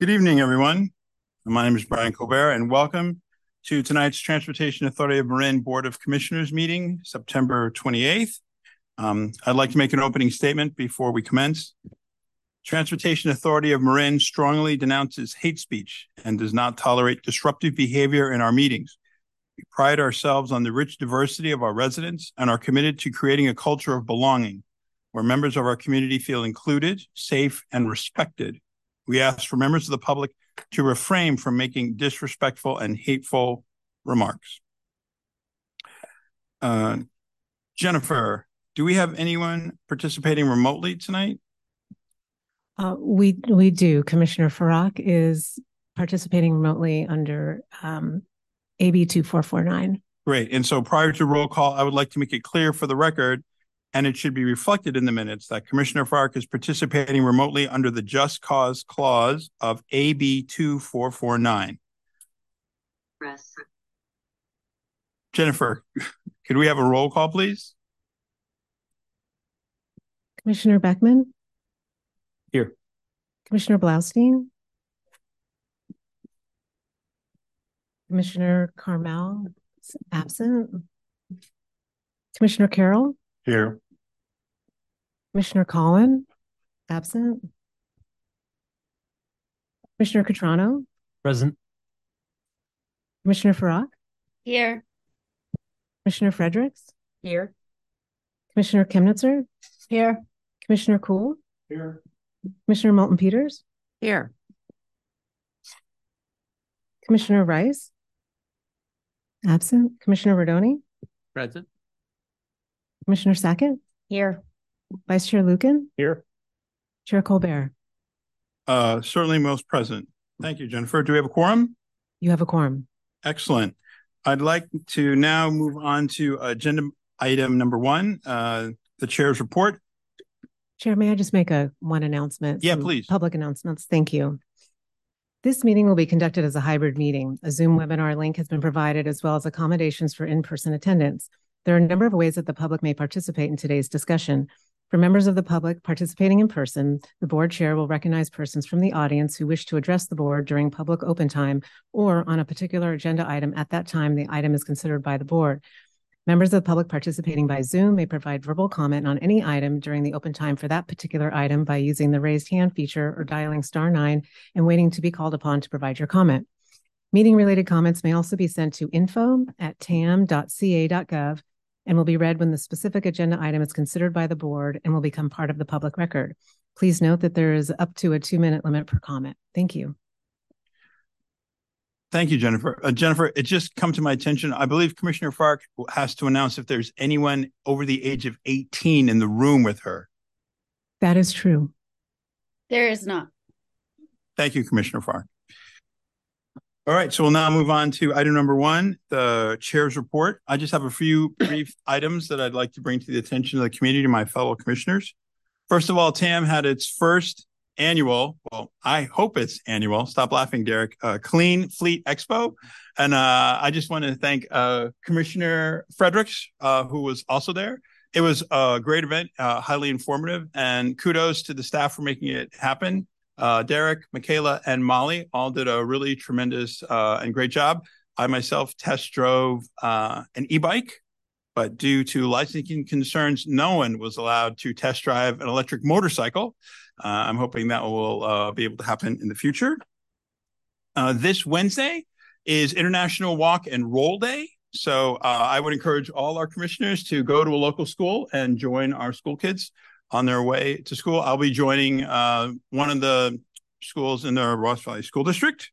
Good evening, everyone. My name is Brian Colbert, and welcome to tonight's Transportation Authority of Marin Board of Commissioners meeting, September 28th. Um, I'd like to make an opening statement before we commence. Transportation Authority of Marin strongly denounces hate speech and does not tolerate disruptive behavior in our meetings. We pride ourselves on the rich diversity of our residents and are committed to creating a culture of belonging where members of our community feel included, safe, and respected we ask for members of the public to refrain from making disrespectful and hateful remarks. Uh, Jennifer, do we have anyone participating remotely tonight? Uh, we we do. Commissioner Farak is participating remotely under um, AB two four four nine. Great. And so prior to roll call, I would like to make it clear for the record and it should be reflected in the minutes that Commissioner Fark is participating remotely under the Just Cause Clause of AB 2449. Press. Jennifer, could we have a roll call, please? Commissioner Beckman? Here. Commissioner Blaustein? Commissioner Carmel absent. Commissioner Carroll? Here. Commissioner Colin, absent. Commissioner Cutrano, Present. Commissioner Farag, Here. Commissioner Fredericks, Here. Commissioner Kemnitzer, Here. Commissioner Cool, Here. Commissioner Moulton Peters, Here. Commissioner Rice, absent. Commissioner Rodoni, Present. Commissioner Sackett, Here. Vice Chair Lucan, Here. Chair Colbert. Uh, certainly most present. Thank you, Jennifer. Do we have a quorum? You have a quorum. Excellent. I'd like to now move on to agenda item number one, uh, the chair's report. Chair, may I just make a one announcement? Yeah, please. Public announcements. Thank you. This meeting will be conducted as a hybrid meeting. A Zoom webinar link has been provided as well as accommodations for in-person attendance. There are a number of ways that the public may participate in today's discussion. For members of the public participating in person, the board chair will recognize persons from the audience who wish to address the board during public open time or on a particular agenda item at that time the item is considered by the board. Members of the public participating by Zoom may provide verbal comment on any item during the open time for that particular item by using the raised hand feature or dialing star nine and waiting to be called upon to provide your comment. Meeting related comments may also be sent to info at tam.ca.gov and will be read when the specific agenda item is considered by the board and will become part of the public record. Please note that there is up to a two minute limit per comment. Thank you. Thank you, Jennifer. Uh, Jennifer, it just come to my attention. I believe Commissioner Fark has to announce if there's anyone over the age of 18 in the room with her. That is true. There is not. Thank you, Commissioner Fark. All right, so we'll now move on to item number one, the chair's report. I just have a few brief items that I'd like to bring to the attention of the community, my fellow commissioners. First of all, TAM had its first annual, well, I hope it's annual, stop laughing, Derek, uh, Clean Fleet Expo. And uh, I just want to thank uh, Commissioner Fredericks, uh, who was also there. It was a great event, uh, highly informative, and kudos to the staff for making it happen. Uh, Derek, Michaela, and Molly all did a really tremendous and great job. I myself test drove an e-bike, but due to licensing concerns, no one was allowed to test drive an electric motorcycle. Uh, I'm hoping that will uh, be able to happen in the future. Uh, this Wednesday is International Walk and Roll Day. So I would encourage all our commissioners to go to a local school and join our school kids on their way to school. I'll be joining one of the schools in the Ross Valley School District.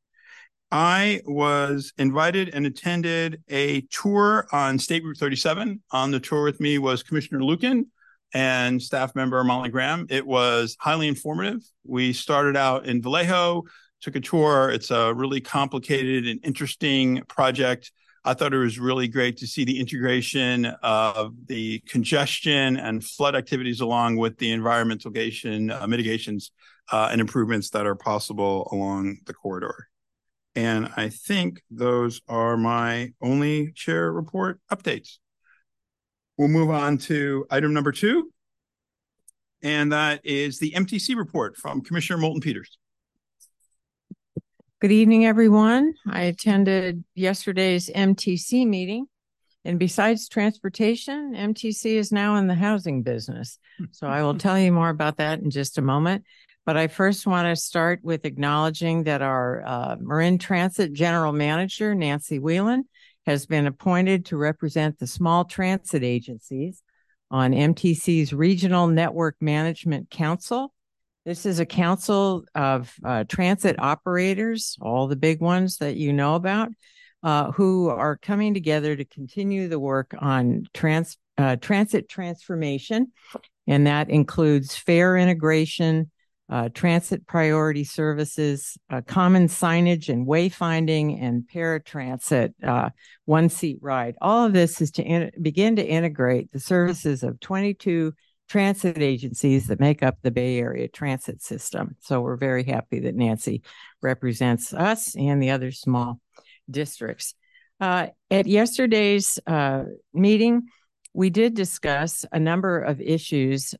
I was invited and attended a tour on State Route 37. On the tour with me was Commissioner Lucan and staff member Molly Graham. It was highly informative. We started out in Vallejo, took a tour. It's a really complicated and interesting project I thought it was really great to see the integration of the congestion and flood activities along with the environmental uh, mitigations uh, and improvements that are possible along the corridor. And I think those are my only chair report updates. We'll move on to item number two. And that is the MTC report from Commissioner Moulton Peters. Good evening, everyone. I attended yesterday's MTC meeting. And besides transportation, MTC is now in the housing business. So I will tell you more about that in just a moment. But I first want to start with acknowledging that our uh, Marin Transit General Manager, Nancy Whelan, has been appointed to represent the small transit agencies on MTC's Regional Network Management Council. This is a council of uh, transit operators, all the big ones that you know about, uh, who are coming together to continue the work on trans, uh, transit transformation. And that includes fare integration, uh, transit priority services, uh, common signage and wayfinding, and paratransit uh, one seat ride. All of this is to in- begin to integrate the services of 22 transit agencies that make up the Bay Area transit system. So we're very happy that Nancy represents us and the other small districts. Uh, at yesterday's uh, meeting, we did discuss a number of issues.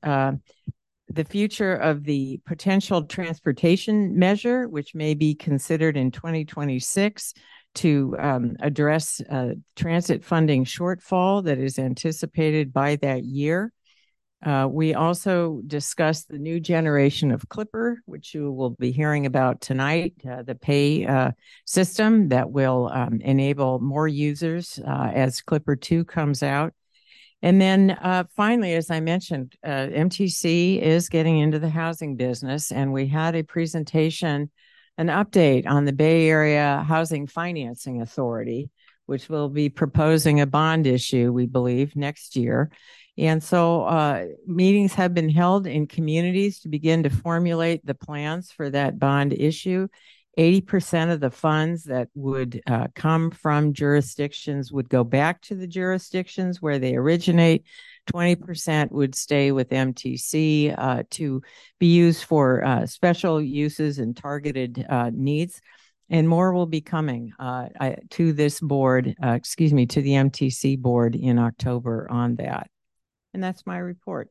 The future of the potential transportation measure, which may be considered in 2026 to um, address uh, transit funding shortfall that is anticipated by that year. Uh, we also discussed the new generation of Clipper, which you will be hearing about tonight, uh, the pay uh, system that will um, enable more users uh, as Clipper 2 comes out. And then uh, finally, as I mentioned, uh, MTC is getting into the housing business, and we had a presentation, an update on the Bay Area Housing Financing Authority, which will be proposing a bond issue, we believe, next year. And so uh, meetings have been held in communities to begin to formulate the plans for that bond issue. 80% of the funds that would uh, come from jurisdictions would go back to the jurisdictions where they originate. 20% would stay with MTC uh, to be used for uh, special uses and targeted uh, needs. And more will be coming uh, I, to this board, uh, excuse me, to the MTC board in October on that. And that's my report.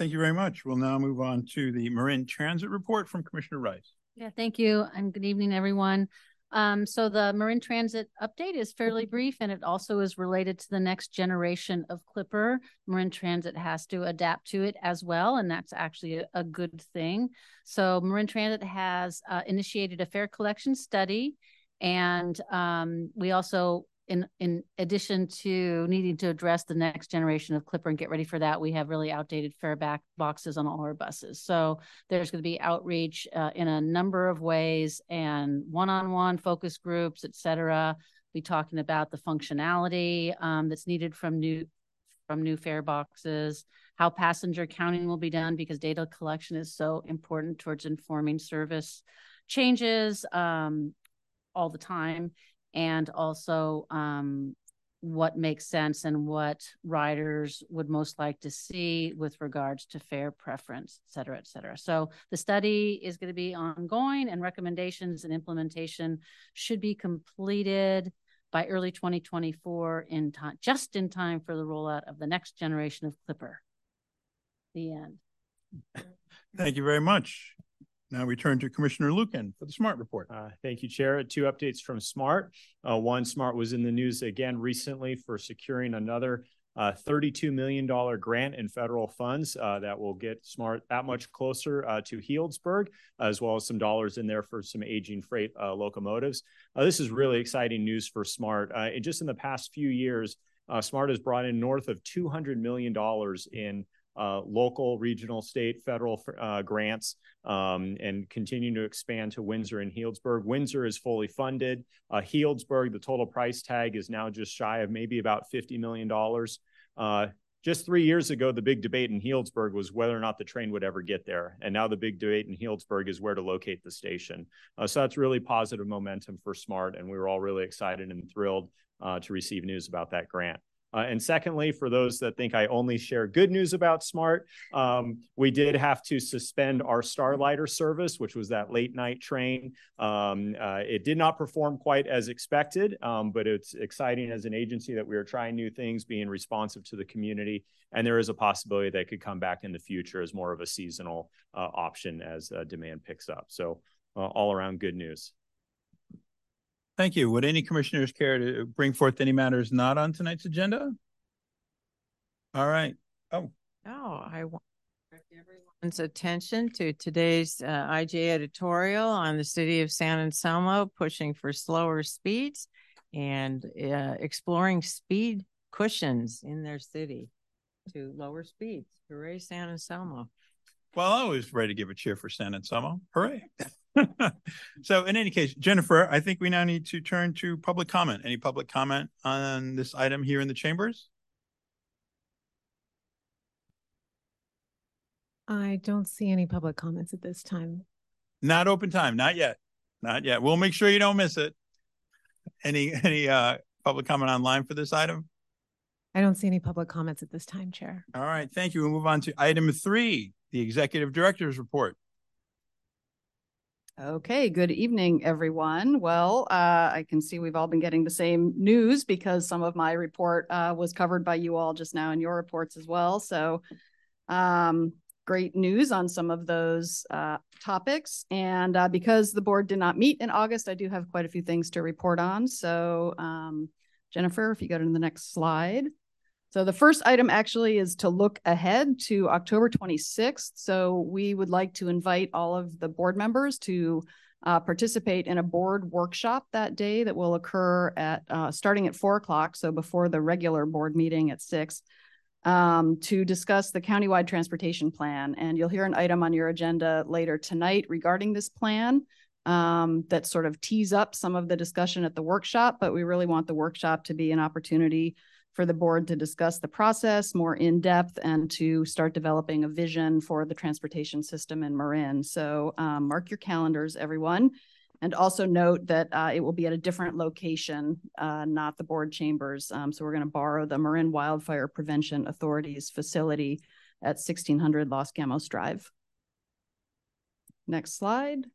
Thank you very much. We'll now move on to the Marin Transit report from Commissioner Rice. Yeah, thank you. And good evening, everyone. Um, so the Marin Transit update is fairly brief and it also is related to the next generation of Clipper. Marin Transit has to adapt to it as well, and that's actually a, a good thing. So Marin Transit has uh, initiated a fare collection study and um, we also in in addition to needing to address the next generation of clipper and get ready for that we have really outdated fare back boxes on all our buses. So there's going to be outreach uh, in a number of ways and one-on-one focus groups etc be talking about the functionality um, that's needed from new from new fare boxes how passenger counting will be done because data collection is so important towards informing service changes um, all the time and also um, what makes sense and what riders would most like to see with regards to fare preference, et cetera, et cetera. So the study is going to be ongoing and recommendations and implementation should be completed by early 2024 in time, just in time for the rollout of the next generation of Clipper. The end. Thank you very much. Now we turn to Commissioner Lucan for the SMART report. Uh, thank you, Chair. Two updates from SMART. Uh, one, SMART was in the news again recently for securing another uh, $32 million grant in federal funds uh, that will get SMART that much closer uh, to Healdsburg, as well as some dollars in there for some aging freight uh, locomotives. this is really exciting news for SMART. And just in the past few years, SMART has brought in north of $200 million in uh, local, regional, state, federal uh, grants, um, and continue to expand to Windsor and Healdsburg. Windsor is fully funded. Uh, Healdsburg, the total price tag is now just shy of maybe about $50 million. Uh, just three years ago, the big debate in Healdsburg was whether or not the train would ever get there. And now the big debate in Healdsburg is where to locate the station. Uh, so that's really positive momentum for SMART. And we were all really excited and thrilled uh, to receive news about that grant. Uh, and secondly, for those that think I only share good news about SMART, um, we did have to suspend our Starlighter service, which was that late night train. Um, uh, it did not perform quite as expected, um, but it's exciting as an agency that we are trying new things, being responsive to the community. And there is a possibility that could come back in the future as more of a seasonal uh, option as uh, demand picks up. So uh, all around good news. Thank you. Would any commissioners care to bring forth any matters not on tonight's agenda? All right. Oh, Oh, I want direct everyone's attention to today's uh, IJ editorial on the city of San Anselmo pushing for slower speeds and uh, exploring speed cushions in their city to lower speeds. Hooray, San Anselmo. well, I was ready to give a cheer for San Anselmo. Hooray. so in any case, Jennifer, I think we now need to turn to public comment. Any public comment on this item here in the chambers? I don't see any public comments at this time. Not open time, not yet. Not yet. We'll make sure you don't miss it. Any any uh public comment online for this item? I don't see any public comments at this time, Chair. All right, thank you. We'll move on to item three, the executive director's report. Okay, good evening, everyone. Well, uh, I can see we've all been getting the same news because some of my report uh, was covered by you all just now in your reports as well. So, um, great news on some of those uh, topics. And uh, because the board did not meet in August, I do have quite a few things to report on. So, um, Jennifer, if you go to the next slide. So the first item actually is to look ahead to October 26th. So we would like to invite all of the board members to uh, participate in a board workshop that day that will occur at uh, starting at four o'clock. So before the regular board meeting at six um, to discuss the countywide transportation plan. And you'll hear an item on your agenda later tonight regarding this plan um, that sort of tees up some of the discussion at the workshop, but we really want the workshop to be an opportunity for the board to discuss the process more in depth and to start developing a vision for the transportation system in Marin. So um, mark your calendars, everyone. And also note that uh, it will be at a different location, uh, not the board chambers. Um, so we're going to borrow the Marin Wildfire Prevention Authority's facility at 1600 Los Gamos Drive. Next slide.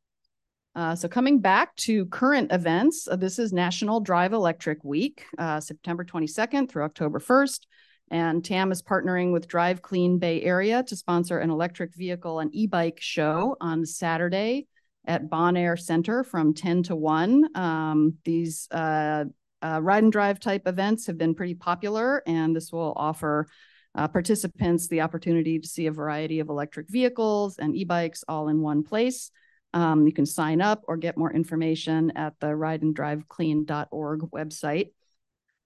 Uh, so coming back to current events, uh, this is National Drive Electric Week, uh, September 22nd through October 1st. And TAM is partnering with Drive Clean Bay Area to sponsor an electric vehicle and e-bike show on Saturday at Bon Air Center from 10 to 1. Um, these uh, uh, ride and drive type events have been pretty popular, and this will offer uh, participants the opportunity to see a variety of electric vehicles and e-bikes all in one place. Um, you can sign up or get more information at the rideanddriveclean.org website.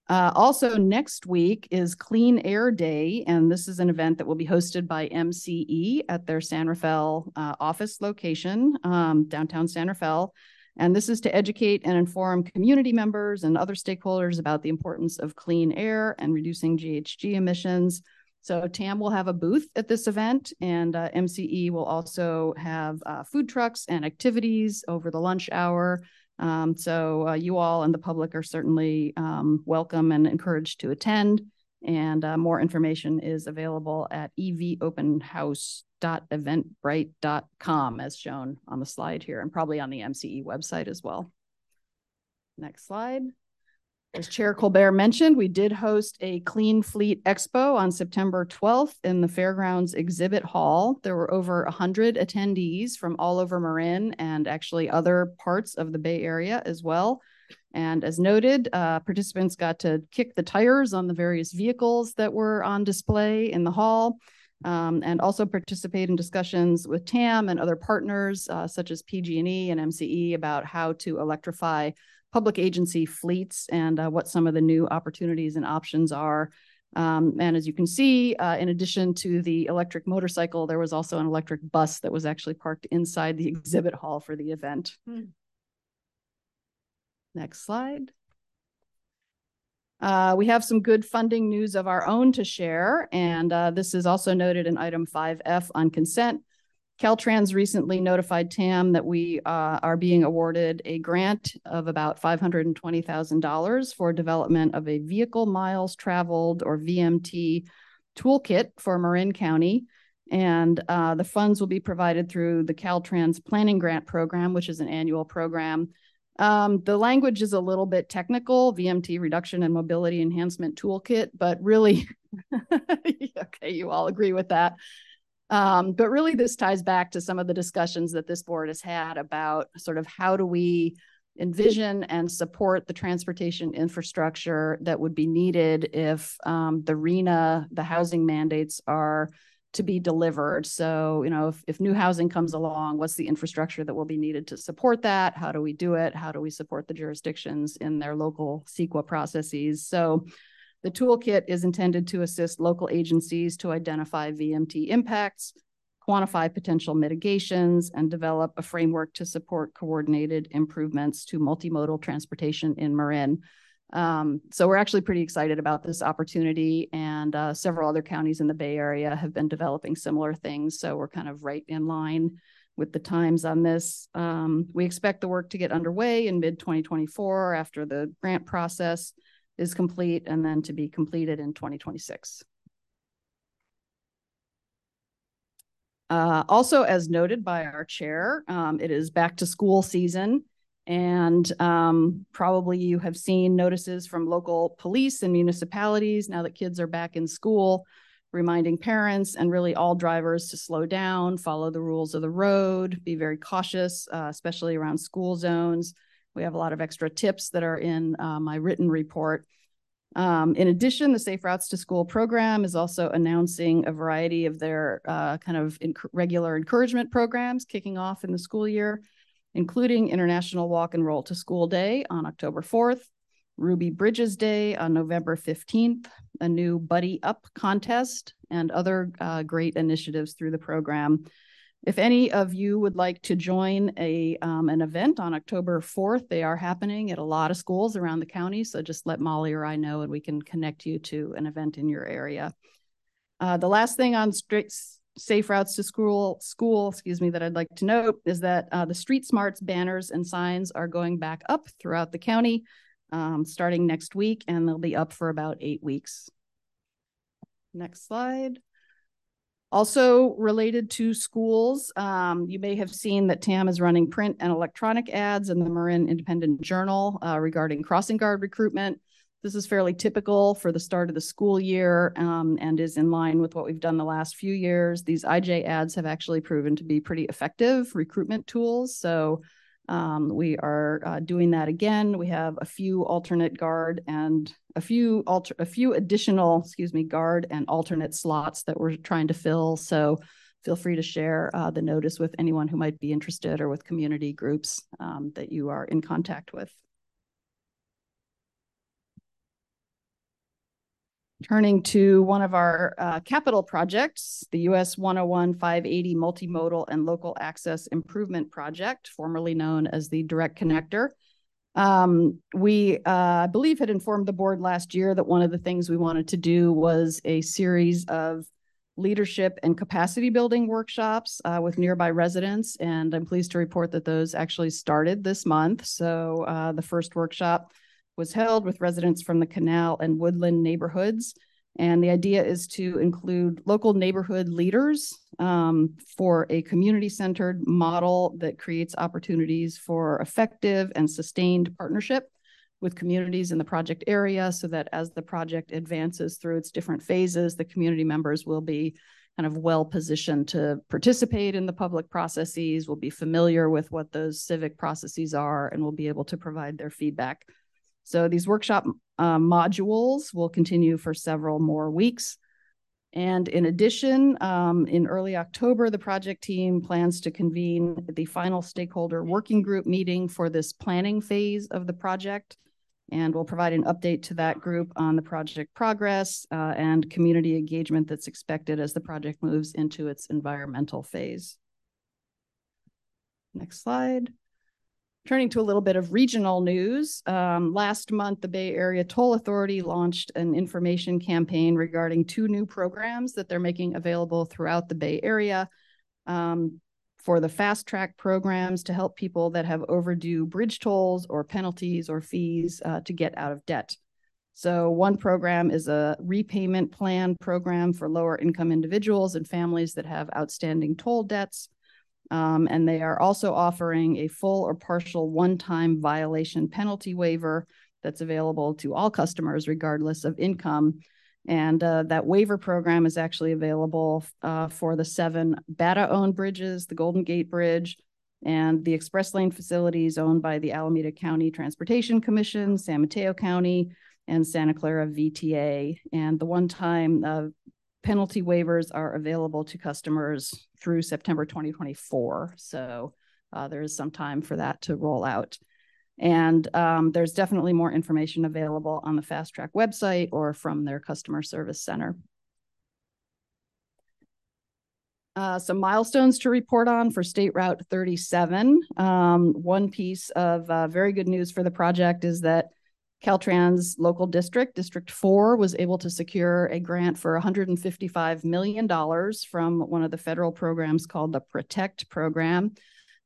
Uh, also, next week is Clean Air Day, and this is an event that will be hosted by MCE at their San Rafael uh, office location, um, downtown San Rafael. And this is to educate and inform community members and other stakeholders about the importance of clean air and reducing GHG emissions. So TAM will have a booth at this event, and uh, MCE will also have uh, food trucks and activities over the lunch hour. Um, so uh, you all and the public are certainly um, welcome and encouraged to attend. And uh, more information is available at evopenhouse.eventbrite.com, as shown on the slide here, and probably on the MCE website as well. Next slide. As Chair Colbert mentioned, we did host a Clean Fleet Expo on September 12th in the Fairgrounds Exhibit Hall. There were over 100 attendees from all over Marin and actually other parts of the Bay Area as well. And as noted, uh, participants got to kick the tires on the various vehicles that were on display in the hall. Um, and also participate in discussions with TAM and other partners uh, such as PG&E and MCE about how to electrify public agency fleets and uh, what some of the new opportunities and options are. Um, and as you can see, uh, in addition to the electric motorcycle, there was also an electric bus that was actually parked inside the exhibit hall for the event. Hmm. Next slide. Uh, we have some good funding news of our own to share, and uh, this is also noted in item 5F on consent. Caltrans recently notified TAM that we uh, are being awarded a grant of about $520,000 for development of a vehicle miles traveled or VMT toolkit for Marin County. And uh, the funds will be provided through the Caltrans Planning Grant Program, which is an annual program. Um, the language is a little bit technical, VMT Reduction and Mobility Enhancement Toolkit, but really, okay, you all agree with that. Um, but really, this ties back to some of the discussions that this board has had about sort of how do we envision and support the transportation infrastructure that would be needed if um, the RHNA, the housing mandates are to be delivered. So, you know, if, if new housing comes along, what's the infrastructure that will be needed to support that? How do we do it? How do we support the jurisdictions in their local CEQA processes? So the toolkit is intended to assist local agencies to identify VMT impacts, quantify potential mitigations, and develop a framework to support coordinated improvements to multimodal transportation in Marin. Um, so we're actually pretty excited about this opportunity, and uh, several other counties in the Bay Area have been developing similar things. So we're kind of right in line with the times on this. Um, we expect the work to get underway in mid 2024 after the grant process is complete and then to be completed in 2026. Uh, also, as noted by our chair, um, it is back to school season. And um, probably you have seen notices from local police and municipalities now that kids are back in school, reminding parents and really all drivers to slow down, follow the rules of the road, be very cautious, uh, especially around school zones. We have a lot of extra tips that are in uh, my written report. Um, in addition, the Safe Routes to School program is also announcing a variety of their uh, kind of inc regular encouragement programs kicking off in the school year, including International Walk and Roll to School Day on October 4th, Ruby Bridges Day on November 15th, a new Buddy Up contest, and other uh, great initiatives through the program. If any of you would like to join a um, an event on October 4th, they are happening at a lot of schools around the county. So just let Molly or I know and we can connect you to an event in your area. Uh, the last thing on straight safe routes to school, school, excuse me, that I'd like to note is that uh, the Street Smarts banners and signs are going back up throughout the county um, starting next week, and they'll be up for about eight weeks. Next slide. Also related to schools, um, you may have seen that TAM is running print and electronic ads in the Marin Independent Journal uh, regarding crossing guard recruitment. This is fairly typical for the start of the school year um, and is in line with what we've done the last few years. These IJ ads have actually proven to be pretty effective recruitment tools. So um, we are uh, doing that again. We have a few alternate guard and a few alter a few additional, excuse me, guard and alternate slots that we're trying to fill. So feel free to share uh, the notice with anyone who might be interested or with community groups um, that you are in contact with. Turning to one of our uh, capital projects, the US 101 580 Multimodal and Local Access Improvement Project, formerly known as the Direct Connector. Um, we, uh, I believe, had informed the board last year that one of the things we wanted to do was a series of leadership and capacity building workshops uh, with nearby residents. And I'm pleased to report that those actually started this month. So uh, the first workshop was held with residents from the Canal and Woodland neighborhoods. And the idea is to include local neighborhood leaders um, for a community centered model that creates opportunities for effective and sustained partnership with communities in the project area so that as the project advances through its different phases, the community members will be kind of well positioned to participate in the public processes, will be familiar with what those civic processes are, and will be able to provide their feedback so these workshop uh, modules will continue for several more weeks. And in addition, um, in early October, the project team plans to convene the final stakeholder working group meeting for this planning phase of the project. And we'll provide an update to that group on the project progress uh, and community engagement that's expected as the project moves into its environmental phase. Next slide. Turning to a little bit of regional news, um, last month the Bay Area Toll Authority launched an information campaign regarding two new programs that they're making available throughout the Bay Area. Um, for the FasTrak programs to help people that have overdue bridge tolls or penalties or fees uh, to get out of debt. So one program is a repayment plan program for lower income individuals and families that have outstanding toll debts. Um, and they are also offering a full or partial one-time violation penalty waiver that's available to all customers regardless of income. And uh, that waiver program is actually available uh, for the seven BATA-owned bridges, the Golden Gate Bridge, and the express lane facilities owned by the Alameda County Transportation Commission, San Mateo County, and Santa Clara VTA. And the one-time uh, penalty waivers are available to customers through September 2024. So uh, there is some time for that to roll out. And um, there's definitely more information available on the FasTrak website or from their customer service center. Uh, some milestones to report on for State Route 37. Um, one piece of uh, very good news for the project is that Caltrans local district, District 4, was able to secure a grant for $155 million from one of the federal programs called the Protect Program.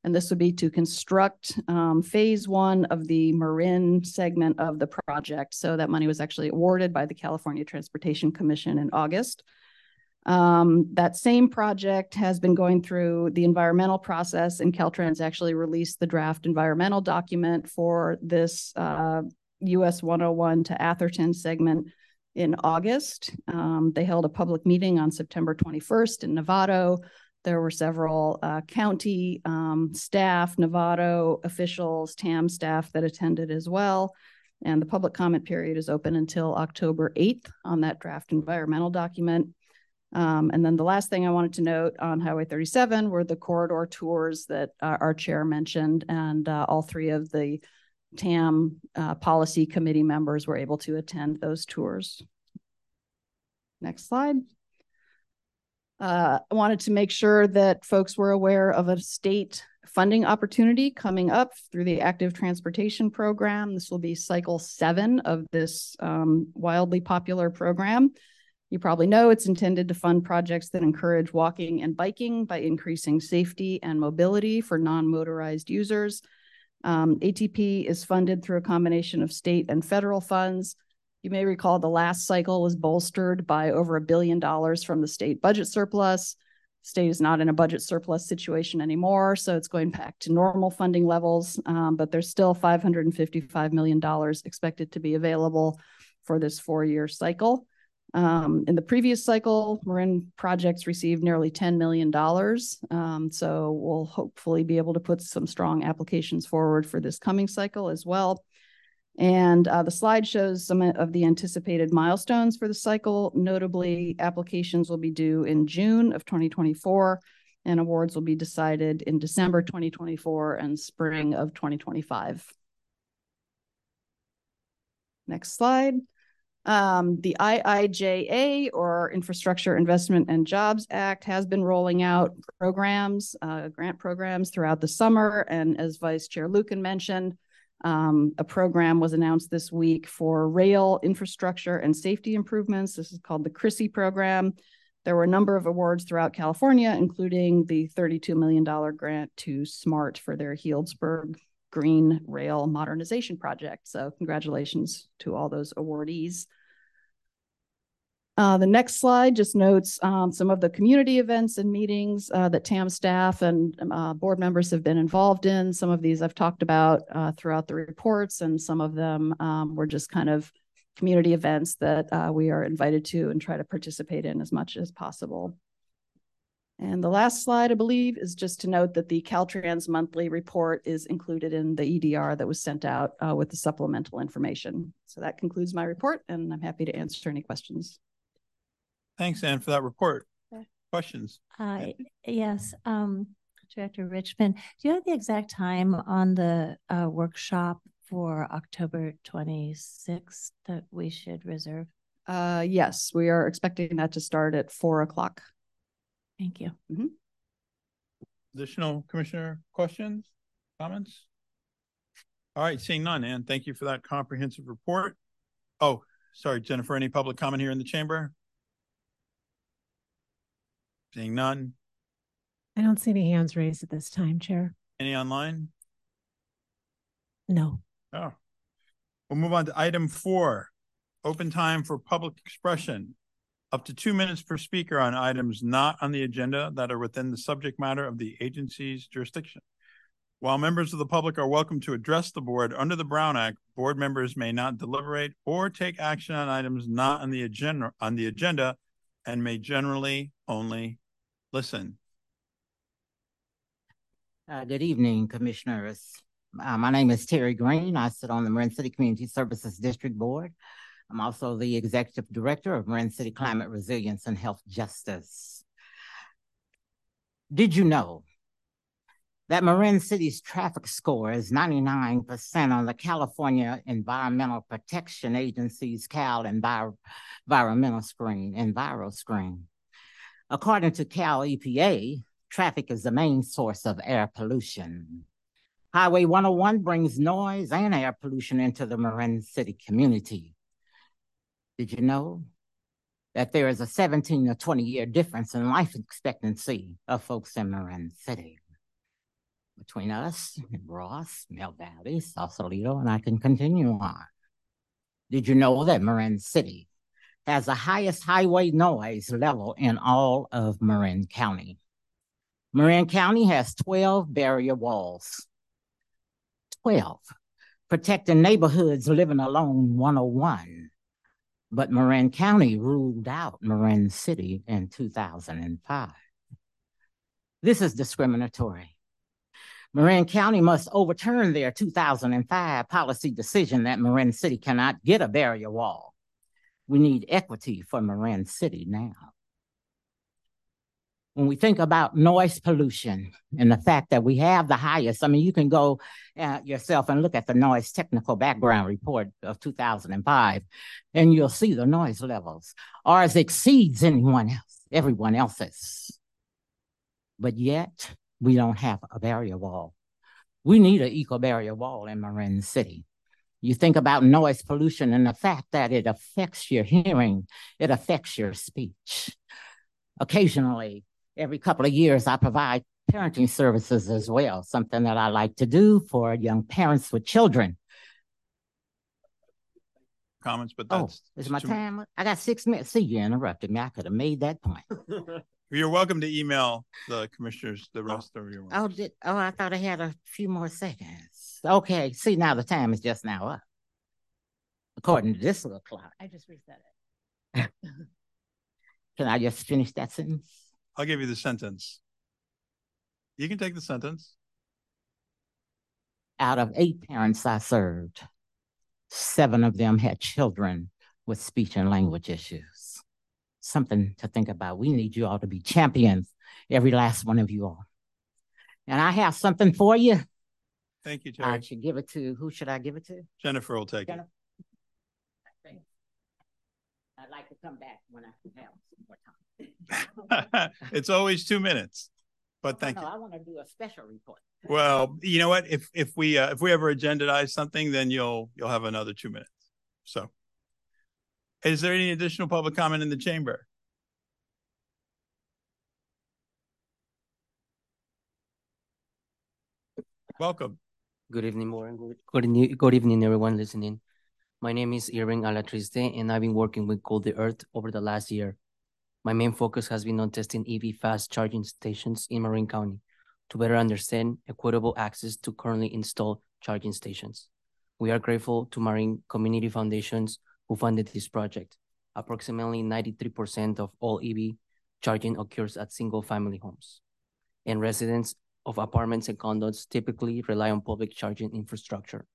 And this would be to construct um, phase one of the Marin segment of the project. So that money was actually awarded by the California Transportation Commission in August. Um, that same project has been going through the environmental process, and Caltrans actually released the draft environmental document for this uh, US 101 to Atherton segment in August. Um, they held a public meeting on September 21st in Novato. There were several uh, county um, staff, Novato officials, TAM staff that attended as well. And the public comment period is open until October 8th on that draft environmental document. Um, and then the last thing I wanted to note on Highway 37 were the corridor tours that uh, our chair mentioned, and uh, all three of the TAM uh, policy committee members were able to attend those tours. Next slide. Uh, I wanted to make sure that folks were aware of a state funding opportunity coming up through the Active Transportation Program. This will be cycle seven of this um, wildly popular program. You probably know it's intended to fund projects that encourage walking and biking by increasing safety and mobility for non motorized users. Um, ATP is funded through a combination of state and federal funds. You may recall the last cycle was bolstered by over a billion dollars from the state budget surplus. State is not in a budget surplus situation anymore, so it's going back to normal funding levels, um, but there's still $555 million expected to be available for this four-year cycle. Um, in the previous cycle, Marin projects received nearly $10 million. Um, so we'll hopefully be able to put some strong applications forward for this coming cycle as well. And uh, the slide shows some of the anticipated milestones for the cycle. Notably, applications will be due in June of 2024, and awards will be decided in December 2024 and spring of 2025. Next slide. Um, the IIJA or Infrastructure Investment and Jobs Act has been rolling out programs, uh, grant programs throughout the summer. And as Vice Chair Lucan mentioned, um, a program was announced this week for rail infrastructure and safety improvements. This is called the CRISI program. There were a number of awards throughout California, including the $32 million grant to SMART for their Healdsburg Green Rail Modernization Project. So, congratulations to all those awardees. Uh, the next slide just notes um, some of the community events and meetings uh, that TAM staff and uh, board members have been involved in. Some of these I've talked about uh, throughout the reports, and some of them um, were just kind of community events that uh, we are invited to and try to participate in as much as possible. And the last slide, I believe, is just to note that the Caltrans monthly report is included in the EDR that was sent out uh, with the supplemental information. So that concludes my report, and I'm happy to answer any questions. Thanks, Anne, for that report. Questions? Uh, yes, um, Director Richman, do you have the exact time on the uh, workshop for October 26th that we should reserve? Uh, yes, we are expecting that to start at four o'clock. Thank you. Mm -hmm. Additional commissioner questions, comments? All right, seeing none, Anne, thank you for that comprehensive report. Oh, sorry, Jennifer, any public comment here in the chamber? Seeing none. I don't see any hands raised at this time, Chair. Any online? No. Oh. We'll move on to item four, open time for public expression. Up to two minutes per speaker on items not on the agenda that are within the subject matter of the agency's jurisdiction. While members of the public are welcome to address the board under the Brown Act, board members may not deliberate or take action on items not on the agenda on the agenda and may generally only listen. Uh, good evening, commissioners. Uh, my name is Terry Green. I sit on the Marin City Community Services District Board. I'm also the executive director of Marin City Climate Resilience and Health Justice. Did you know that Marin City's traffic score is 99% on the California Environmental Protection Agency's Cal Envir Environmental Screen, Enviro Screen? According to Cal EPA, traffic is the main source of air pollution. Highway 101 brings noise and air pollution into the Marin City community. Did you know that there is a 17 or 20 year difference in life expectancy of folks in Marin City? Between us, mm-hmm. Ross, Mill Valley, Sausalito, and I can continue on. Did you know that Marin City has the highest highway noise level in all of Marin County? Marin County has 12 barrier walls. 12 protecting neighborhoods living along 101 but Marin County ruled out Marin City in 2005. This is discriminatory. Marin County must overturn their 2005 policy decision that Marin City cannot get a barrier wall. We need equity for Marin City now. When we think about noise pollution and the fact that we have the highest, I mean, you can go uh, yourself and look at the noise technical background report of 2005, and you'll see the noise levels. Ours exceeds anyone else, everyone else's. But yet, we don't have a barrier wall. We need an eco barrier wall in Marin City. You think about noise pollution and the fact that it affects your hearing, it affects your speech. Occasionally, every couple of years, I provide parenting services as well, something that I like to do for young parents with children. Comments, but that's. Oh, that's. is my time? I got six minutes. See, you interrupted me. I could have made that point. You're welcome to email the commissioners the oh, rest of your. Oh, did, oh, I thought I had a few more seconds. Okay, see, now the time is just now up. According to this little clock. I just reset it. Can I just finish that sentence? I'll give you the sentence. You can take the sentence. Out of eight parents I served, seven of them had children with speech and language issues. Something to think about. We need you all to be champions, every last one of you all. And I have something for you. Thank you, I should give it to, who should I give it to? Jennifer will take it. I'd like to come back when I have some more time. It's always two minutes, but thank No, you. I want to do a special report. Well, you know what? If, if we, uh, if we ever agendize something, then you'll, you'll have another two minutes. So. Is there any additional public comment in the chamber? Welcome. Good evening, Warren. Good, good, evening- everyone listening. My name is Irving Alatriste, and I've been working with Cool the Earth over the last year. My main focus has been on testing EV fast charging stations in Marin County to better understand equitable access to currently installed charging stations. We are grateful to Marin Community Foundations who funded this project. Approximately 93% of all EV charging occurs at single-family homes, and residents of apartments and condos typically rely on public charging infrastructure.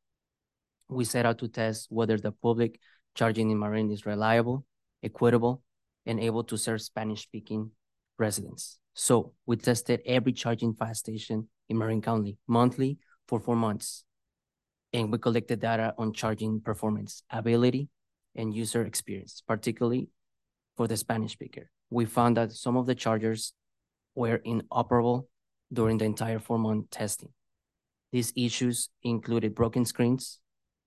We set out to test whether the public charging in Marin is reliable, equitable, and able to serve Spanish-speaking residents. So we tested every charging fast station in Marin County monthly for four months. And we collected data on charging performance, ability, and user experience, particularly for the Spanish speaker. We found that some of the chargers were inoperable during the entire four-month testing. These issues included broken screens,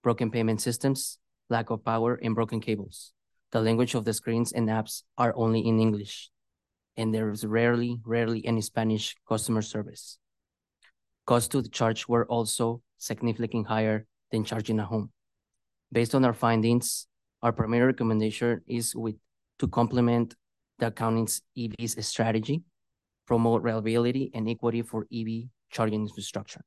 broken payment systems, lack of power, and broken cables. The language of the screens and apps are only in English. and there is rarely, rarely any Spanish customer service. Costs to the charge were also significantly higher than charging at home. Based on our findings, our primary recommendation is with to complement the accountant's EV's strategy, promote reliability and equity for EV charging infrastructure.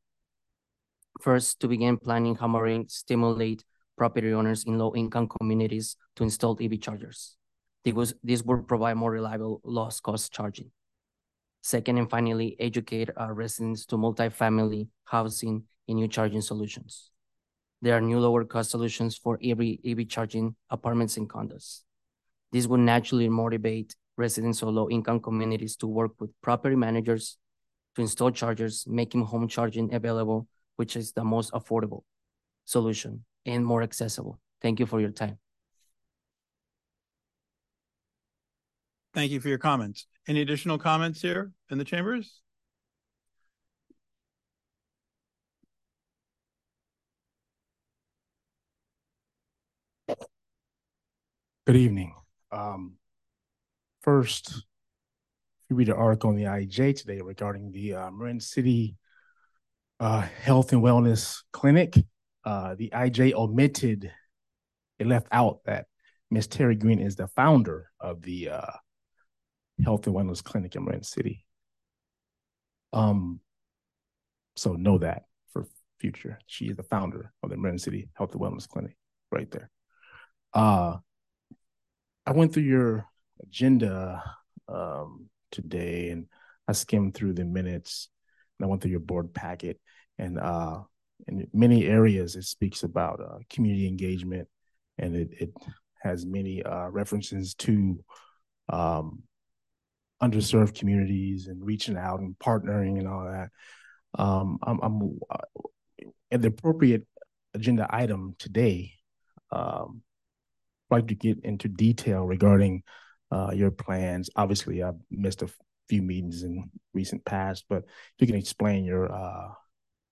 First, to begin planning how Marin stimulate property owners in low-income communities to install EV chargers. This, this will provide more reliable low cost charging. Second, and finally, educate our residents to multifamily housing and new charging solutions. There are new lower cost solutions for EV, EV charging apartments and condos. This will naturally motivate residents of low income communities to work with property managers to install chargers, making home charging available, which is the most affordable solution and more accessible. Thank you for your time. Thank you for your comments. Any additional comments here in the chambers? Good evening. Um, first, you read an article on the IJ today regarding the uh, Marin City uh, Health and Wellness Clinic. Uh, the IJ omitted, it left out that Miss Terry Green is the founder of the uh, Health and Wellness Clinic in Marin City. Um, so know that for future. She is the founder of the Marin City Health and Wellness Clinic, right there. Uh, I went through your agenda um, today and I skimmed through the minutes and I went through your board packet and uh, in many areas it speaks about uh, community engagement and it, it has many uh, references to um, underserved communities and reaching out and partnering and all that. Um, I'm, I'm uh, at the appropriate agenda item today. Um, like to get into detail regarding uh, your plans. Obviously, I've missed a few meetings in recent past, but if you can explain your uh,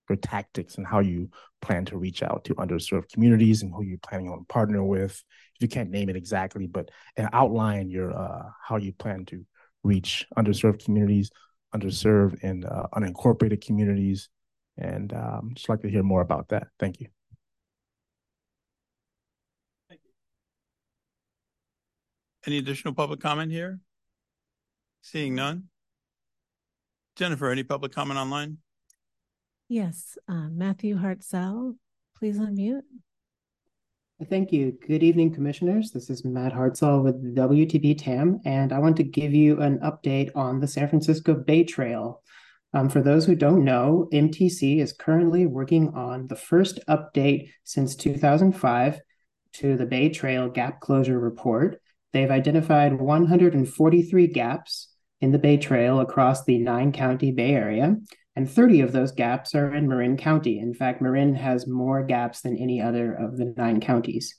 your tactics and how you plan to reach out to underserved communities and who you're planning on partner with. If you can't name it exactly, but and outline your uh, how you plan to reach underserved communities, underserved and uh, unincorporated communities, and um, just like to hear more about that. Thank you. Any additional public comment here? Seeing none. Jennifer, any public comment online? Yes, uh, Matthew Hartzell, please unmute. Thank you. Good evening, commissioners. This is Matt Hartzell with WTB TAM, and I want to give you an update on the San Francisco Bay Trail. Um, for those who don't know, MTC is currently working on the first update since 2005 to the Bay Trail Gap Closure Report. They've identified 143 gaps in the Bay Trail across the nine county Bay Area, and 30 of those gaps are in Marin County. In fact, Marin has more gaps than any other of the nine counties.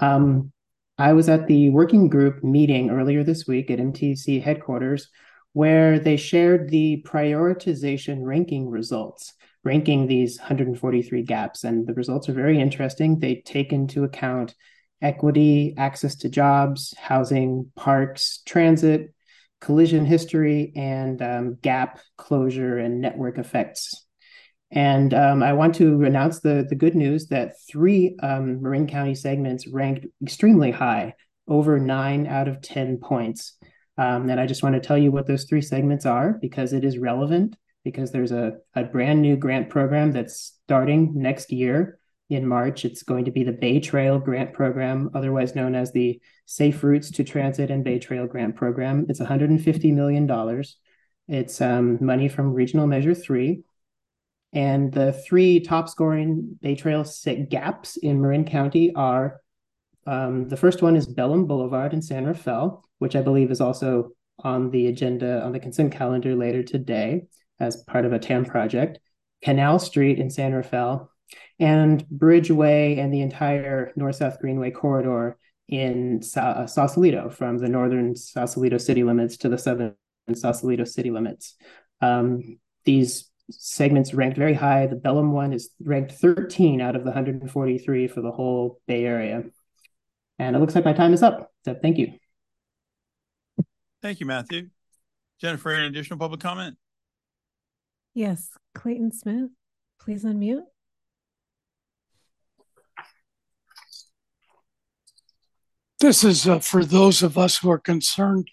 Um, I was at the working group meeting earlier this week at MTC headquarters where they shared the prioritization ranking results, ranking these 143 gaps. And the results are very interesting. They take into account equity, access to jobs, housing, parks, transit, collision history, and um, gap closure and network effects. And um, I want to announce the, the good news that three um, Marin County segments ranked extremely high, over nine out of 10 points. Um, and I just want to tell you what those three segments are because it is relevant, because there's a, a brand new grant program that's starting next year in March. It's going to be the Bay Trail Grant Program, otherwise known as the Safe Routes to Transit and Bay Trail Grant Program. It's $150 million. It's um, money from Regional Measure 3. And the three top scoring Bay Trail gaps in Marin County are um, the first one is Bellam Boulevard in San Rafael, which I believe is also on the agenda on the consent calendar later today as part of a TAM project. Canal Street in San Rafael, and Bridgeway and the entire North South Greenway corridor in Sa- uh, Sausalito from the northern Sausalito city limits to the southern Sausalito city limits. Um, these segments ranked very high. The Bellam one is ranked 13 out of the 143 for the whole Bay Area. And it looks like my time is up. So thank you. Thank you, Matthew. Jennifer, any additional public comment? Yes, Clayton Smith, please unmute. This is uh, for those of us who are concerned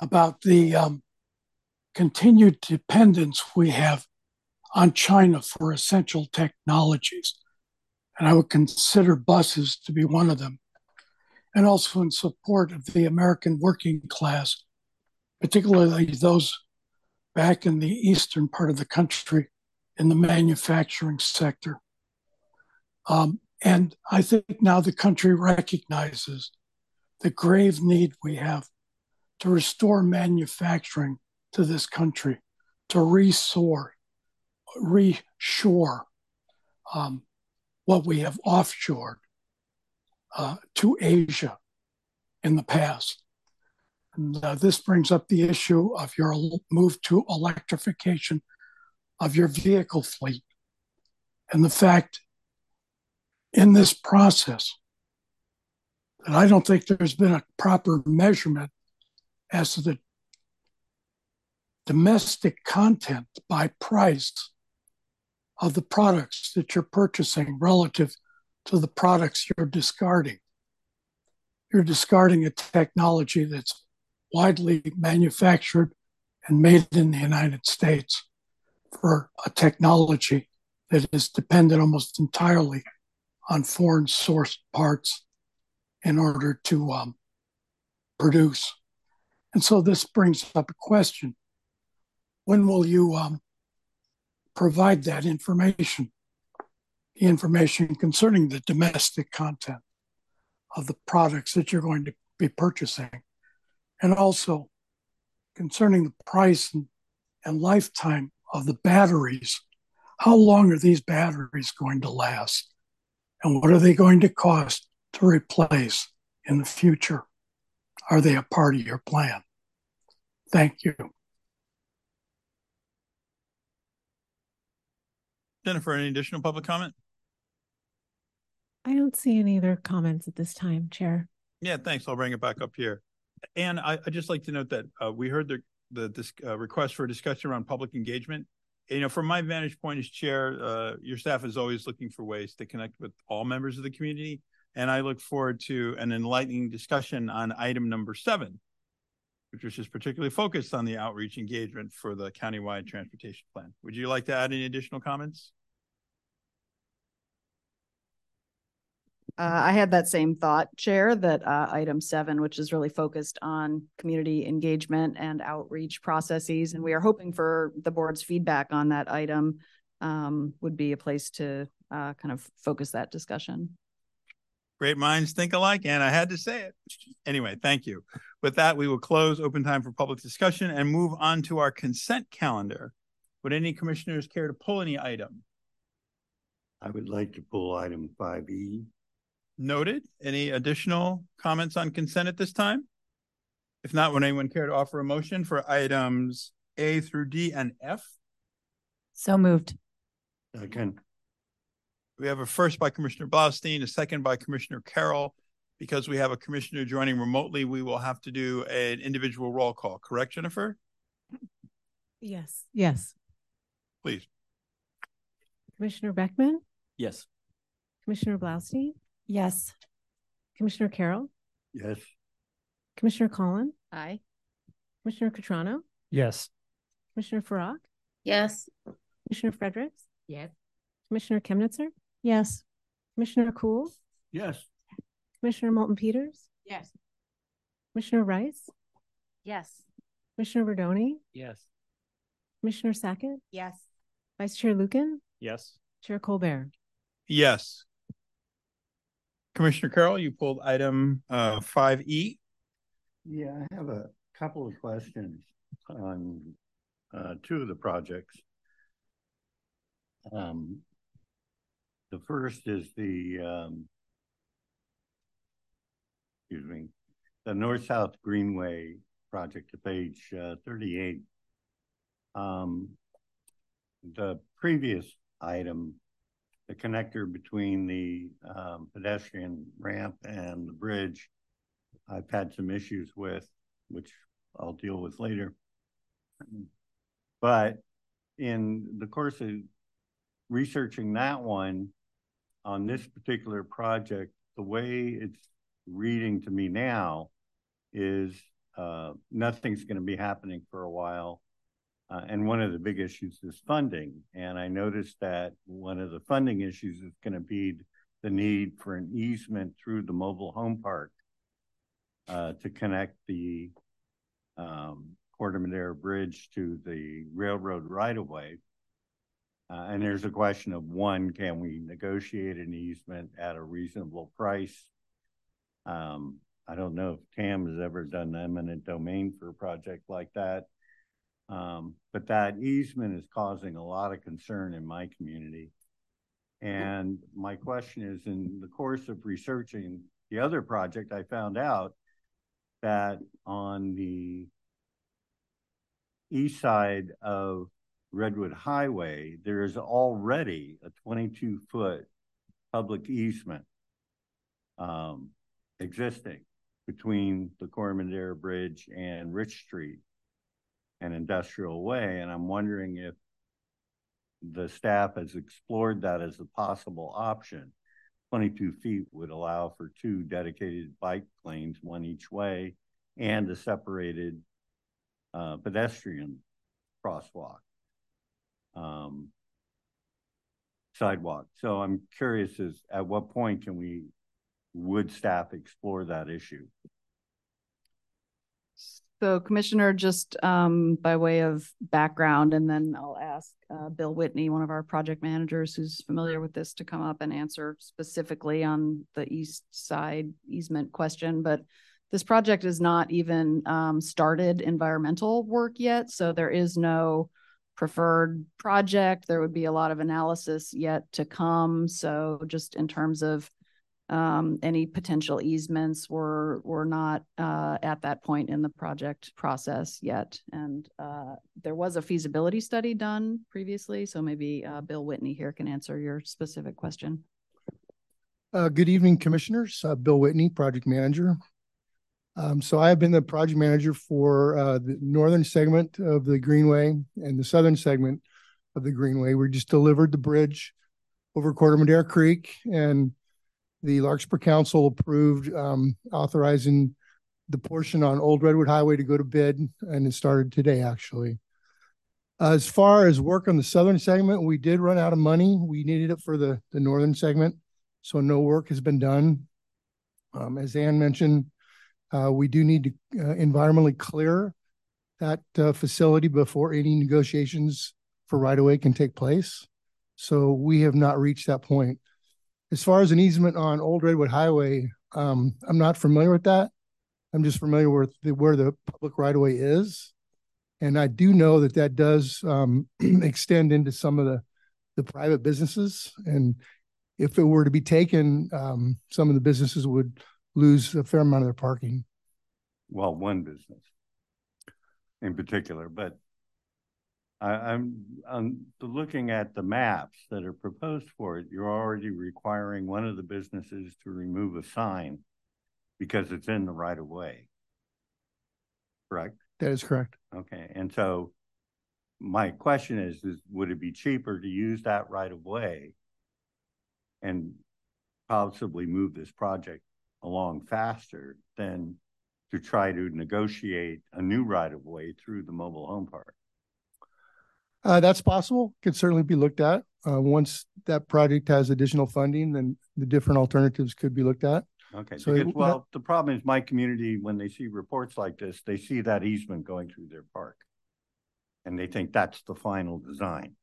about the um, continued dependence we have on China for essential technologies. And I would consider buses to be one of them. And also in support of the American working class, particularly those back in the eastern part of the country in the manufacturing sector. Um, and I think now the country recognizes the grave need we have to restore manufacturing to this country, to restore, reshore um, what we have offshored uh, to Asia in the past. And uh, this brings up the issue of your move to electrification of your vehicle fleet and the fact in this process that I don't think there's been a proper measurement as to the domestic content by price of the products that you're purchasing relative to the products you're discarding. You're discarding a technology that's widely manufactured and made in the United States for a technology that is dependent almost entirely on foreign sourced parts in order to um, produce. And so this brings up a question when will you um, provide that information? The information concerning the domestic content of the products that you're going to be purchasing, and also concerning the price and, and lifetime of the batteries. How long are these batteries going to last? And what are they going to cost to replace in the future? Are they a part of your plan? Thank you. Jennifer, any additional public comment? I don't see any other comments at this time, Chair. Yeah, thanks. I'll bring it back up here. And I, would just like to note that uh, we heard the the this, uh, request for a discussion around public engagement. You know, from my vantage point as chair, uh, your staff is always looking for ways to connect with all members of the community, and I look forward to an enlightening discussion on item number seven, which is particularly focused on the outreach engagement for the countywide transportation plan. Would you like to add any additional comments? Uh, I had that same thought, Chair, that uh, item seven, which is really focused on community engagement and outreach processes, and we are hoping for the board's feedback on that item um, would be a place to uh, kind of focus that discussion. Great minds think alike, and I had to say it. Anyway, thank you. With that, we will close open time for public discussion and move on to our consent calendar. Would any commissioners care to pull any item? I would like to pull item 5E. Noted. Any additional comments on consent at this time? If not, would anyone care to offer a motion for items A through D and F? So moved. Second. We have a first by Commissioner Blaustein, a second by Commissioner Carroll. Because we have a commissioner joining remotely, we will have to do an individual roll call. Correct, Jennifer? Yes. Yes. Please. Commissioner Beckman? Yes. Commissioner Blaustein? Yes. Commissioner Carroll? Yes. Commissioner Colin? Aye. Commissioner Cutrano? Yes. Commissioner Farac? Yes. Commissioner Fredericks? Yes. Commissioner Kemnitzer? Yes. Commissioner Cool? Yes. Commissioner Moulton Peters? Yes. Commissioner Rice? Yes. Commissioner Rodoni? Yes. Commissioner Sackett? Yes. Vice Chair Lucan? Yes. Chair Colbert? Yes. Commissioner Carroll, you pulled item uh, 5E. Yeah, I have a couple of questions on uh, two of the projects. Um, the first is the, um, excuse me, the North-South Greenway project page uh, 38. Um, the previous item the connector between the um, pedestrian ramp and the bridge, I've had some issues with, which I'll deal with later. But in the course of researching that one on this particular project, the way it's reading to me now is uh, nothing's going to be happening for a while. Uh, and one of the big issues is funding. And I noticed that one of the funding issues is going to be the need for an easement through the mobile home park uh, to connect the um, Corte Madera Bridge to the railroad right of way. Uh, and there's a question of one, can we negotiate an easement at a reasonable price? Um, I don't know if TAM has ever done eminent domain for a project like that. Um, but that easement is causing a lot of concern in my community. And my question is in the course of researching the other project, I found out that on the east side of Redwood Highway, there is already a 22 foot public easement um, existing between the Corte Madera Bridge and Rich Street and Industrial Way. And I'm wondering if the staff has explored that as a possible option. 22 feet would allow for two dedicated bike lanes, one each way, and a separated uh, pedestrian crosswalk, um, sidewalk. So I'm curious is at what point can we, would staff explore that issue? So Commissioner, just um, by way of background, and then I'll ask uh, Bill Whitney, one of our project managers who's familiar with this, to come up and answer specifically on the east side easement question. But this project is not even um, started environmental work yet, so there is no preferred project. There would be a lot of analysis yet to come. So just in terms of um, any potential easements were were not uh, at that point in the project process yet. And uh, there was a feasibility study done previously, so maybe uh, Bill Whitney here can answer your specific question. Uh, good evening, commissioners. Uh, Bill Whitney, project manager. Um, so I have been the project manager for uh, the northern segment of the Greenway and the southern segment of the Greenway. We just delivered the bridge over Corte Madera Creek and the Larkspur Council approved um, authorizing the portion on Old Redwood Highway to go to bid, and it started today, actually. As far as work on the southern segment, we did run out of money. We needed it for the, the northern segment, so no work has been done. Um, as Ann mentioned, uh, we do need to uh, environmentally clear that uh, facility before any negotiations for right-of-way can take place. So we have not reached that point. As far as an easement on Old Redwood Highway, um, I'm not familiar with that. I'm just familiar with the, where the public right of way is. And I do know that that does um, extend into some of the, the private businesses. And if it were to be taken, um, some of the businesses would lose a fair amount of their parking. Well, one business in particular, but I, am I'm looking at the maps that are proposed for it. You're already requiring one of the businesses to remove a sign because it's in the right of way. Correct? That is correct. Okay. And so my question is, is would it be cheaper to use that right of way and possibly move this project along faster than to try to negotiate a new right of way through the mobile home park? Uh, that's possible. Could certainly be looked at. Uh, once that project has additional funding, then the different alternatives could be looked at. Okay. So, because, well, the problem is my community, when they see reports like this, they see that easement going through their park and they think that's the final design.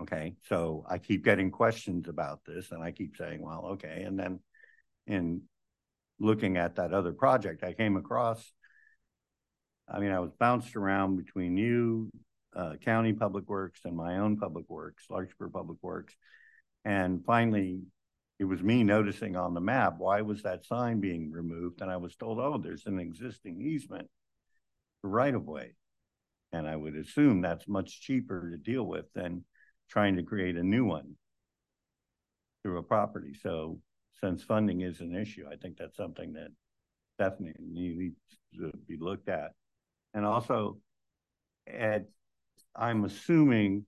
Okay. So I keep getting questions about this and I keep saying, well, okay. And then in looking at that other project, I came across, I mean, I was bounced around between you, uh, county public works and my own public works, Larkspur Public Works. And finally, it was me noticing on the map, why was that sign being removed? And I was told, oh, there's an existing easement right of way. And I would assume that's much cheaper to deal with than trying to create a new one through a property. So since funding is an issue, I think that's something that definitely needs to be looked at. And also, at, I'm assuming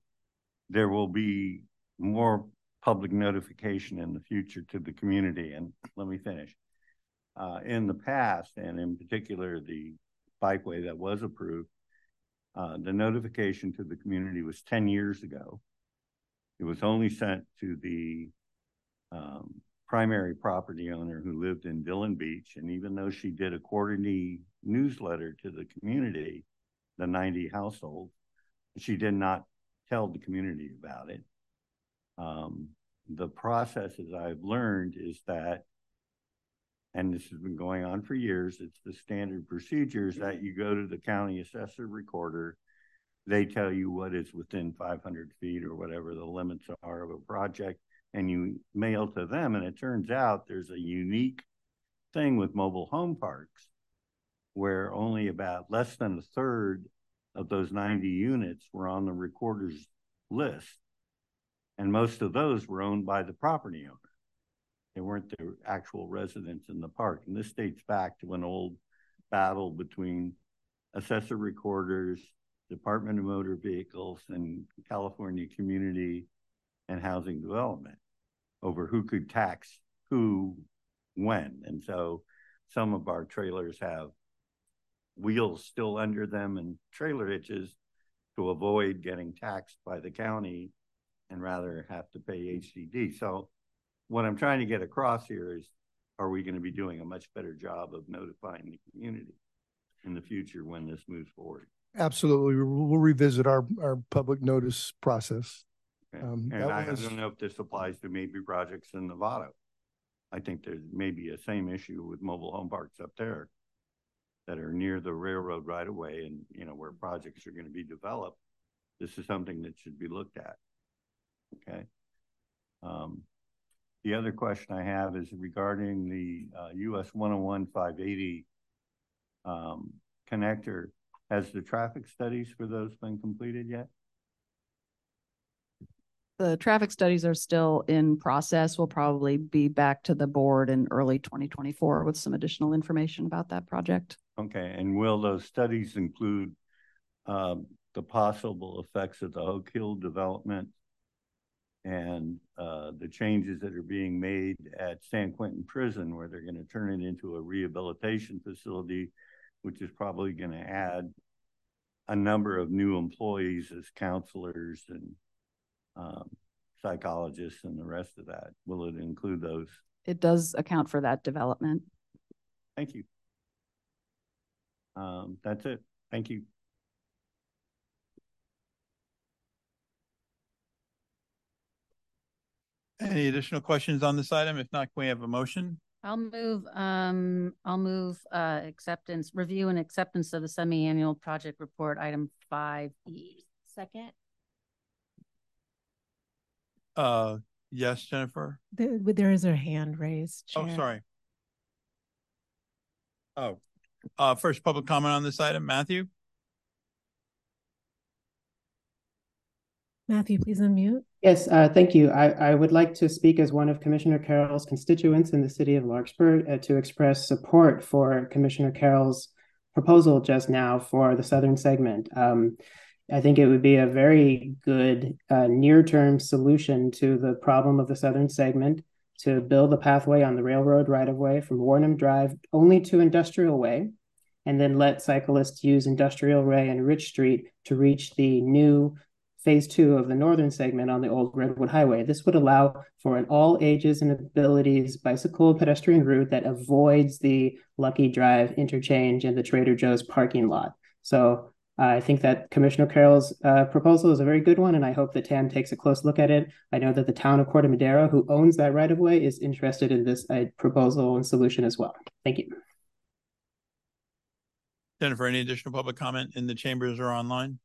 there will be more public notification in the future to the community. And let me finish. Uh, in the past, and in particular, the bikeway that was approved, uh, the notification to the community was 10 years ago. It was only sent to the um, primary property owner who lived in Dillon Beach. And even though she did a quarterly newsletter to the community, the 90 households, she did not tell the community about it. Um, the process, as I've learned, is that, and this has been going on for years, it's the standard procedures that you go to the county assessor recorder. They tell you what is within 500 feet or whatever the limits are of a project, and you mail to them. And it turns out there's a unique thing with mobile home parks where only about less than a third of those 90 units were on the recorder's list. And most of those were owned by the property owner. They weren't the actual residents in the park. And this dates back to an old battle between assessor recorders, Department of Motor Vehicles, and California Community and Housing Development over who could tax who when. And so some of our trailers have wheels still under them and trailer hitches to avoid getting taxed by the county and rather have to pay HCD. So what I'm trying to get across here is, are we going to be doing a much better job of notifying the community in the future when this moves forward? Absolutely. We'll revisit our, our public notice process. Okay. Um, And I was- don't know if this applies to maybe projects in Novato. I think there's maybe a same issue with mobile home parks up there that are near the railroad right away and, you know, where projects are going to be developed. This is something that should be looked at. Okay. Um, the other question I have is regarding the, uh, US one oh one five eighty um, connector. Has the traffic studies for those been completed yet? The traffic studies are still in process. We'll probably be back to the board in early 2024 with some additional information about that project. Okay, and will those studies include um, the possible effects of the Oak Hill development and uh, the changes that are being made at San Quentin Prison, where they're going to turn it into a rehabilitation facility, which is probably going to add a number of new employees as counselors and um, psychologists and the rest of that. Will it include those? It does account for that development. Thank you. Um, that's it. Thank you. Any additional questions on this item? If not, can we have a motion? I'll move, um, I'll move, uh, acceptance, review and acceptance of the semi-annual project report, item five E. Second. Uh, yes, Jennifer? There, there is a hand raised. Oh, Chair. sorry. Oh, uh, first public comment on this item, Matthew? Matthew, please unmute. Yes, uh, thank you. I, I would like to speak as one of Commissioner Carroll's constituents in the city of Larkspur uh, to express support for Commissioner Carroll's proposal just now for the southern segment. Um, I think it would be a very good uh, near-term solution to the problem of the southern segment to build a pathway on the railroad right-of-way from Wornum Drive only to Industrial Way, and then let cyclists use Industrial Way and Rich Street to reach the new phase two of the northern segment on the old Redwood Highway. This would allow for an all ages and abilities bicycle pedestrian route that avoids the Lucky Drive interchange and the Trader Joe's parking lot. So I think that Commissioner Carroll's uh, proposal is a very good one, and I hope that TAM takes a close look at it. I know that the town of Corte Madera, who owns that right of way, is interested in this uh, proposal and solution as well. Thank you. Jennifer, any additional public comment in the chambers or online?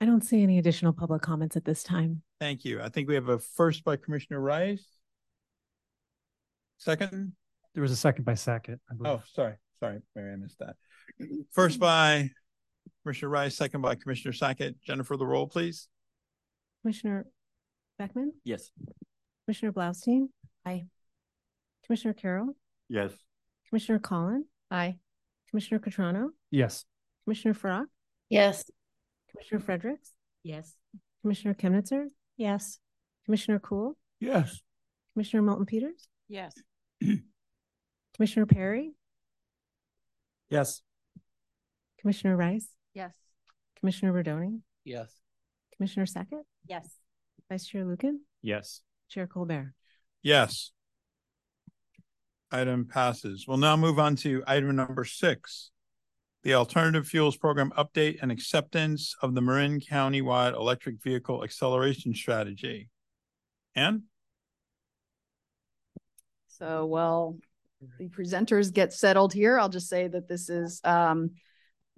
I don't see any additional public comments at this time. Thank you. I think we have a first by Commissioner Rice. Second? There was a second by Sackett. I believe. Oh, sorry, sorry, Mary, I missed that. First by Commissioner Rice, second by Commissioner Sackett. Jennifer, the roll, please. Commissioner Beckman, Yes. Commissioner Blaustein, Aye. Commissioner Carroll, Yes. Commissioner Colin, Aye. Commissioner Cutrano, Yes. Commissioner Farac, Yes. Commissioner Fredericks, Yes. Commissioner Kemnitzer, Yes. Commissioner Cool, Yes. Commissioner Moulton Peters, Yes. Commissioner Perry, Yes. Commissioner Rice, Yes. Commissioner Rodoni, Yes. Commissioner Sackett, Yes. Vice Chair Lucan, Yes. Chair Colbert. Yes. Item passes. We'll now move on to item number six. The Alternative Fuels Program Update and Acceptance of the Marin County-wide Electric Vehicle Acceleration Strategy. Ann? So while the presenters get settled here, I'll just say that this is um,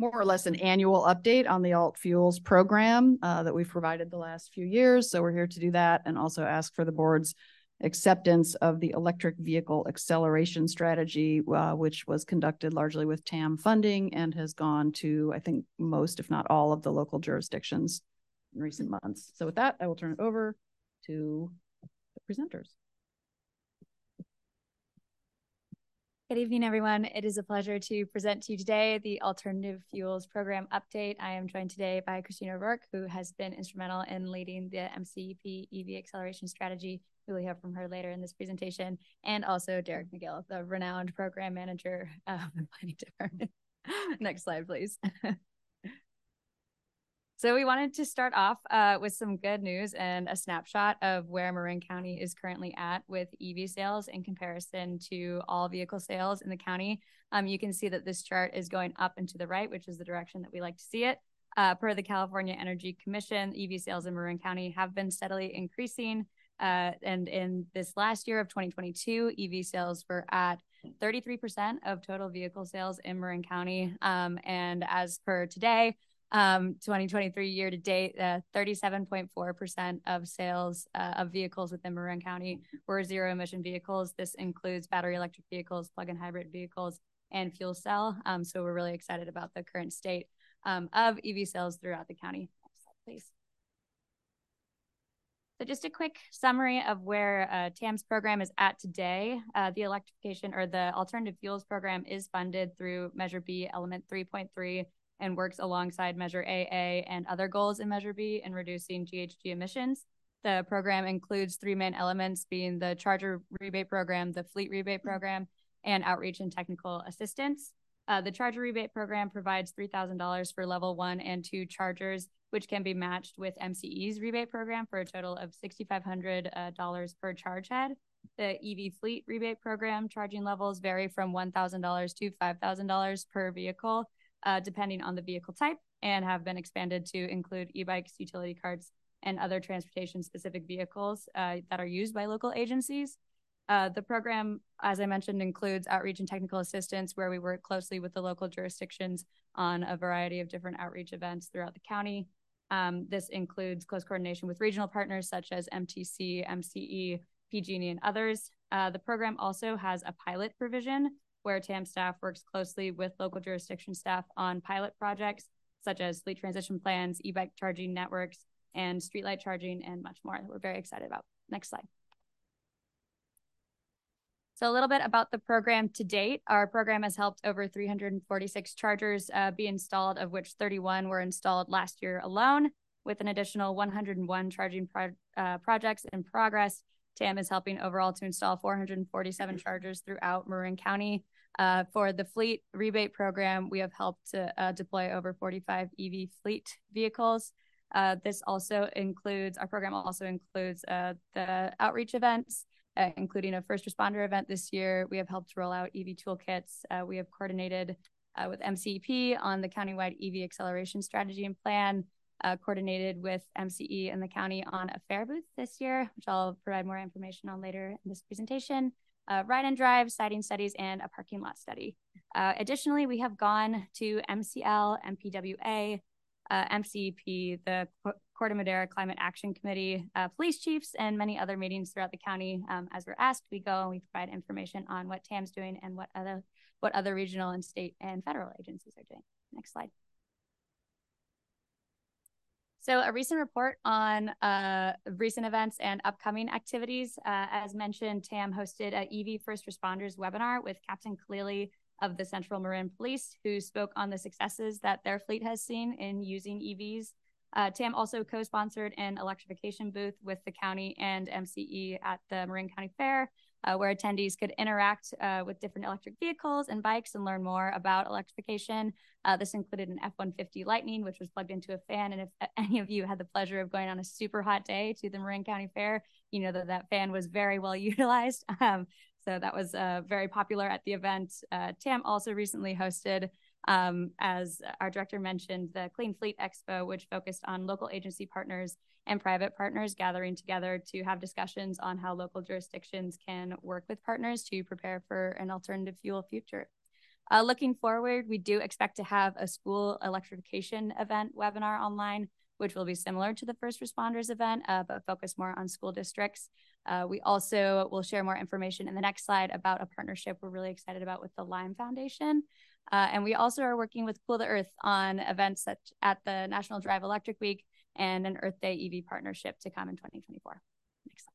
more or less an annual update on the alt fuels program uh, that we've provided the last few years. So we're here to do that and also ask for the board's acceptance of the electric vehicle acceleration strategy, uh, which was conducted largely with TAM funding and has gone to, I think, most, if not all, of the local jurisdictions in recent months. So with that, I will turn it over to the presenters. Good evening, everyone. It is a pleasure to present to you today the Alternative Fuels Program update. I am joined today by Christina O'Rourke, who has been instrumental in leading the MCEP EV acceleration strategy. We will hear from her later in this presentation, and also Derek McGill, the renowned program manager of the planning department. Next slide, please. So we wanted to start off uh, with some good news and a snapshot of where Marin County is currently at with EV sales in comparison to all vehicle sales in the county. Um, you can see that this chart is going up and to the right, which is the direction that we like to see it. Uh, per the California Energy Commission, EV sales in Marin County have been steadily increasing. Uh, and in this last year of 2022, EV sales were at 33% of total vehicle sales in Marin County. Um, and as per today, um, 2023 year to date, uh, 37.4% of sales uh, of vehicles within Marin County were zero emission vehicles. This includes battery electric vehicles, plug-in hybrid vehicles, and fuel cell. Um, so we're really excited about the current state um, of EV sales throughout the county. Next slide, please. So just a quick summary of where uh, TAM's program is at today. Uh, the electrification or the alternative fuels program is funded through Measure B Element 3.3 and works alongside Measure AA and other goals in Measure B in reducing GHG emissions. The program includes three main elements being the charger rebate program, the fleet rebate program, and outreach and technical assistance. Uh, the charger rebate program provides $3,000 for level one and two chargers, which can be matched with MCE's rebate program for a total of $6,500 uh, per charge head. The EV fleet rebate program charging levels vary from $1,000 to $5,000 per vehicle uh, depending on the vehicle type, and have been expanded to include e-bikes, utility carts, and other transportation-specific vehicles uh, that are used by local agencies. Uh, the program, as I mentioned, includes outreach and technical assistance, where we work closely with the local jurisdictions on a variety of different outreach events throughout the county. Um, this includes close coordination with regional partners such as MTC, MCE, PG&E, and others. Uh, the program also has a pilot provision where TAM staff works closely with local jurisdiction staff on pilot projects such as fleet transition plans, e-bike charging networks, and streetlight charging, and much more that we're very excited about. Next slide. So a little bit about the program to date. Our program has helped over 346 chargers uh, be installed, of which 31 were installed last year alone, with an additional 101 charging pro uh, projects in progress TAM is helping overall to install 447 chargers throughout Marin County. Uh, for the fleet rebate program, we have helped to uh, deploy over 45 EV fleet vehicles. Uh, this also includes, our program also includes uh, the outreach events, uh, including a first responder event this year. We have helped roll out EV toolkits. Uh, we have coordinated with MCEP on the countywide EV acceleration strategy and plan uh, coordinated with MCE and the county on a fair booth this year, which I'll provide more information on later in this presentation. Uh, ride and drive, siting studies, and a parking lot study. Uh, additionally, we have gone to MCL, MPWA, uh, MCEP, the Corte Madera Climate Action Committee, uh, police chiefs, and many other meetings throughout the county. Um, as we're asked, we go and we provide information on what TAM's doing and what other what other regional and state and federal agencies are doing. Next slide. So, a recent report on uh, recent events and upcoming activities. Uh, as mentioned, TAM hosted a EV First Responders webinar with Captain Khalili of the Central Marin Police, who spoke on the successes that their fleet has seen in using EVs. Uh, TAM also co-sponsored an electrification booth with the county and MCE at the Marin County Fair, uh, where attendees could interact uh, with different electric vehicles and bikes and learn more about electrification. Uh, this included an F-150 Lightning, which was plugged into a fan. And if any of you had the pleasure of going on a super hot day to the Marin County Fair, you know that that fan was very well utilized. Um, so that was uh, very popular at the event. Uh, TAM also recently hosted um, as our director mentioned, the Clean Fleet Expo, which focused on local agency partners and private partners gathering together to have discussions on how local jurisdictions can work with partners to prepare for an alternative fuel future. Uh, looking forward, we do expect to have a school electrification event webinar online, which will be similar to the first responders event, uh, but focus more on school districts. Uh, we also will share more information in the next slide about a partnership we're really excited about with the Lime Foundation. Uh, and we also are working with Cool the Earth on events such at the National Drive Electric Week and an Earth Day EV partnership to come in 2024. Next slide.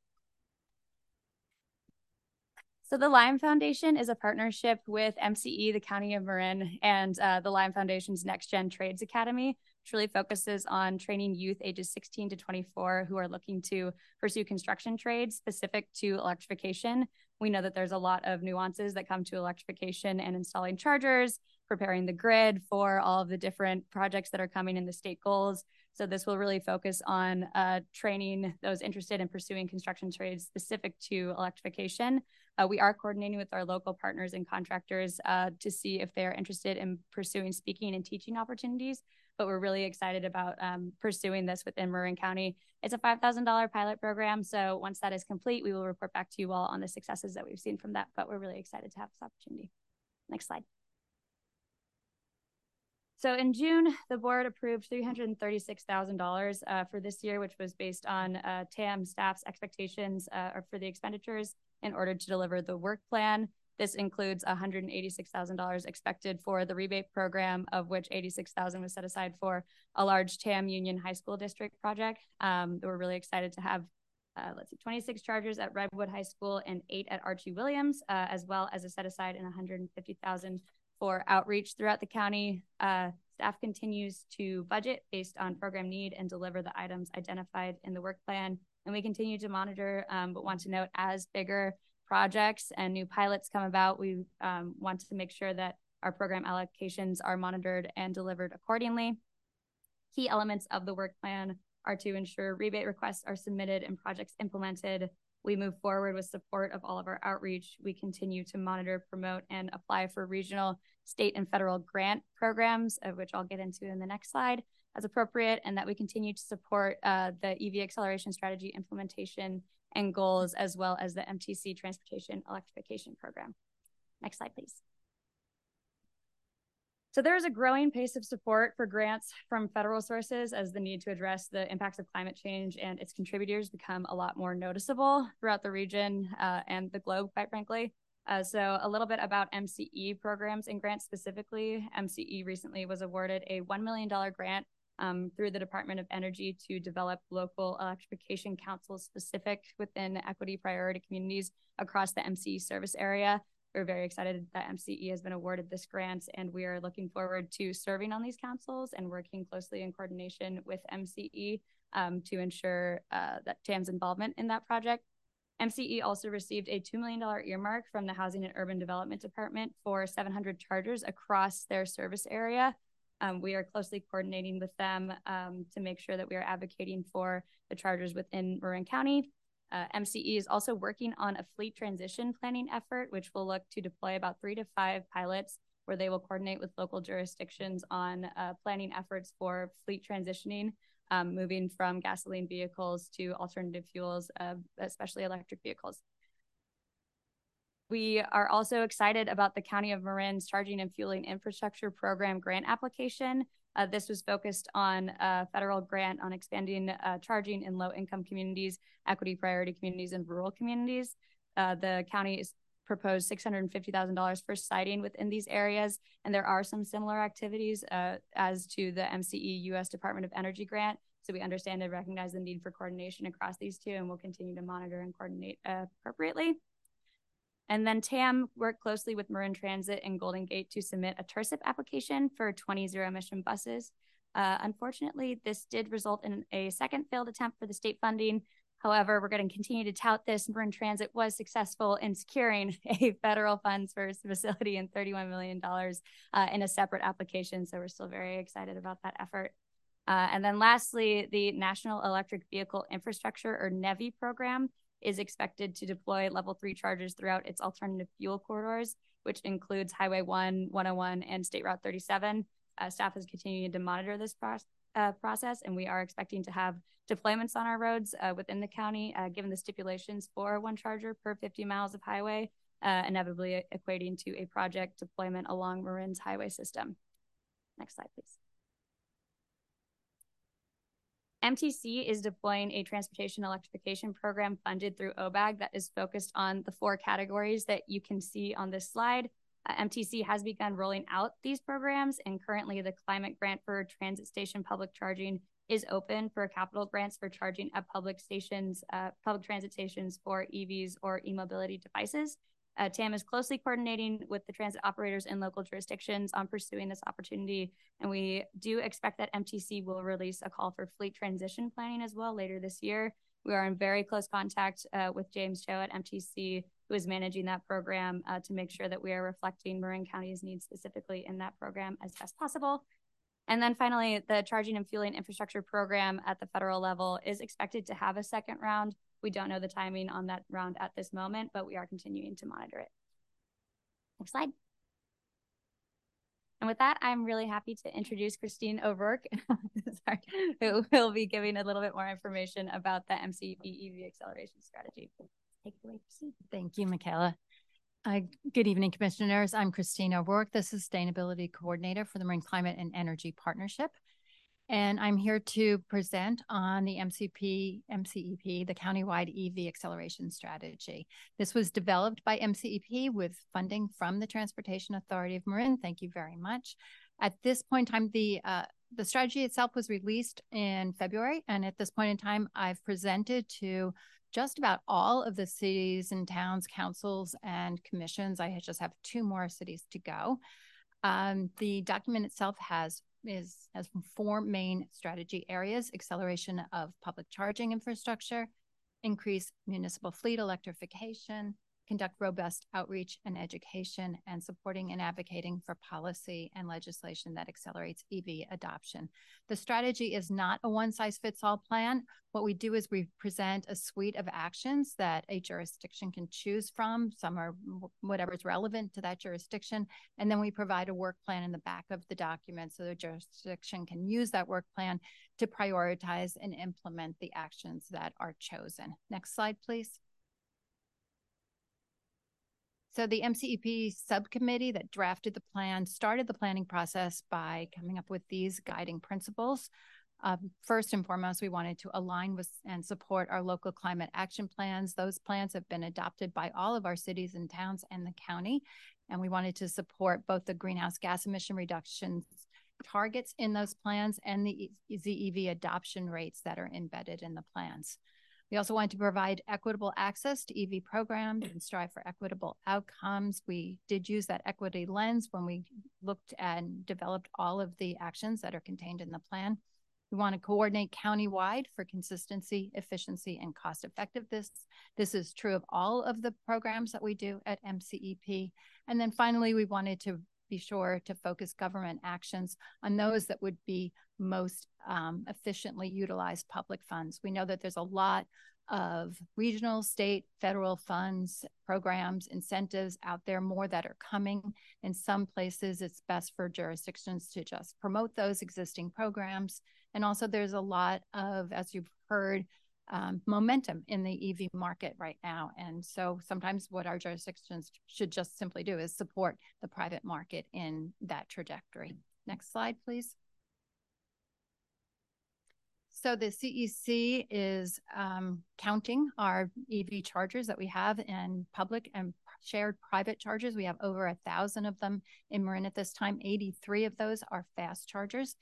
So the Lime Foundation is a partnership with MCE, the County of Marin, and uh, the Lime Foundation's Next Gen Trades Academy, really focuses on training youth ages 16 to 24 who are looking to pursue construction trades specific to electrification. We know that there's a lot of nuances that come to electrification and installing chargers, preparing the grid for all of the different projects that are coming in the state goals. So this will really focus on uh, training those interested in pursuing construction trades specific to electrification. Uh, we are coordinating with our local partners and contractors uh, to see if they are interested in pursuing speaking and teaching opportunities. But we're really excited about um, pursuing this within Marin County. It's a $5,000 pilot program. So once that is complete, we will report back to you all on the successes that we've seen from that. But we're really excited to have this opportunity. Next slide. So in June, the board approved $336,000 uh, for this year, which was based on uh, TAM staff's expectations uh, for the expenditures in order to deliver the work plan. This includes $186,000 expected for the rebate program, of which 86,000 was set aside for a large TAM Union High School District project. Um, we're really excited to have, uh, let's see, 26 chargers at Redwood High School and eight at Archie Williams, uh, as well as a set aside in 150,000 for outreach throughout the county. Uh, staff continues to budget based on program need and deliver the items identified in the work plan. And we continue to monitor, um, but want to note as bigger projects and new pilots come about, we um, want to make sure that our program allocations are monitored and delivered accordingly. Key elements of the work plan are to ensure rebate requests are submitted and projects implemented. We move forward with support of all of our outreach. We continue to monitor, promote, and apply for regional, state, and federal grant programs, of which I'll get into in the next slide as appropriate, and that we continue to support uh, the EV acceleration strategy implementation and goals, as well as the MTC Transportation Electrification Program. Next slide, please. So there is a growing pace of support for grants from federal sources as the need to address the impacts of climate change and its contributors become a lot more noticeable throughout the region uh, and the globe, quite frankly. Uh, so a little bit about MCE programs and grants specifically. MCE recently was awarded a $1 million grant um, through the Department of Energy to develop local electrification councils specific within equity priority communities across the MCE service area. We're very excited that MCE has been awarded this grant, and we are looking forward to serving on these councils and working closely in coordination with MCE um, to ensure uh, that TAM's involvement in that project. MCE also received a $2 million earmark from the Housing and Urban Development Department for 700 chargers across their service area um, we are closely coordinating with them um, to make sure that we are advocating for the chargers within Marin County. Uh, MCE is also working on a fleet transition planning effort, which will look to deploy about three to five pilots where they will coordinate with local jurisdictions on uh, planning efforts for fleet transitioning, um, moving from gasoline vehicles to alternative fuels, uh, especially electric vehicles. We are also excited about the County of Marin's Charging and Fueling Infrastructure Program grant application. Uh, this was focused on a federal grant on expanding uh, charging in low income communities, equity priority communities, and rural communities. Uh, the county is proposed $650,000 for siting within these areas. And there are some similar activities uh, as to the MCE U.S. Department of Energy grant. So we understand and recognize the need for coordination across these two, and we'll continue to monitor and coordinate appropriately. And then TAM worked closely with Marin Transit and Golden Gate to submit a TIRCIP application for 20 zero emission buses. Uh, unfortunately, this did result in a second failed attempt for the state funding. However, we're going to continue to tout this. Marin Transit was successful in securing a federal funds for its facility and $31 million uh, in a separate application. So we're still very excited about that effort. Uh, and then lastly, the National Electric Vehicle Infrastructure or NEVI program is expected to deploy level three chargers throughout its alternative fuel corridors, which includes Highway 1, 101, and State Route 37. Uh, staff is continuing to monitor this pro- uh, process, and we are expecting to have deployments on our roads uh, within the county, uh, given the stipulations for one charger per 50 miles of highway, uh, inevitably equating to a project deployment along Marin's highway system. Next slide, please. MTC is deploying a transportation electrification program funded through OBAG that is focused on the four categories that you can see on this slide. Uh, MTC has begun rolling out these programs, and currently the climate grant for transit station public charging is open for capital grants for charging at public stations, uh, public transit stations for EVs or e-mobility devices. Uh, TAM is closely coordinating with the transit operators in local jurisdictions on pursuing this opportunity. And we do expect that MTC will release a call for fleet transition planning as well later this year. We are in very close contact uh, with James Cho at MTC, who is managing that program uh, to make sure that we are reflecting Marin County's needs specifically in that program as best possible. And then finally, the charging and fueling infrastructure program at the federal level is expected to have a second round we don't know the timing on that round at this moment, but we are continuing to monitor it. Next slide. And with that, I'm really happy to introduce Christine O'Rourke, sorry, who will be giving a little bit more information about the MCEP EV acceleration strategy. Take it away, Christine. Thank you, Michaela. Uh, good evening, commissioners. I'm Christine O'Rourke, the Sustainability Coordinator for the Marin Climate and Energy Partnership and I'm here to present on the MCP, MCEP, the countywide EV acceleration strategy. This was developed by MCEP with funding from the Transportation Authority of Marin. Thank you very much. At this point in time, the uh, the strategy itself was released in February, and at this point in time, I've presented to just about all of the cities and towns, councils, and commissions. I just have two more cities to go. Um, the document itself has is has four main strategy areas acceleration of public charging infrastructure, increase municipal fleet electrification, conduct robust outreach and education, and supporting and advocating for policy and legislation that accelerates EV adoption. The strategy is not a one size fits all plan. What we do is we present a suite of actions that a jurisdiction can choose from. Some are whatever is relevant to that jurisdiction. And then we provide a work plan in the back of the document so the jurisdiction can use that work plan to prioritize and implement the actions that are chosen. Next slide, please. So the MCEP subcommittee that drafted the plan started the planning process by coming up with these guiding principles. Um, first and foremost, we wanted to align with and support our local climate action plans. Those plans have been adopted by all of our cities and towns and the county. And we wanted to support both the greenhouse gas emission reductions targets in those plans and the ZEV adoption rates that are embedded in the plans. We also want to provide equitable access to EV programs and strive for equitable outcomes. We did use that equity lens when we looked and developed all of the actions that are contained in the plan. We want to coordinate countywide for consistency, efficiency, and cost effectiveness. This is true of all of the programs that we do at MCEP. And then finally, we wanted to be sure to focus government actions on those that would be most um, efficiently utilize public funds. We know that there's a lot of regional, state, federal funds, programs, incentives out there, more that are coming. In some places, it's best for jurisdictions to just promote those existing programs. And also, there's a lot of, as you've heard, um, momentum in the EV market right now. And so sometimes what our jurisdictions should just simply do is support the private market in that trajectory. Next slide, please. So the CEC is um, counting our EV chargers that we have in public and shared private chargers. We have over a thousand of them in Marin at this time. 83 of those are fast chargers.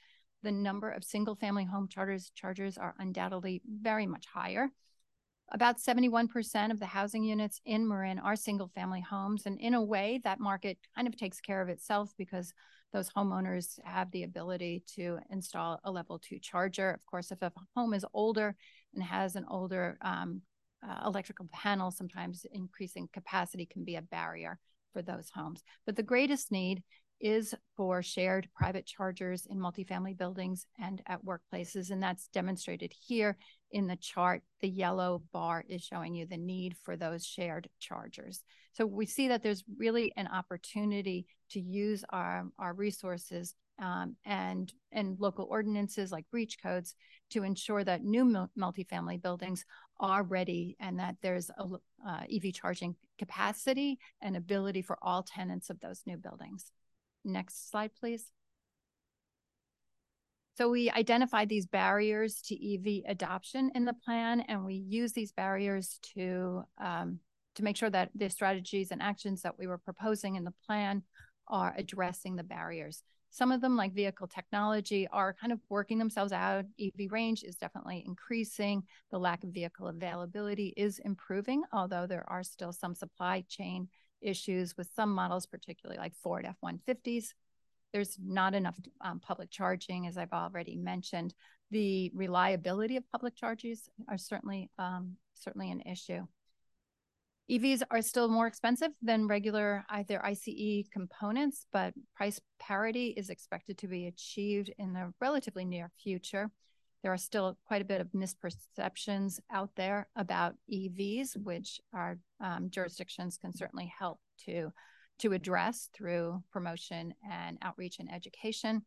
The number of single family home chargers chargers are undoubtedly very much higher. About 71% of the housing units in Marin are single family homes. And in a way, that market kind of takes care of itself because those homeowners have the ability to install a level two charger. Of course, if a home is older and has an older um, uh, electrical panel, sometimes increasing capacity can be a barrier for those homes. But the greatest need is for shared private chargers in multifamily buildings and at workplaces. And that's demonstrated here in the chart. The yellow bar is showing you the need for those shared chargers. So we see that there's really an opportunity to use our, our resources um, and and local ordinances like reach codes to ensure that new multifamily buildings are ready and that there's a uh, EV charging capacity and ability for all tenants of those new buildings. Next slide, please. So we identified these barriers to EV adoption in the plan, and we use these barriers to um, to make sure that the strategies and actions that we were proposing in the plan are addressing the barriers. Some of them, like vehicle technology, are kind of working themselves out. EV range is definitely increasing. The lack of vehicle availability is improving, although there are still some supply chain issues with some models, particularly like Ford F 150s. There's not enough um, public charging, as I've already mentioned. The reliability of public charges are certainly um, certainly an issue. EVs are still more expensive than regular either ICE components, but price parity is expected to be achieved in the relatively near future there are still quite a bit of misperceptions out there about EVs, which our um, jurisdictions can certainly help to to address through promotion and outreach and education.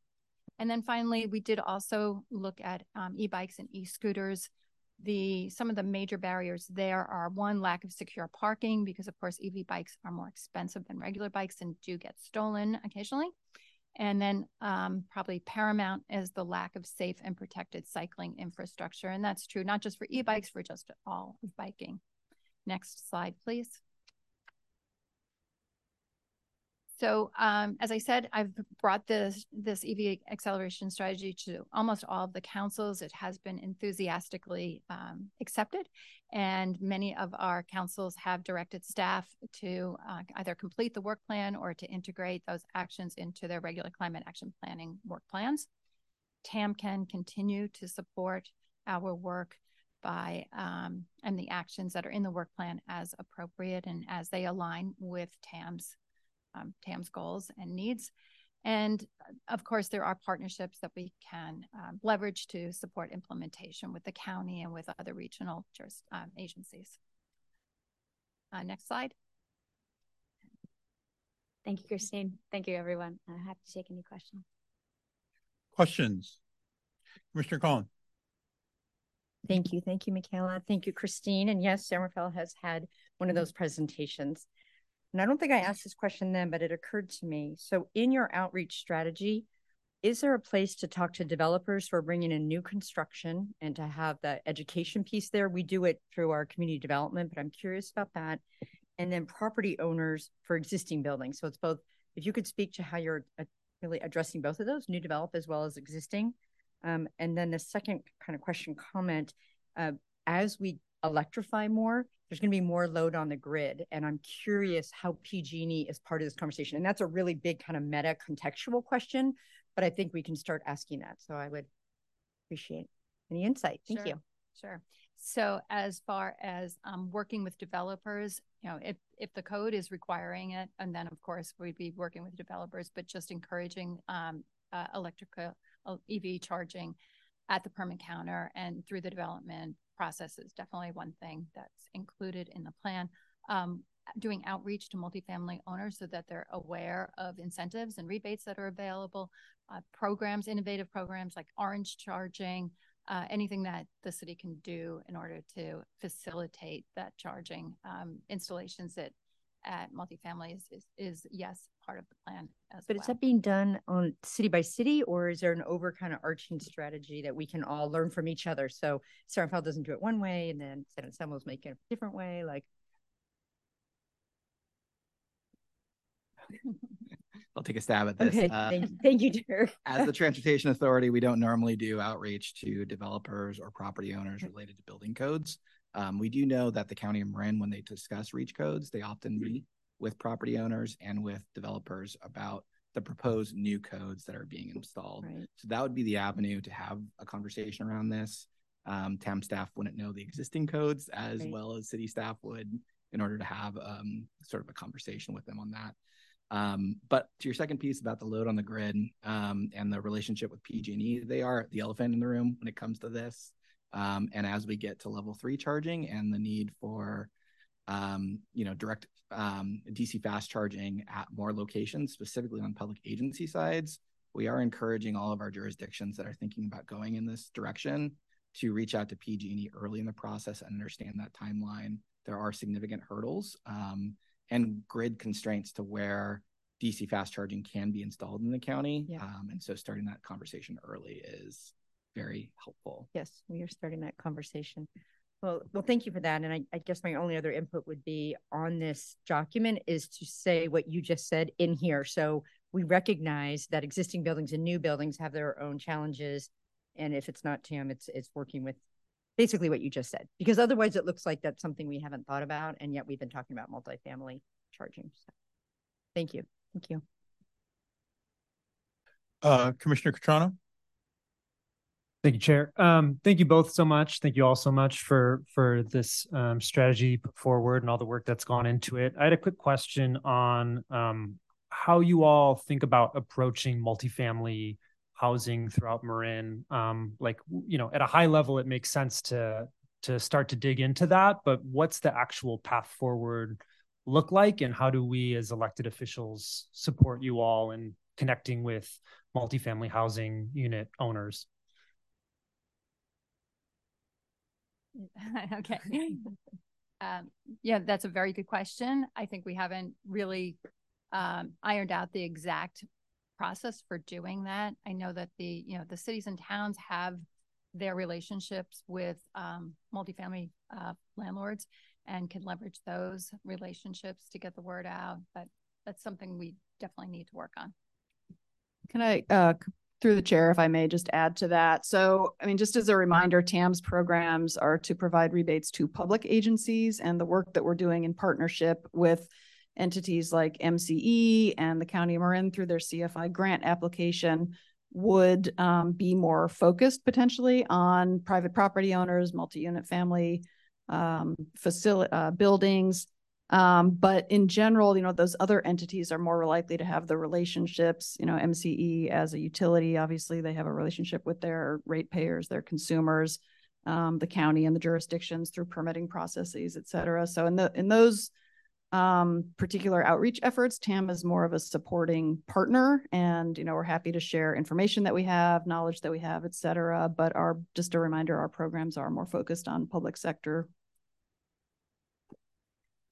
And then finally, we did also look at um, e-bikes and e-scooters. The some of the major barriers there are one lack of secure parking because of course EV bikes are more expensive than regular bikes and do get stolen occasionally. And then um, probably paramount is the lack of safe and protected cycling infrastructure. And that's true not just for e-bikes, for just all of biking. Next slide, please. So um, as I said, I've brought this this EV acceleration strategy to almost all of the councils. It has been enthusiastically um, accepted, and many of our councils have directed staff to uh, either complete the work plan or to integrate those actions into their regular climate action planning work plans. TAM can continue to support our work by um, and the actions that are in the work plan as appropriate and as they align with TAM's um, TAM's goals and needs. And of course, there are partnerships that we can um, leverage to support implementation with the county and with other regional um, agencies. Uh, next slide. Thank you, Christine. Thank you, everyone. I'm happy to take any questions. Questions? Commissioner Colin. Thank you. Thank you, Michaela. Thank you, Christine. And yes, San Rafael has had one of those presentations. And I don't think I asked this question then, but it occurred to me. So, in your outreach strategy, is there a place to talk to developers who are bringing in new construction and to have the education piece there? We do it through our community development, but I'm curious about that. And then property owners for existing buildings. So, it's both, if you could speak to how you're uh, really addressing both of those, new develop as well as existing. Um, and then the second kind of question comment uh, as we electrify more, there's going to be more load on the grid. And I'm curious how PG&E is part of this conversation. And that's a really big kind of meta contextual question, but I think we can start asking that. So I would appreciate any insight. Thank sure. you. Sure. So as far as um, working with developers, you know, if if the code is requiring it, and then of course we'd be working with developers, but just encouraging um, uh, electrical uh, EV charging at the permit counter and through the development process is definitely one thing that's included in the plan. Um, doing outreach to multifamily owners so that they're aware of incentives and rebates that are available, uh, programs, innovative programs like orange charging, uh, anything that the city can do in order to facilitate that charging um, installations that at multifamily is, is, is yes part of the plan as but well. is that being done on city by city or is there an over kind of arching strategy that we can all learn from each other so San Rafael doesn't do it one way and then San Anselmo's making it a different way like I'll take a stab at this. Okay, Uh, thank you, thank you, Derek. As the Transportation Authority, we don't normally do outreach to developers or property owners related to building codes. Um, we do know that the County of Marin, when they discuss reach codes, they often meet with property owners and with developers about the proposed new codes that are being installed. So that would be the avenue to have a conversation around this. Um, TAM staff wouldn't know the existing codes as Right. well as city staff would in order to have um, sort of a conversation with them on that. Um, but to your second piece about the load on the grid um, and the relationship with PG&E, they are the elephant in the room when it comes to this. Um, and as we get to level three charging and the need for, um, you know, direct um, DC fast charging at more locations, specifically on public agency sides, we are encouraging all of our jurisdictions that are thinking about going in this direction to reach out to PG&E early in the process and understand that timeline. There are significant hurdles um, and grid constraints to where DC fast charging can be installed in the county. Yeah. Um, and so starting that conversation early is very helpful. Yes, we are starting that conversation. Well, well, thank you for that. And I, I guess my only other input would be on this document is to say what you just said in here. So we recognize that existing buildings and new buildings have their own challenges. And if it's not TAM, it's, it's working with basically what you just said, because otherwise it looks like that's something we haven't thought about. And yet we've been talking about multifamily charging. So Thank you. Thank you. Uh, Commissioner Cutrano? Thank you, Chair. Um, thank you both so much. Thank you all so much for for this um, strategy put forward and all the work that's gone into it. I had a quick question on um, how you all think about approaching multifamily housing throughout Marin. Um, like, you know, at a high level, it makes sense to to start to dig into that, but what's the actual path forward look like, and how do we as elected officials support you all in connecting with multifamily housing unit owners? okay. Um, yeah, that's a very good question. I think we haven't really um, ironed out the exact process for doing that. I know that the you know the cities and towns have their relationships with um, multifamily uh, landlords and can leverage those relationships to get the word out. But that's something we definitely need to work on. Can I, uh, through the chair, if I may just add to that? So, I mean, just as a reminder, TAM's programs are to provide rebates to public agencies and the work that we're doing in partnership with entities like MCE and the County of Marin through their CFI grant application would um, be more focused potentially on private property owners, multi-unit family um, facility, uh, buildings. Um, but in general, you know, those other entities are more likely to have the relationships, you know, MCE as a utility, obviously they have a relationship with their ratepayers, their consumers, um, the county and the jurisdictions through permitting processes, et cetera. So in the, in those um, particular outreach efforts, TAM is more of a supporting partner and, you know, we're happy to share information that we have, knowledge that we have, et cetera. But our, just a reminder, our programs are more focused on public sector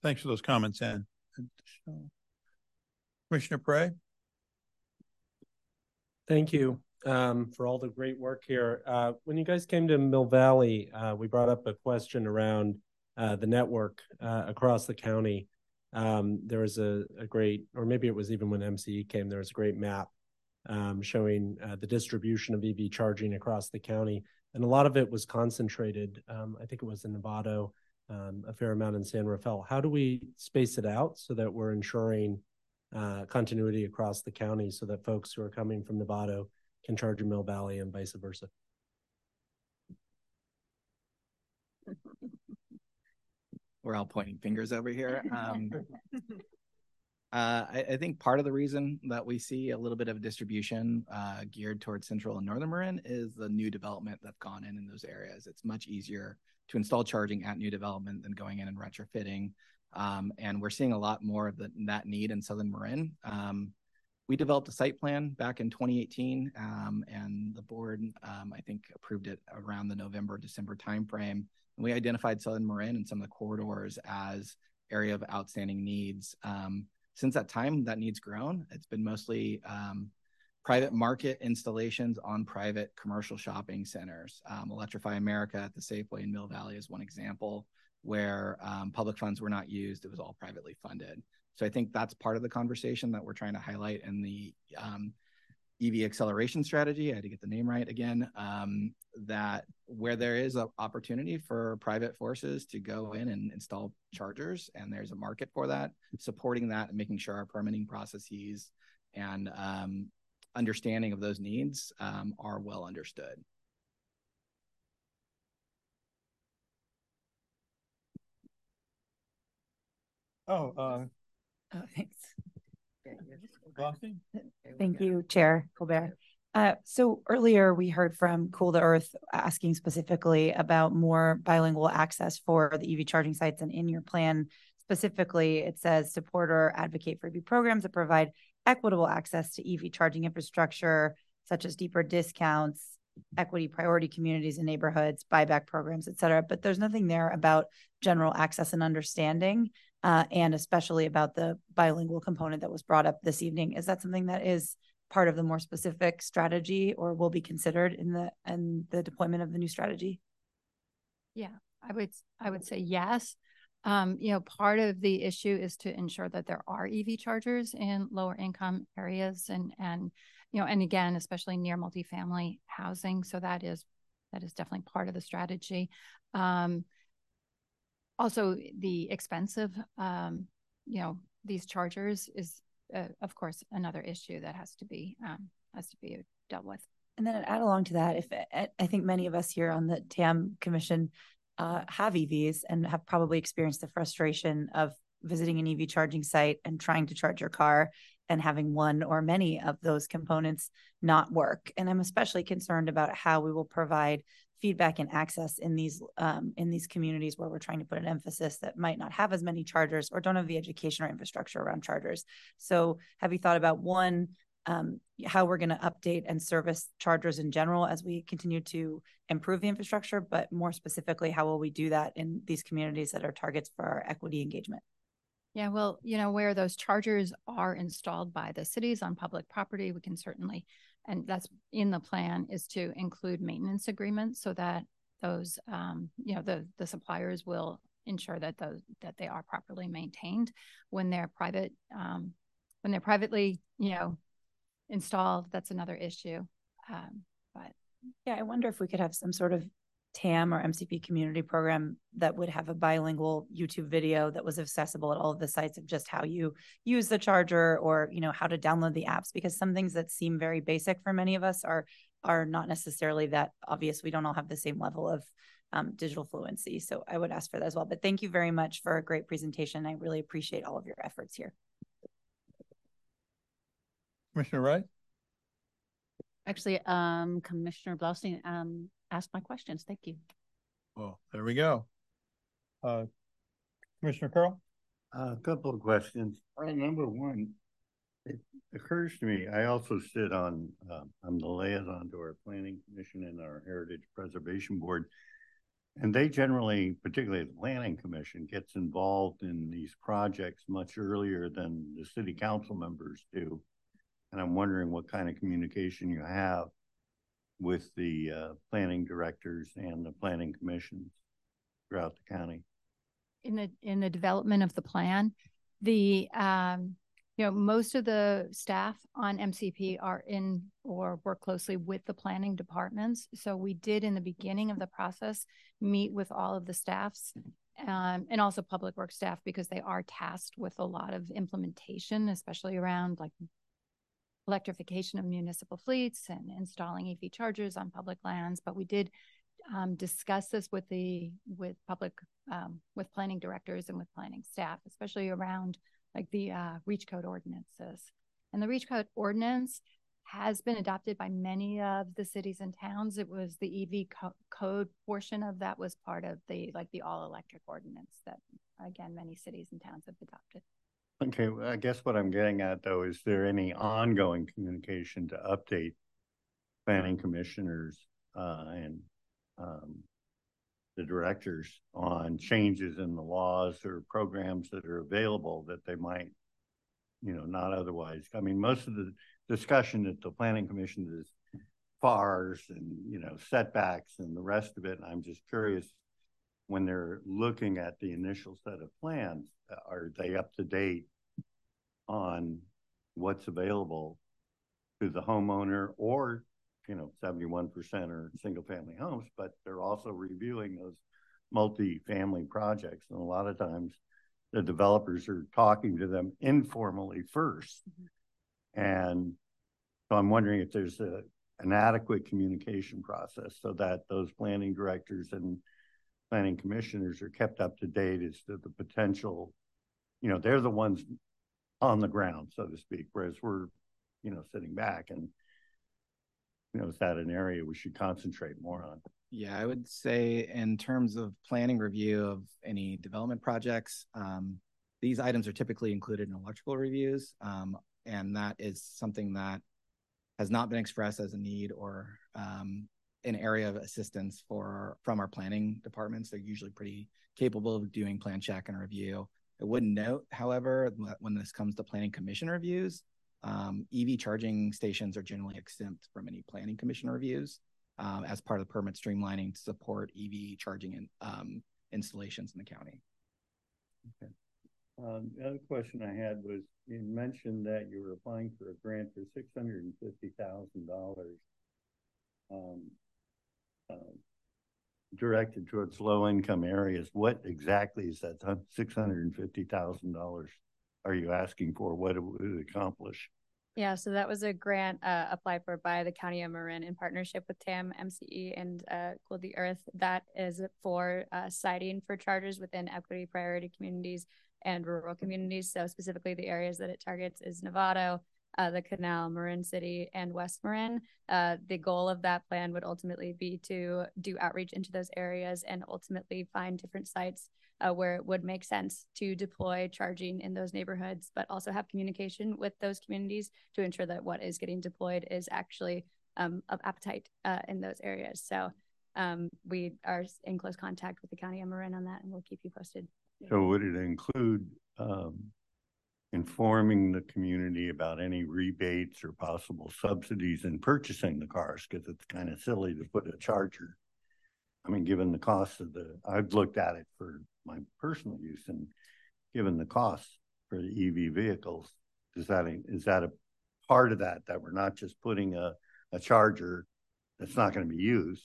Thanks for those comments, Ann. Commissioner Perrey? Thank you um, for all the great work here. Uh, when you guys came to Mill Valley, uh, we brought up a question around uh, the network uh, across the county. Um, there was a, a, great, or maybe it was even when MCE came, there was a great map um, showing uh, the distribution of EV charging across the county. And a lot of it was concentrated. Um, I think it was in Novato, um, a fair amount in San Rafael. How do we space it out so that we're ensuring uh, continuity across the county so that folks who are coming from Novato can charge in Mill Valley and vice versa. We're all pointing fingers over here. Um, uh, I, I, think part of the reason that we see a little bit of distribution uh, geared towards Central and Northern Marin is the new development that's gone in in those areas. It's much easier to install charging at new development than going in and retrofitting. Um, and we're seeing a lot more of the, that need in Southern Marin. Um, we developed a site plan back in 2018, um, and the board, um, I think, approved it around the November December timeframe. And we identified Southern Marin and some of the corridors as area of outstanding needs. Um, since that time, that need's grown. It's been mostly um, private market installations on private commercial shopping centers. Um, Electrify America at the Safeway in Mill Valley is one example where um, public funds were not used. It was all privately funded. So I think that's part of the conversation that we're trying to highlight in the um, EV acceleration strategy. I had to get the name right again. Um, that where there is an opportunity for private forces to go in and install chargers, and there's a market for that, supporting that and making sure our permitting processes and um, understanding of those needs um, are well understood. Oh, uh, Oh, thanks. Glossy? Thank you, Chair Colbert. Uh, so earlier we heard from Cool the Earth asking specifically about more bilingual access for the EV charging sites. And in your plan, specifically, it says support or advocate for EV programs that provide equitable access to EV charging infrastructure, such as deeper discounts, equity priority communities and neighborhoods, buyback programs, et cetera. But there's nothing there about general access and understanding uh, and especially about the bilingual component that was brought up this evening. Is that something that is part of the more specific strategy or will be considered in the in the deployment of the new strategy? Yeah, I would I would say yes. Um, you know, part of the issue is to ensure that there are EV chargers in lower income areas and and you know, and again, especially near multifamily housing. So that is that is definitely part of the strategy. Um, also the expensive um, you know these chargers is uh, of course another issue that has to be um, has to be dealt with and then add along to that if i think many of us here on the tam commission uh, have evs and have probably experienced the frustration of visiting an ev charging site and trying to charge your car and having one or many of those components not work and i'm especially concerned about how we will provide feedback and access in these um, in these communities where we're trying to put an emphasis that might not have as many chargers or don't have the education or infrastructure around chargers. So, have you thought about one? Um, how we're going to update and service chargers in general as we continue to improve the infrastructure, but more specifically, how will we do that in these communities that are targets for our equity engagement? Yeah, well, you know, where those chargers are installed by the cities on public property, we can certainly and that's in the plan is to include maintenance agreements so that those um, you know the the suppliers will ensure that those that they are properly maintained when they're private um, when they're privately you know installed that's another issue um, but yeah i wonder if we could have some sort of TAM or MCP community program that would have a bilingual YouTube video that was accessible at all of the sites of just how you use the charger or you know how to download the apps because some things that seem very basic for many of us are are not necessarily that obvious. We don't all have the same level of um, digital fluency. So I would ask for that as well. But thank you very much for a great presentation. I really appreciate all of your efforts here. Commissioner Wright? Actually, um, Commissioner Blaustein, um, ask my questions. Thank you. Well, there we go. Uh, Commissioner Curl? A couple of questions. Uh, number one, it occurs to me, I also sit on, uh, I'm the liaison to our planning commission and our heritage preservation board. And they generally, particularly the planning commission, gets involved in these projects much earlier than the city council members do. And I'm wondering what kind of communication you have with the uh, planning directors and the planning commissions throughout the county? In the in the development of the plan, the um, you know most of the staff on MCP are in or work closely with the planning departments. So we did in the beginning of the process meet with all of the staffs um, and also public works staff because they are tasked with a lot of implementation, especially around like electrification of municipal fleets and installing EV chargers on public lands. But we did um, discuss this with the with public um, with planning directors and with planning staff, especially around like the uh, reach code ordinances. And the reach code ordinance has been adopted by many of the cities and towns. It was the EV co- code portion of that was part of the like the all electric ordinance that again many cities and towns have adopted. Okay, well, I guess what I'm getting at though, is there any ongoing communication to update planning commissioners uh, and um, the directors on changes in the laws or programs that are available that they might, you know, not otherwise. I mean, most of the discussion at the planning commission is FARs and, you know, setbacks and the rest of it. I'm just curious when they're looking at the initial set of plans, uh, are they up to date on what's available to the homeowner or, you know, seventy-one percent are single-family homes, but they're also reviewing those multi-family projects. And a lot of times the developers are talking to them informally first. Mm-hmm. And so I'm wondering if there's a, an adequate communication process so that those planning directors and planning commissioners are kept up to date as to the potential, you know, they're the ones on the ground, so to speak, whereas we're, you know, sitting back and, you know, is that an area we should concentrate more on? Yeah, I would say in terms of planning review of any development projects, um, these items are typically included in electrical reviews. Um, and that is something that has not been expressed as a need or um, an area of assistance for from our planning departments. They're usually pretty capable of doing plan check and review. I would note, however, when this comes to planning commission reviews, um, EV charging stations are generally exempt from any planning commission reviews um, as part of the permit streamlining to support EV charging and um, installations in the county. Okay. Um, the other question I had was you mentioned that you were applying for a grant for six hundred and fifty thousand dollars. Uh, directed towards low income areas. What exactly is that six hundred and fifty thousand dollars are you asking for? What would it accomplish? Yeah, so that was a grant uh, applied for by the County of Marin in partnership with TAM, MCE, and uh, Cool the Earth. That is for uh, siting for chargers within equity priority communities and rural communities. So specifically, the areas that it targets is Novato, uh, the Canal, Marin City, and West Marin. Uh, the goal of that plan would ultimately be to do outreach into those areas and ultimately find different sites uh, where it would make sense to deploy charging in those neighborhoods, but also have communication with those communities to ensure that what is getting deployed is actually um, of appetite uh, in those areas. So um, we are in close contact with the County of Marin on that, and we'll keep you posted. So would it include um, informing the community about any rebates or possible subsidies in purchasing the cars? Because it's kind of silly to put a charger. I mean, given the cost of the, I've looked at it for my personal use and given the cost for the EV vehicles, is that, a, is that a part of that, that we're not just putting a, a charger that's not going to be used?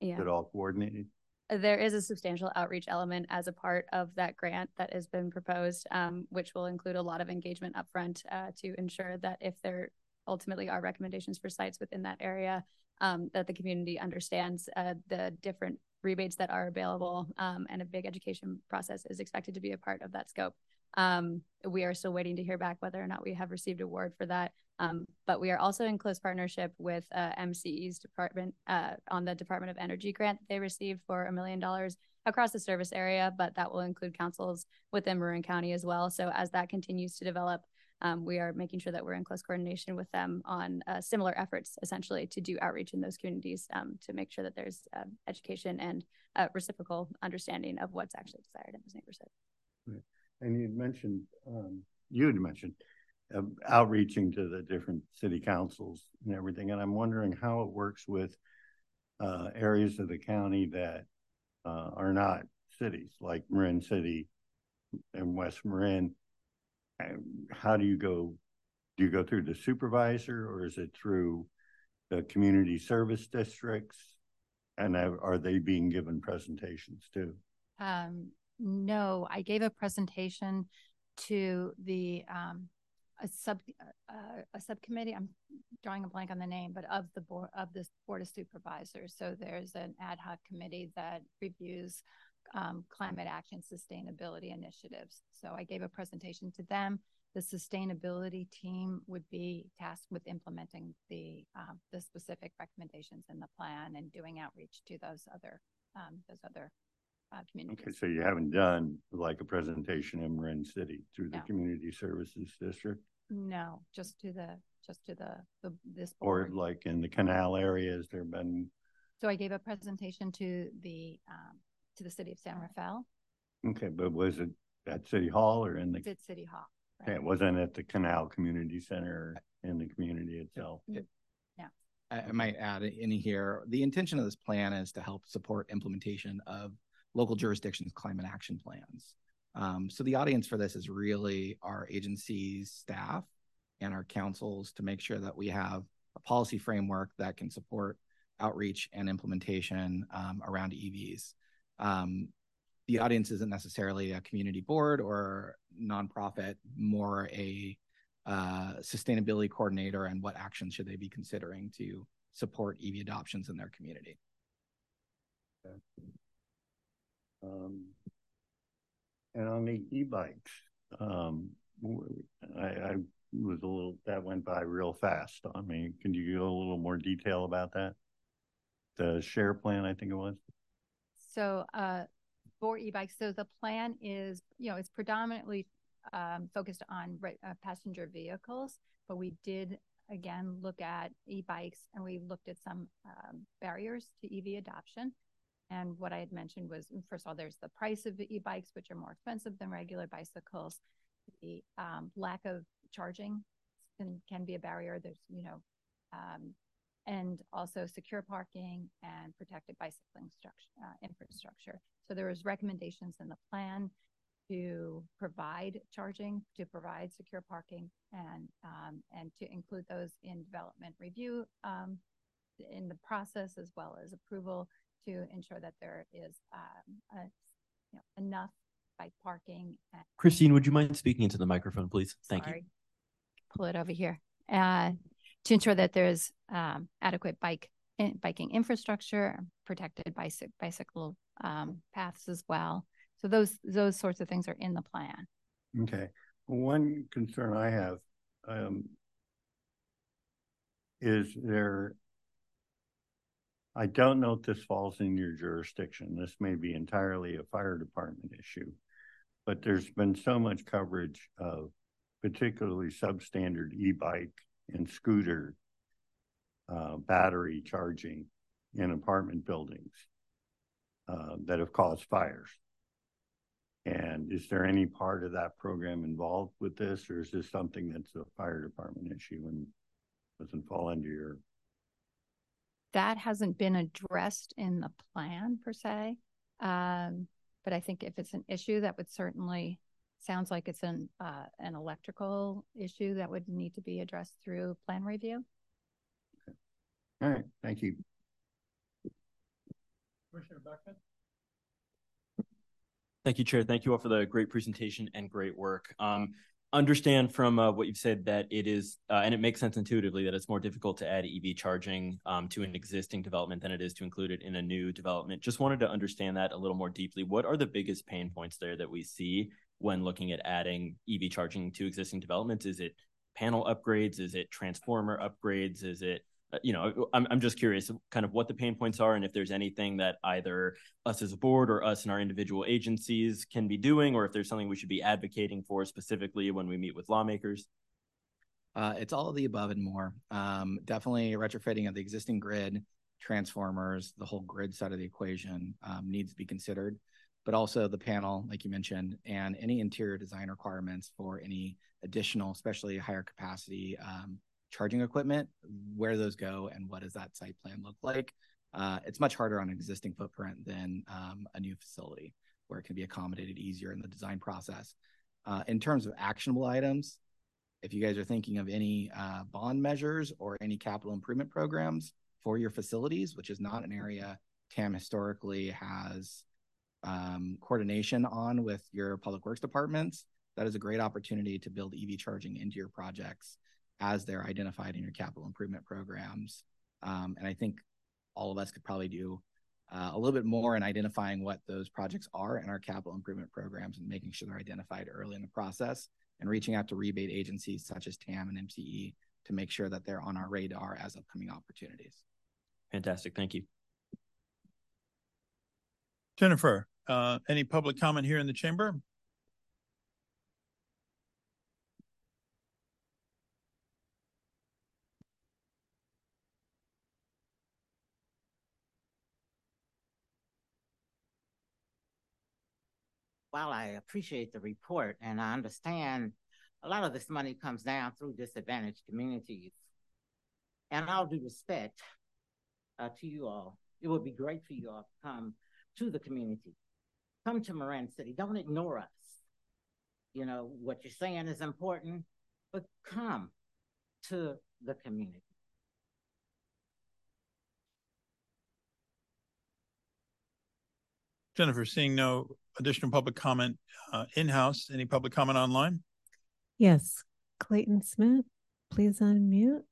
Yeah. Is it all coordinated? There is a substantial outreach element as a part of that grant that has been proposed, um, which will include a lot of engagement upfront uh, to ensure that if there ultimately are recommendations for sites within that area, um, that the community understands uh, the different rebates that are available um, and a big education process is expected to be a part of that scope. Um, we are still waiting to hear back whether or not we have received a word for that. Um, but we are also in close partnership with uh, MCE's department uh, on the Department of Energy grant that they received for a million dollars across the service area, but that will include councils within Marin County as well. So as that continues to develop, um, we are making sure that we're in close coordination with them on uh, similar efforts, essentially, to do outreach in those communities um, to make sure that there's uh, education and uh, reciprocal understanding of what's actually desired in those neighborhoods. Right. And you mentioned, um, you mentioned outreaching to the different city councils and everything. And I'm wondering how it works with uh, areas of the county that uh, are not cities, like Marin City and West Marin. How do you go? Do you go through the supervisor or is it through the community service districts? And are they being given presentations too? Um, no, I gave a presentation to the um, a sub uh, a subcommittee. I'm drawing a blank on the name, but of the board of this board of supervisors. So there's an ad hoc committee that reviews um, climate action sustainability initiatives. So I gave a presentation to them. The sustainability team would be tasked with implementing the um, the specific recommendations in the plan and doing outreach to those other um, those other uh, communities. Okay, so you haven't done like a presentation in Marin City through the No. Community Services District? No, just to the just to the the this Or board. like in the canal area, has there been, So I gave a presentation to the um, to the city of San Rafael. okay, but was it at City Hall or in the? It's at City Hall. Okay, It wasn't at the Canal Community Center or in the community itself? Yeah. I, I might add in here, the intention of this plan is to help support implementation of local jurisdictions' climate action plans. Um, so the audience for this is really our agency's staff and our councils to make sure that we have a policy framework that can support outreach and implementation um, around EVs. Um, the audience isn't necessarily a community board or nonprofit, more a uh, sustainability coordinator and what actions should they be considering to support EV adoptions in their community. Um, and on the e-bikes, um, I, I was a little, that went by real fast on me. Can you go a little more detail about that? The share plan, I think it was. So, uh, for e-bikes, so the plan is, you know, it's predominantly um, focused on uh, passenger vehicles, but we did again look at e-bikes and we looked at some um, barriers to EV adoption. And what I had mentioned was, first of all, there's the price of the e-bikes, which are more expensive than regular bicycles. The um, lack of charging can, can be a barrier. There's, you know, um, and also secure parking and protected bicycling structure, uh, infrastructure. So there was recommendations in the plan to provide charging, to provide secure parking, and um, and to include those in development review um, in the process as well as approval to ensure that there is um, a, you know, enough bike parking. And, Christine, would you mind speaking into the microphone, please? Thank sorry, you. Pull it over here. Uh, to ensure that there's um, adequate bike in, biking infrastructure, protected bicycle bicycle um, paths as well. So those those sorts of things are in the plan. Okay. One concern I have um, is there. I don't know if this falls in your jurisdiction. This may be entirely a fire department issue, but there's been so much coverage of particularly substandard e-bike and scooter uh, battery charging in apartment buildings uh, that have caused fires. And is there any part of that program involved with this, or is this something that's a fire department issue and doesn't fall under your? That hasn't been addressed in the plan per se. Um, but I think if it's an issue, that would certainly sounds like it's an uh, an electrical issue that would need to be addressed through plan review. Okay. All right, thank you. Commissioner Beckman? Thank you, Chair. Thank you all for the great presentation and great work. Um, understand from uh, what you've said that it is, uh, and it makes sense intuitively that it's more difficult to add EV charging um, to an existing development than it is to include it in a new development. Just wanted to understand that a little more deeply. What are the biggest pain points there that we see when looking at adding EV charging to existing developments? Is it panel upgrades? Is it transformer upgrades? Is it you know, I'm, I'm just curious kind of what the pain points are and if there's anything that either us as a board or us and our individual agencies can be doing, or if there's something we should be advocating for specifically when we meet with lawmakers. Uh, it's all of the above and more. Um, definitely retrofitting of the existing grid, transformers, the whole grid side of the equation um, needs to be considered, but also the panel, like you mentioned, and any interior design requirements for any additional, especially higher capacity um, charging equipment, where those go, and what does that site plan look like? Uh, it's much harder on an existing footprint than um, a new facility where it can be accommodated easier in the design process. Uh, in terms of actionable items, if you guys are thinking of any uh, bond measures or any capital improvement programs for your facilities, which is not an area TAM historically has um, coordination on with your public works departments, that is a great opportunity to build EV charging into your projects as they're identified in your capital improvement programs. Um, and I think all of us could probably do uh, a little bit more in identifying what those projects are in our capital improvement programs and making sure they're identified early in the process and reaching out to rebate agencies such as TAM and MCE to make sure that they're on our radar as upcoming opportunities. Fantastic. Thank you. Jennifer, uh, any public comment here in the chamber? While I appreciate the report and I understand a lot of this money comes down through disadvantaged communities, and all due respect uh, to you all, it would be great for you all to come to the community. Come to Marin City. Don't ignore us. you know, what you're saying is important, but come to the community. Jennifer, seeing no additional public comment uh, in-house, any public comment online? Yes, Clayton Smith, please unmute.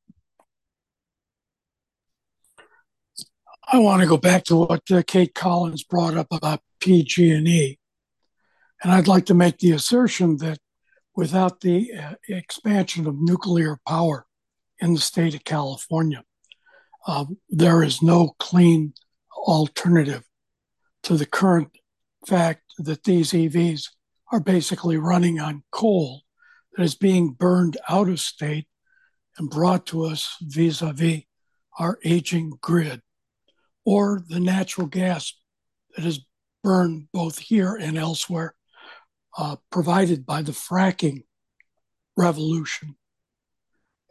I want to go back to what uh, Kate Collins brought up about PG&E. And I'd like to make the assertion that without the uh, expansion of nuclear power in the state of California, uh, there is no clean alternative to the current fact that these EVs are basically running on coal that is being burned out of state and brought to us vis a vis our aging grid or the natural gas that is burned both here and elsewhere, uh, provided by the fracking revolution.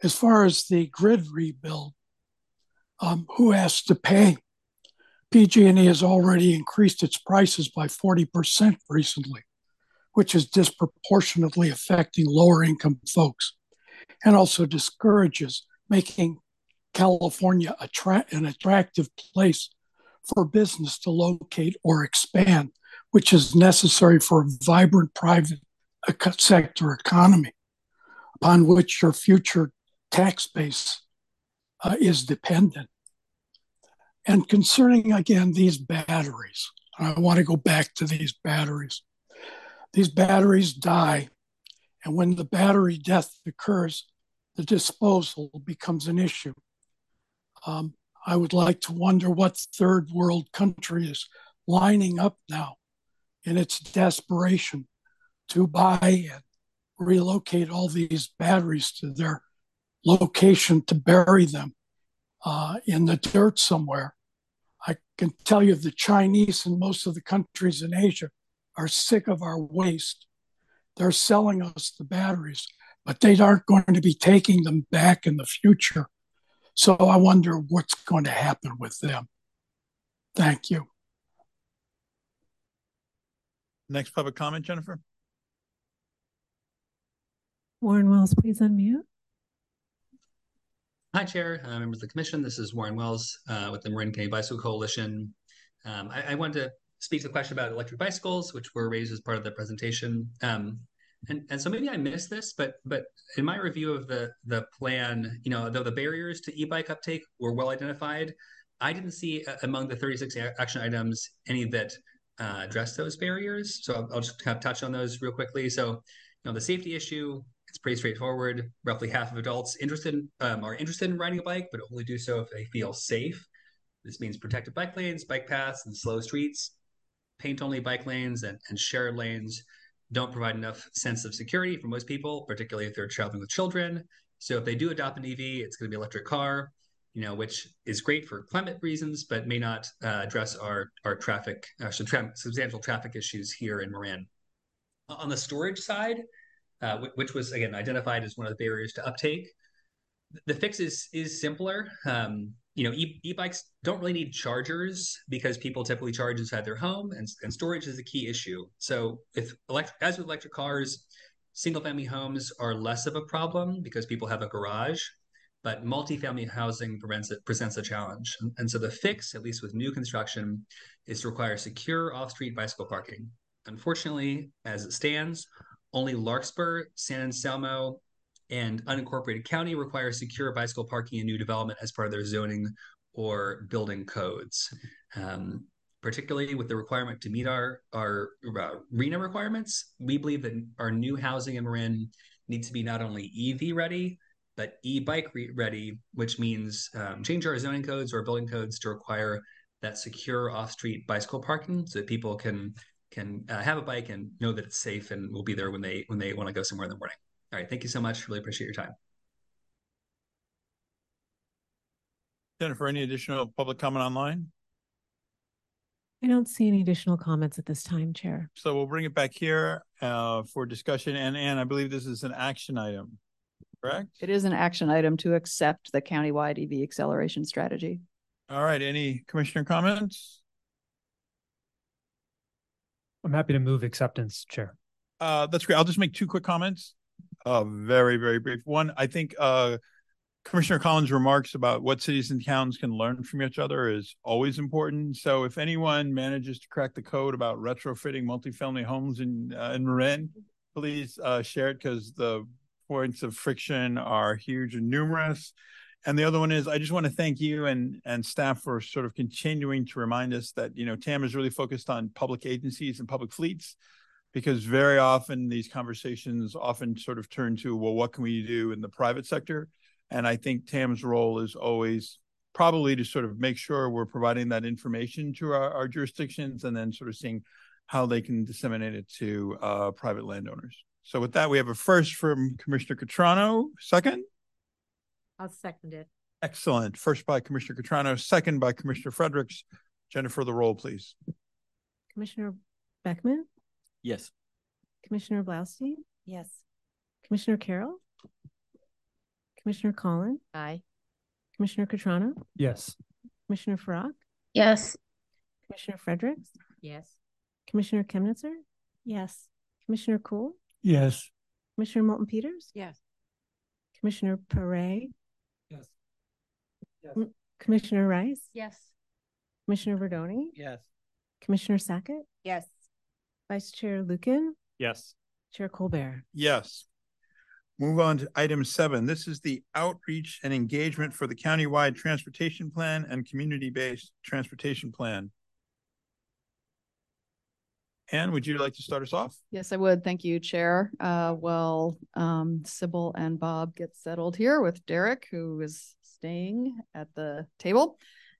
As far as the grid rebuild, um, who has to pay? PG&E has already increased its prices by 40% recently, which is disproportionately affecting lower income folks and also discourages making California attra- an attractive place for business to locate or expand, which is necessary for a vibrant private sector economy upon which your future tax base uh, is dependent. And concerning again these batteries, I want to go back to these batteries. These batteries die, and when the battery death occurs, the disposal becomes an issue. Um, I would like to wonder what third world country is lining up now in its desperation to buy and relocate all these batteries to their location to bury them uh, in the dirt somewhere. I can tell you the Chinese and most of the countries in Asia are sick of our waste. They're selling us the batteries, but they aren't going to be taking them back in the future. So I wonder what's going to happen with them. Thank you. Next public comment, Jennifer. Warren Wells, please unmute. Hi, Chair, uh, members of the Commission. This is Warren Wells uh, with the Marin County Bicycle Coalition. Um, I, I, wanted to speak to the question about electric bicycles, which were raised as part of the presentation. Um, and, and so maybe I missed this, but but in my review of the the plan, you know, though the barriers to e-bike uptake were well identified, I didn't see uh, among the 36 action items any that uh, address those barriers. So I'll, I'll just kind of touch on those real quickly. So, you know, the safety issue, it's pretty straightforward. Roughly half of adults interested um, are interested in riding a bike, but only do so if they feel safe. This means protected bike lanes, bike paths, and slow streets. Paint only bike lanes and, and shared lanes don't provide enough sense of security for most people, particularly if they're traveling with children. So if they do adopt an EV, it's going to be electric car, you know, which is great for climate reasons, but may not uh, address our our traffic uh, substantial traffic issues here in Marin. On the storage side, uh, which was again identified as one of the barriers to uptake. The fix is is simpler. Um, you know, e- bikes don't really need chargers because people typically charge inside their home, and, and storage is a key issue. So, if as with electric cars, single family homes are less of a problem because people have a garage, but multifamily housing presents presents a challenge. And, so, the fix, at least with new construction, is to require secure off street bicycle parking. Unfortunately, as it stands, only Larkspur, San Anselmo, and unincorporated county require secure bicycle parking in new development as part of their zoning or building codes. Um, particularly with the requirement to meet our our uh, RHNA requirements, we believe that our new housing in Marin needs to be not only EV ready but e-bike re- ready, which means um, change our zoning codes or building codes to require that secure off-street bicycle parking so that people can can uh, have a bike and know that it's safe and will be there when they when they want to go somewhere in the morning. All right, thank you so much. Really appreciate your time. Jennifer, any additional public comment online? I don't see any additional comments at this time, Chair. So we'll bring it back here uh, for discussion. And Anne, I believe this is an action item, correct? It is an action item to accept the countywide EV acceleration strategy. All right. Any commissioner comments? I'm happy to move acceptance, Chair. Uh, that's great. I'll just make two quick comments. Uh, very, very brief. One, I think uh, Commissioner Colin's remarks about what cities and towns can learn from each other is always important. So if anyone manages to crack the code about retrofitting multifamily homes in uh, in Marin, please uh, share it because the points of friction are huge and numerous. And the other one is I just want to thank you and and staff for sort of continuing to remind us that you know TAM is really focused on public agencies and public fleets because very often these conversations often sort of turn to well what can we do in the private sector? And i think tam's role is always probably to sort of make sure we're providing that information to our, our jurisdictions and then sort of seeing how they can disseminate it to uh, private landowners. So with that we have a first from commissioner Cutrano, second I'll second it. excellent first by commissioner Cutrano second by commissioner fredericks jennifer the roll please Commissioner Beckman, Yes. Commissioner Blaustein, Yes. Commissioner Carroll, Commissioner Colin, Aye. Commissioner Cutrano, Yes. Commissioner Farac, Yes. Commissioner Fredericks, Yes. Commissioner Kemnitzer, Yes. Commissioner Cool, Yes. Commissioner Moulton Peters, Yes. Commissioner Perrey, Yes. M- Commissioner Rice, Yes. Commissioner Rodoni, Yes. Commissioner Sackett, Yes. Vice Chair Lucan, Yes. Chair Colbert. Yes. Move on to item seven. This is the outreach and engagement for the countywide transportation plan and community-based transportation plan. Anne, would you like to start us off? Yes, I would. Thank you, Chair. Uh, well, um, Sybil and Bob get settled here with Derek, who is staying at the table.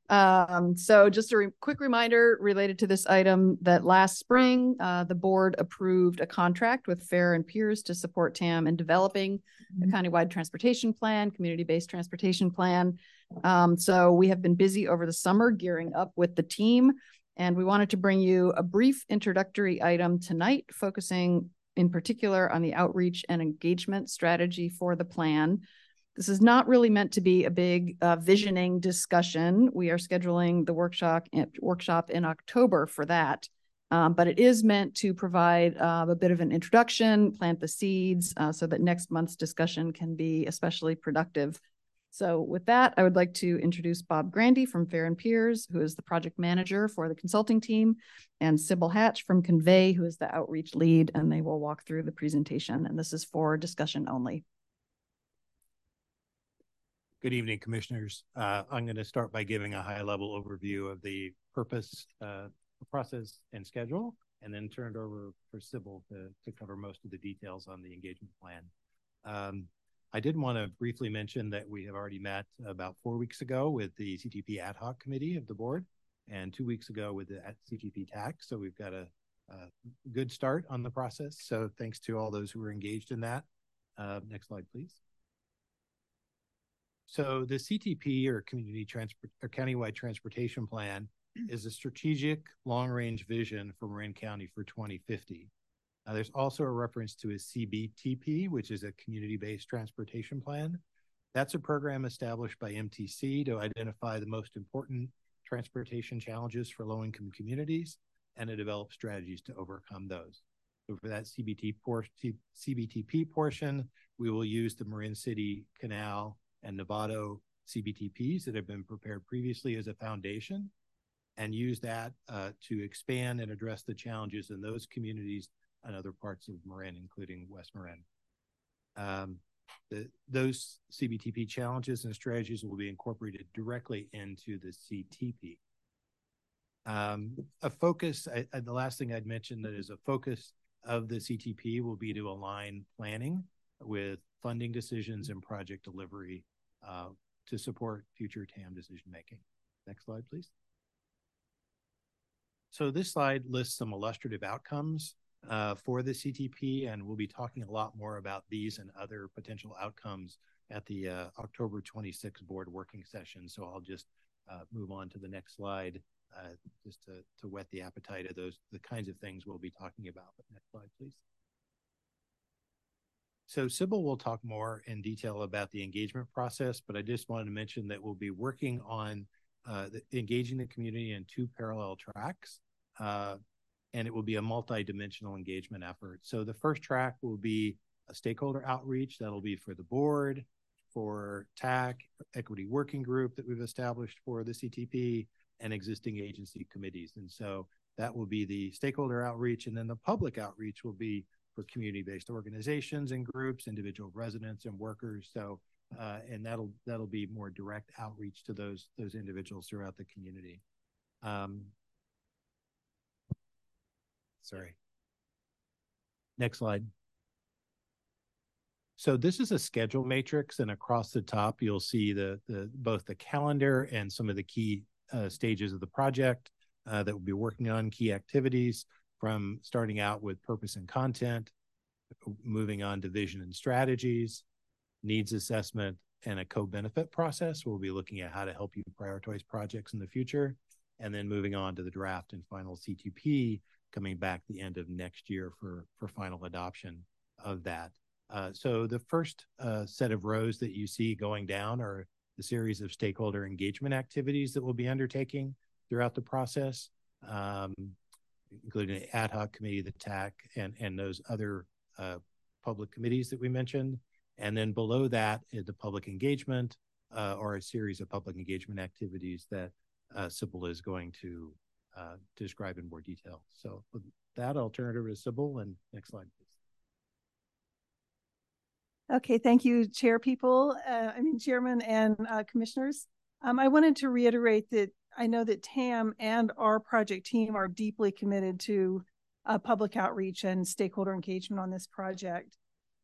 Um, so just a re- quick reminder related to this item that last spring, uh, the board approved a contract with Fehr & Peers to support TAM in developing a countywide transportation plan, community-based transportation plan. Um, so we have been busy over the summer gearing up with the team. And we wanted to bring you a brief introductory item tonight, focusing in particular on the outreach and engagement strategy for the plan. This is not really meant to be a big uh, visioning discussion. We are scheduling the workshop workshop in October for that. Um, but it is meant to provide uh, a bit of an introduction, plant the seeds, uh, so that next month's discussion can be especially productive. So with that, I would like to introduce Bob Grandy from Fehr & Peers, who is the project manager for the consulting team, and Sybil Hatch from Convey, who is the outreach lead, and they will walk through the presentation. And this is for discussion only. Good evening, Commissioners. Uh, I'm going to start by giving a high-level overview of the purpose, uh, process, and schedule, and then turn it over for Sybil to, to cover most of the details on the engagement plan. Um, I did want to briefly mention that we have already met about four weeks ago with the CTP Ad Hoc Committee of the board, and two weeks ago with the CTP TAC. So we've got a, a good start on the process. So thanks to all those who were engaged in that. Uh, next slide, please. So the CTP or Community Transport or Countywide Transportation Plan is a strategic long-range vision for Marin County for 2050. Uh, there's also a reference to a CBTP, which is a community-based transportation plan. That's a program established by MTC to identify the most important transportation challenges for low-income communities and to develop strategies to overcome those. So for that CBT por- CBTP portion, we will use the Marin City Canal and Novato CBTPs that have been prepared previously as a foundation and use that uh, to expand and address the challenges in those communities and other parts of Marin, including West Marin. Um, the, those CBTP challenges and strategies will be incorporated directly into the CTP. Um, a focus, I, I, the last thing I'd mention that is a focus of the CTP will be to align planning with funding decisions and project delivery to support future TAM decision making. Next slide, please. So this slide lists some illustrative outcomes uh, for the CTP, and we'll be talking a lot more about these and other potential outcomes at the uh, October 26 board working session. So I'll just uh, move on to the next slide uh, just to, to whet the appetite of those, the kinds of things we'll be talking about. But next slide, please. So Sybil will talk more in detail about the engagement process, but I just wanted to mention that we'll be working on uh, the, engaging the community in two parallel tracks. Uh, and it will be a multi-dimensional engagement effort. So the first track will be a stakeholder outreach that'll be for the board, for TAC, equity working group that we've established for the CTP, and existing agency committees. And so that will be the stakeholder outreach, and then the public outreach will be for community-based organizations and groups, individual residents and workers. So, uh, and that'll that'll be more direct outreach to those those individuals throughout the community. Um, sorry. Next slide. So this is a schedule matrix, and across the top you'll see the the both the calendar and some of the key uh, stages of the project uh, that we'll be working on, key activities from starting out with purpose and content, moving on to vision and strategies, needs assessment, and a co-benefit process. We'll be looking at how to help you prioritize projects in the future, and then moving on to the draft and final CTP coming back the end of next year for for final adoption of that. Uh, so the first uh, set of rows that you see going down are the series of stakeholder engagement activities that we'll be undertaking throughout the process. Um, including the ad hoc committee, the TAC, and and those other uh, public committees that we mentioned. And then below that, the public engagement uh, or a series of public engagement activities that uh, Sybil is going to uh, describe in more detail. So with that, I'll turn it over to Sybil. And next slide, please. Okay, thank you, chair people, uh, I mean, chairman and uh, commissioners. Um, I wanted to reiterate that I know that TAM and our project team are deeply committed to uh, public outreach and stakeholder engagement on this project.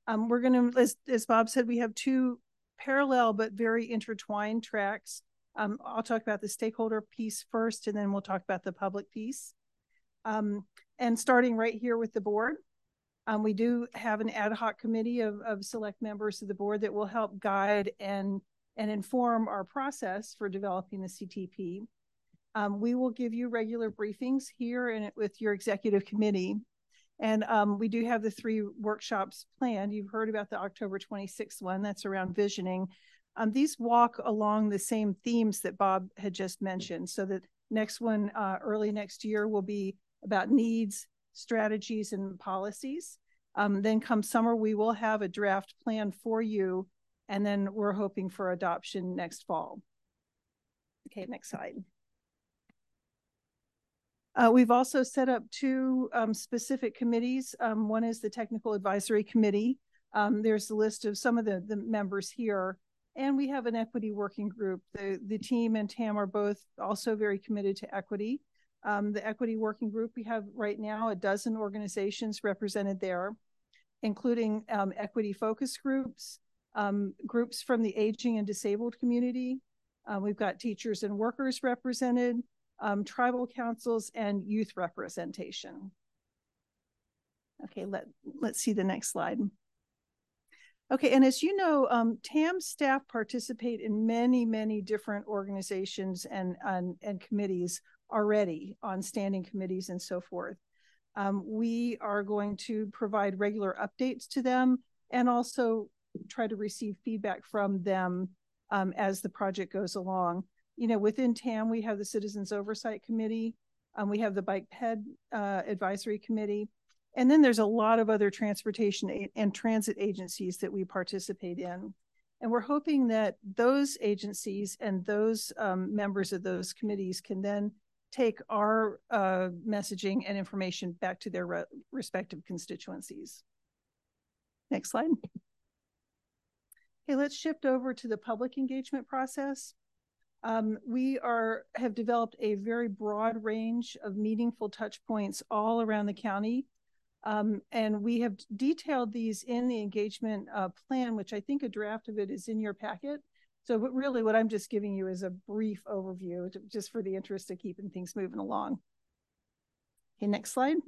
Um, we're going to, as, as Bob said, we have two parallel but very intertwined tracks. Um, I'll talk about the stakeholder piece first, and then we'll talk about the public piece. Um, and starting right here with the board, um, we do have an ad hoc committee of, of select members of the board that will help guide and and inform our process for developing the CTP. Um, we will give you regular briefings here and with your executive committee. And um, we do have the three workshops planned. You've heard about the October 26th one, that's around visioning. Um, these walk along the same themes that Bob had just mentioned. So the next one uh, early next year will be about needs, strategies, and policies. Um, then come summer, we will have a draft plan for you. And then we're hoping for adoption next fall. Okay, next slide. Uh, we've also set up two um, specific committees. Um, one is the Technical Advisory Committee. Um, there's a list of some of the, the members here. And we have an equity working group. The, the team and TAM are both also very committed to equity. Um, the equity working group, we have right now a dozen organizations represented there, including um, equity focus groups, um, groups from the aging and disabled community. Uh, we've got teachers and workers represented, um, tribal councils, and youth representation. Okay, let, let's see the next slide. Okay, and as you know, um, TAM staff participate in many, many different organizations and, and, and committees already on standing committees and so forth. Um, we are going to provide regular updates to them and also try to receive feedback from them um, as the project goes along you know, within TAM, we have the Citizens Oversight Committee, um, we have the Bike Ped uh, Advisory Committee, and then there's a lot of other transportation and transit agencies that we participate in. And we're hoping that those agencies and those um, members of those committees can then take our uh, messaging and information back to their re respective constituencies. Next slide. Okay, let's shift over to the public engagement process. Um, we are have developed a very broad range of meaningful touch points all around the county. Um, and we have detailed these in the engagement uh, plan, which I think a draft of it is in your packet. So but really what I'm just giving you is a brief overview to, just for the interest of keeping things moving along. Okay, next slide.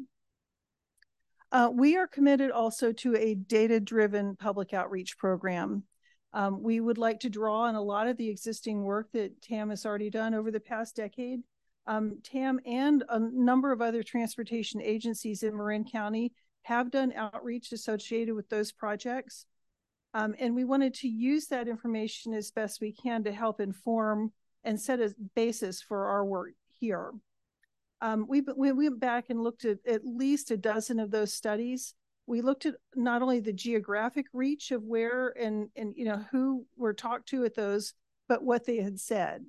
Uh, we are committed also to a data-driven public outreach program. Um, we would like to draw on a lot of the existing work that TAM has already done over the past decade. Um, TAM and a number of other transportation agencies in Marin County have done outreach associated with those projects. Um, and we wanted to use that information as best we can to help inform and set a basis for our work here. Um, we, we went back and looked at at least a dozen of those studies. We looked at not only the geographic reach of where and, and you know, who were talked to at those, but what they had said.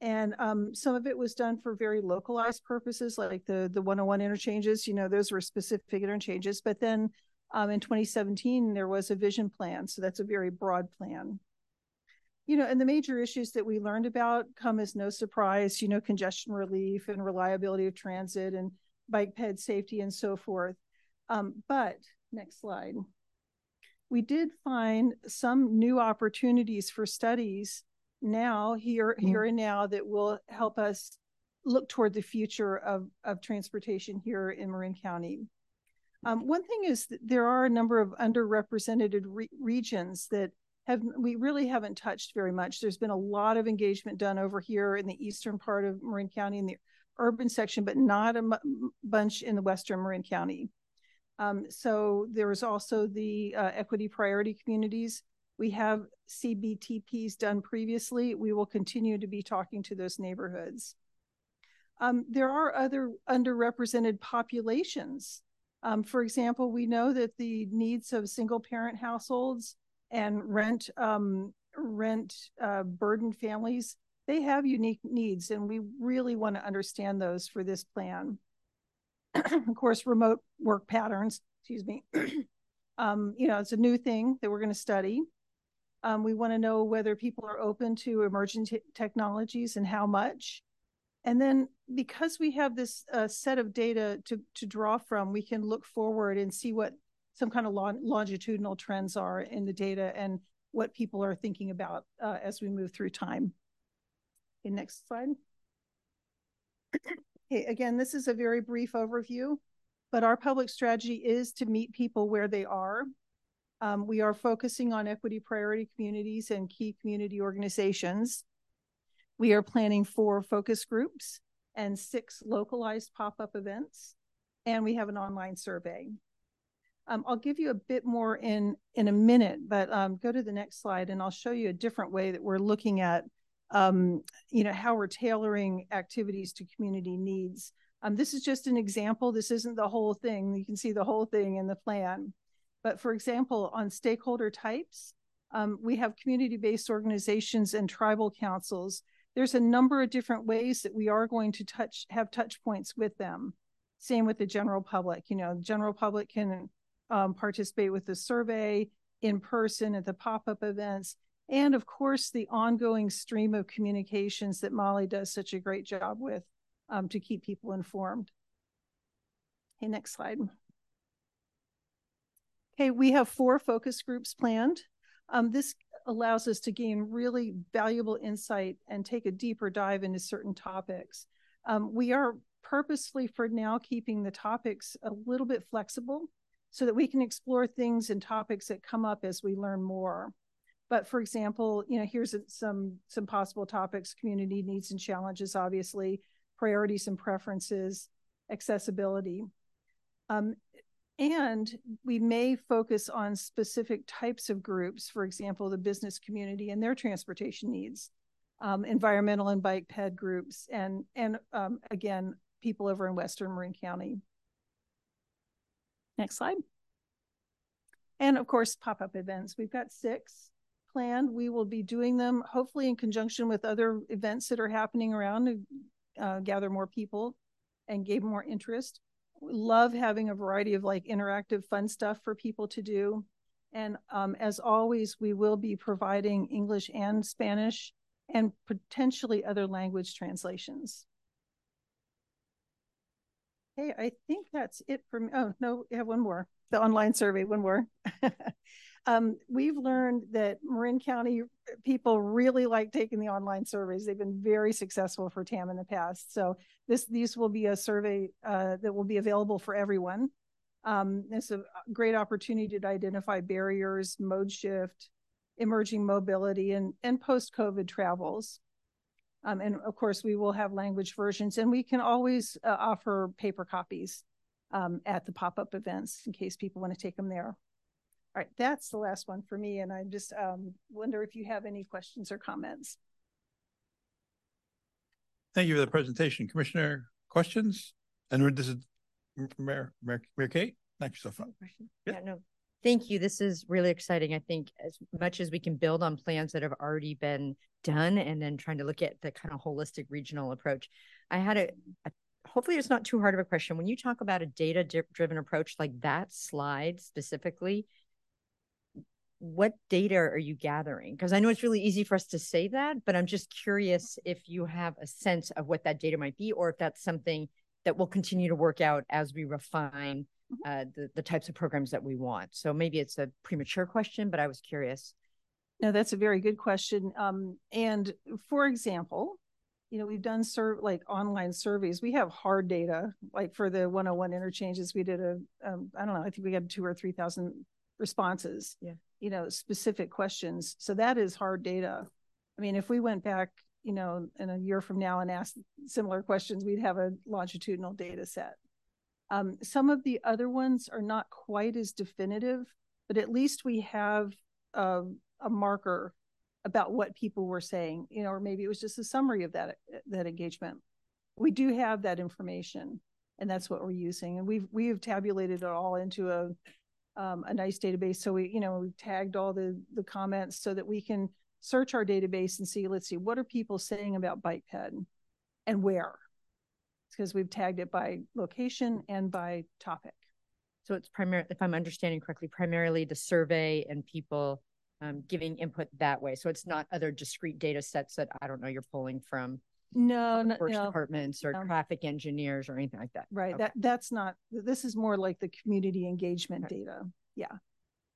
And um, some of it was done for very localized purposes, like the, the 101 interchanges, you know, those were specific interchanges. But then um, in 2017, there was a vision plan. So that's a very broad plan you know, and the major issues that we learned about come as no surprise, you know, congestion relief and reliability of transit and bike ped safety and so forth. Um, but next slide. We did find some new opportunities for studies now here, here and now that will help us look toward the future of, of transportation here in Marin County. Um, one thing is that there are a number of underrepresented re regions that have we really haven't touched very much. There's been a lot of engagement done over here in the eastern part of Marin County in the urban section, but not a m- bunch in the western Marin County. Um, so there is also the uh, equity priority communities. We have CBTPs done previously. We will continue to be talking to those neighborhoods. Um, there are other underrepresented populations. Um, for example, we know that the needs of single parent households and rent um, rent uh, burdened families they have unique needs and we really want to understand those for this plan of course remote work patterns excuse me um, you know it's a new thing that we're going to study um, we want to know whether people are open to emerging technologies and how much and then because we have this uh, set of data to, to draw from we can look forward and see what some kind of long, longitudinal trends are in the data and what people are thinking about uh, as we move through time. Okay, next slide. Okay, again, this is a very brief overview, but our public strategy is to meet people where they are. Um, we are focusing on equity priority communities and key community organizations. We are planning four focus groups and six localized pop-up events, and we have an online survey. Um, I'll give you a bit more in in a minute, but um, go to the next slide and I'll show you a different way that we're looking at, um, you know, how we're tailoring activities to community needs. Um, this is just an example. This isn't the whole thing. You can see the whole thing in the plan. But for example, on stakeholder types, um, we have community-based organizations and tribal councils. There's a number of different ways that we are going to touch have touch points with them. Same with the general public. You know, the general public can um, participate with the survey in person at the pop-up events and of course the ongoing stream of communications that molly does such a great job with um, to keep people informed. Okay next slide. Okay we have four focus groups planned. Um, this allows us to gain really valuable insight and take a deeper dive into certain topics. Um, we are purposely for now keeping the topics a little bit flexible so that we can explore things and topics that come up as we learn more. But for example, you know, here's some some possible topics: community needs and challenges, obviously, priorities and preferences, accessibility. Um, and we may focus on specific types of groups, for example, the business community and their transportation needs, um, environmental and bike ped groups, and and um, again, people over in Western Marin County. Next slide. And of course, pop-up events. We've got six planned. We will be doing them hopefully in conjunction with other events that are happening around to uh, gather more people and gain more interest. We love having a variety of like interactive fun stuff for people to do. And um, as always, we will be providing English and Spanish and potentially other language translations. Hey, I think that's it for me. Oh, no, we have one more. The online survey, one more. um, we've learned that Marin County people really like taking the online surveys. They've been very successful for TAM in the past. So this these will be a survey uh, that will be available for everyone. Um, it's a great opportunity to identify barriers, mode shift, emerging mobility, and, and post-COVID travels. Um, and of course, we will have language versions, and we can always uh, offer paper copies um, at the pop up events in case people want to take them there. All right, that's the last one for me, and I just um, wonder if you have any questions or comments. Thank you for the presentation. Commissioner questions? And this is Mayor, Mayor, Mayor Kate, knock yourself out. Yeah, no, thank you. This is really exciting. I think as much as we can build on plans that have already been done and then trying to look at the kind of holistic regional approach. I had a, a hopefully it's not too hard of a question. When you talk about a data driven approach like that slide specifically, what data are you gathering? Because I know it's really easy for us to say that, but I'm just curious if you have a sense of what that data might be, or if that's something that will continue to work out as we refine uh, the, the types of programs that we want. So maybe it's a premature question, but I was curious. No, that's a very good question. Um, and for example, you know, we've done sur- like online surveys. We have hard data, like for the 101 interchanges, we did a, um, I don't know, I think we got two or 3,000 responses, yeah. You know, specific questions. So that is hard data. I mean, if we went back, you know, in a year from now and asked similar questions, we'd have a longitudinal data set. Um, some of the other ones are not quite as definitive, but at least we have uh, a marker about what people were saying, you know, or maybe it was just a summary of that that engagement. We do have that information, and that's what we're using, and we've we've tabulated it all into a um, a nice database. So we, you know, we've tagged all the the comments so that we can search our database and see. Let's see, what are people saying about bike ped, and where? Because we've tagged it by location and by topic. So it's primarily, if I'm understanding correctly, primarily the survey and people um, giving input that way. So it's not other discrete data sets that I don't know you're pulling from no, no first no. departments or No. traffic engineers or anything like that. Right. Okay. That that's not. This is more like the community engagement data. Yeah.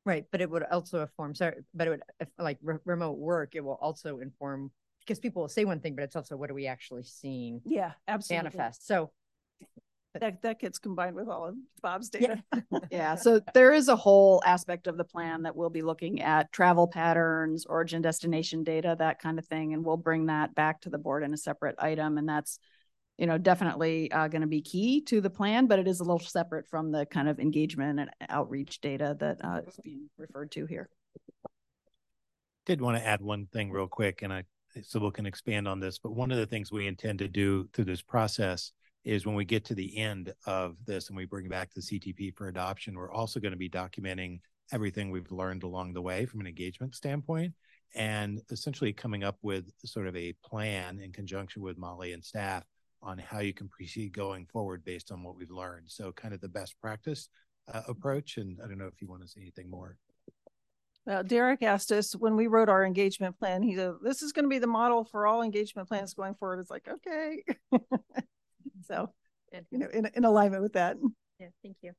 Right, but it would also inform. Sorry, but it would if, like re- remote work. It will also inform because people will say one thing, but it's also what are we actually seeing Yeah. Absolutely. manifest. So that that gets combined with all of Bob's data. Yeah, so there is a whole aspect of the plan that we'll be looking at travel patterns, origin destination data, that kind of thing, and we'll bring that back to the board in a separate item, and that's you know definitely uh, going to be key to the plan, but it is a little separate from the kind of engagement and outreach data that uh, is being referred to here. did want to add one thing real quick, and I so we can expand on this. But one of the things we intend to do through this process is when we get to the end of this and we bring back the CTP for adoption, we're also going to be documenting everything we've learned along the way from an engagement standpoint and essentially coming up with sort of a plan in conjunction with Molly and staff on how you can proceed going forward based on what we've learned. So kind of the best practice uh, approach. And I don't know if you want to say anything more. Well, Derek asked us when we wrote our engagement plan. He said, "This is going to be the model for all engagement plans going forward." It's like, okay. so, you know, in in alignment with that. Yeah, thank you.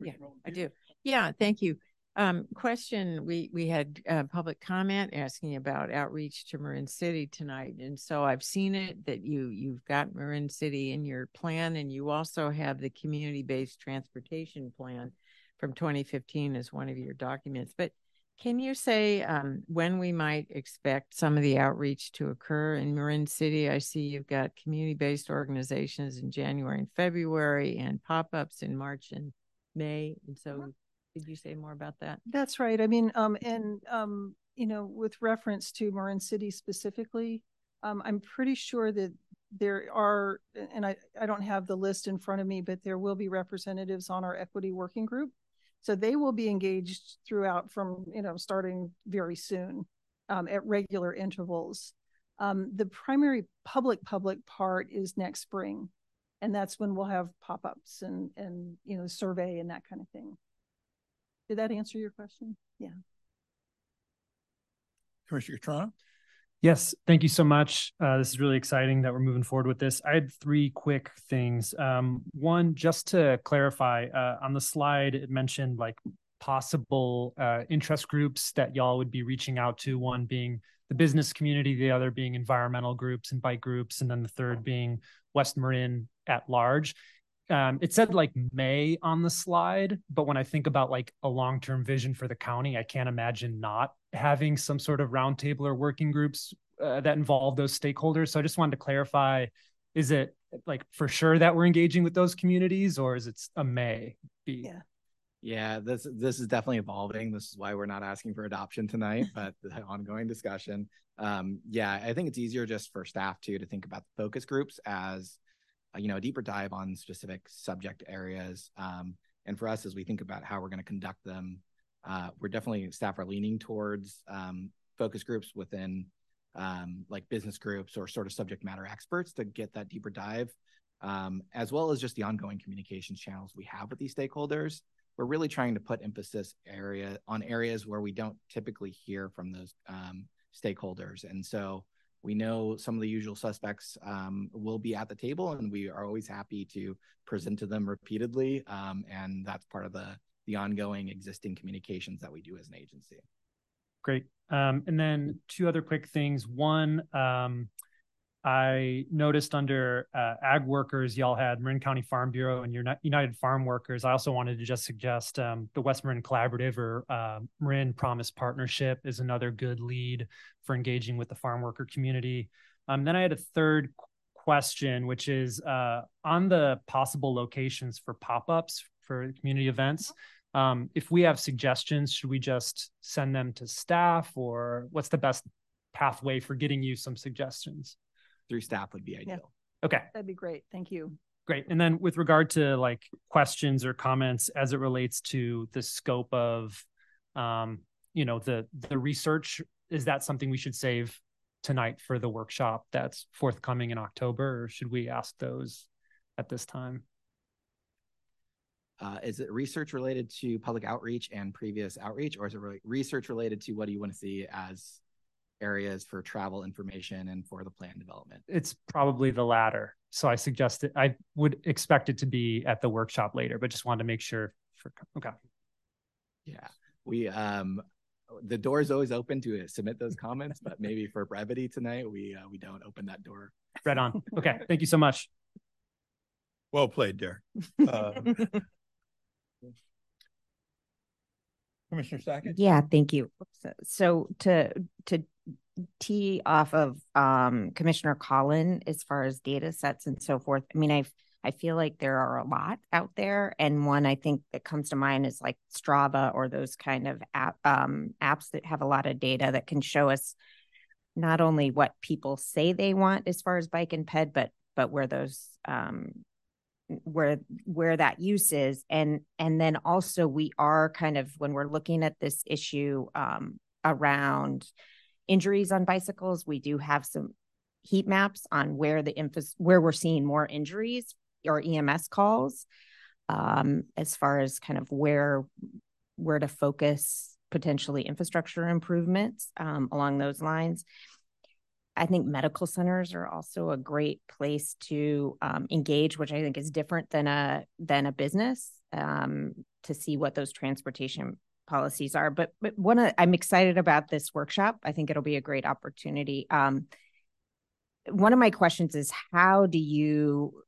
Yeah, I do. Yeah, thank you. Um, question, we, we had uh public comment asking about outreach to Marin City tonight. And so I've seen it that you, you've got Marin City in your plan and you also have the community-based transportation plan from twenty fifteen as one of your documents. But can you say um, when we might expect some of the outreach to occur in Marin City? I see you've got community-based organizations in January and February and pop-ups in March and May. And so could you say more about that? That's right. I mean, um, and um, you know, with reference to Marin City specifically, um, I'm pretty sure that there are, and I, I don't have the list in front of me, but there will be representatives on our equity working group. So they will be engaged throughout from, you know, starting very soon um, at regular intervals. Um, the primary public public part is next spring. And that's when we'll have pop-ups and, and, you know, survey and that kind of thing. Did that answer your question? Yeah. Commissioner Cutrano? Yes, thank you so much. Uh, this is really exciting that we're moving forward with this. I had three quick things. Um, one, just to clarify, uh, on the slide, it mentioned like possible uh, interest groups that y'all would be reaching out to. One being the business community, the other being environmental groups and bike groups, and then the third being West Marin at large. Um, it said like May on the slide, but when I think about like a long term vision for the county, I can't imagine not having some sort of roundtable or working groups uh, that involve those stakeholders. So I just wanted to clarify: is it like for sure that we're engaging with those communities, or is it a May? Be? Yeah. Yeah, this this is definitely evolving. This is why we're not asking for adoption tonight, but the ongoing discussion. Um, yeah, I think it's easier just for staff too to think about the focus groups as uh, you know, a deeper dive on specific subject areas. Um, and for us, as we think about how we're going to conduct them, uh, we're definitely staff are leaning towards um, focus groups within um, like business groups or sort of subject matter experts to get that deeper dive, um, as well as just the ongoing communications channels we have with these stakeholders. We're really trying to put emphasis area on areas where we don't typically hear from those um, stakeholders, and so we know some of the usual suspects um, will be at the table, and we are always happy to present to them repeatedly, um, and that's part of the the ongoing existing communications that we do as an agency. Great. Um, and then two other quick things. One, um, I noticed under uh, ag workers, y'all had Marin County Farm Bureau and United Farm Workers. I also wanted to just suggest um, the West Marin Collaborative or uh, Marin Promise Partnership is another good lead for engaging with the farm worker community. Um, then I had a third question, which is uh, on the possible locations for pop ups for community events. Um, if we have suggestions, should we just send them to staff or what's the best pathway for getting you some suggestions? Through staff would be ideal. Yeah. Okay. That'd be great. Thank you. Great. And then with regard to like questions or comments as it relates to the scope of um, you know, the the research, is that something we should save tonight for the workshop that's forthcoming in October, or should we ask those at this time? Uh, is it research related to public outreach and previous outreach, or is it re- research related to what do you want to see as areas for travel information and for the plan development? It's probably the latter. So I suggested I would expect it to be at the workshop later, but just wanted to make sure. For okay. Yeah, we um, the door is always open to submit those comments, but maybe for brevity tonight, we uh, we don't open that door. Right on. Okay, thank you so much. Well played, Derek. Uh, Commissioner Sackett? Yeah, thank you. So, to to tee off of um, Commissioner Colin as far as data sets and so forth. I mean, I I feel like there are a lot out there, and one I think that comes to mind is like Strava or those kind of app um, apps that have a lot of data that can show us not only what people say they want as far as bike and ped, but but where those um, where where that use is. And and then also we are kind of when we're looking at this issue um, around injuries on bicycles we do have some heat maps on where the info- where we're seeing more injuries or EMS calls um, as far as kind of where where to focus potentially infrastructure improvements um, along those lines I think medical centers are also a great place to um, engage, which I think is different than a than a business um, to see what those transportation policies are. But but one of, I'm excited about this workshop. I think it'll be a great opportunity. Um, one of my questions is how do you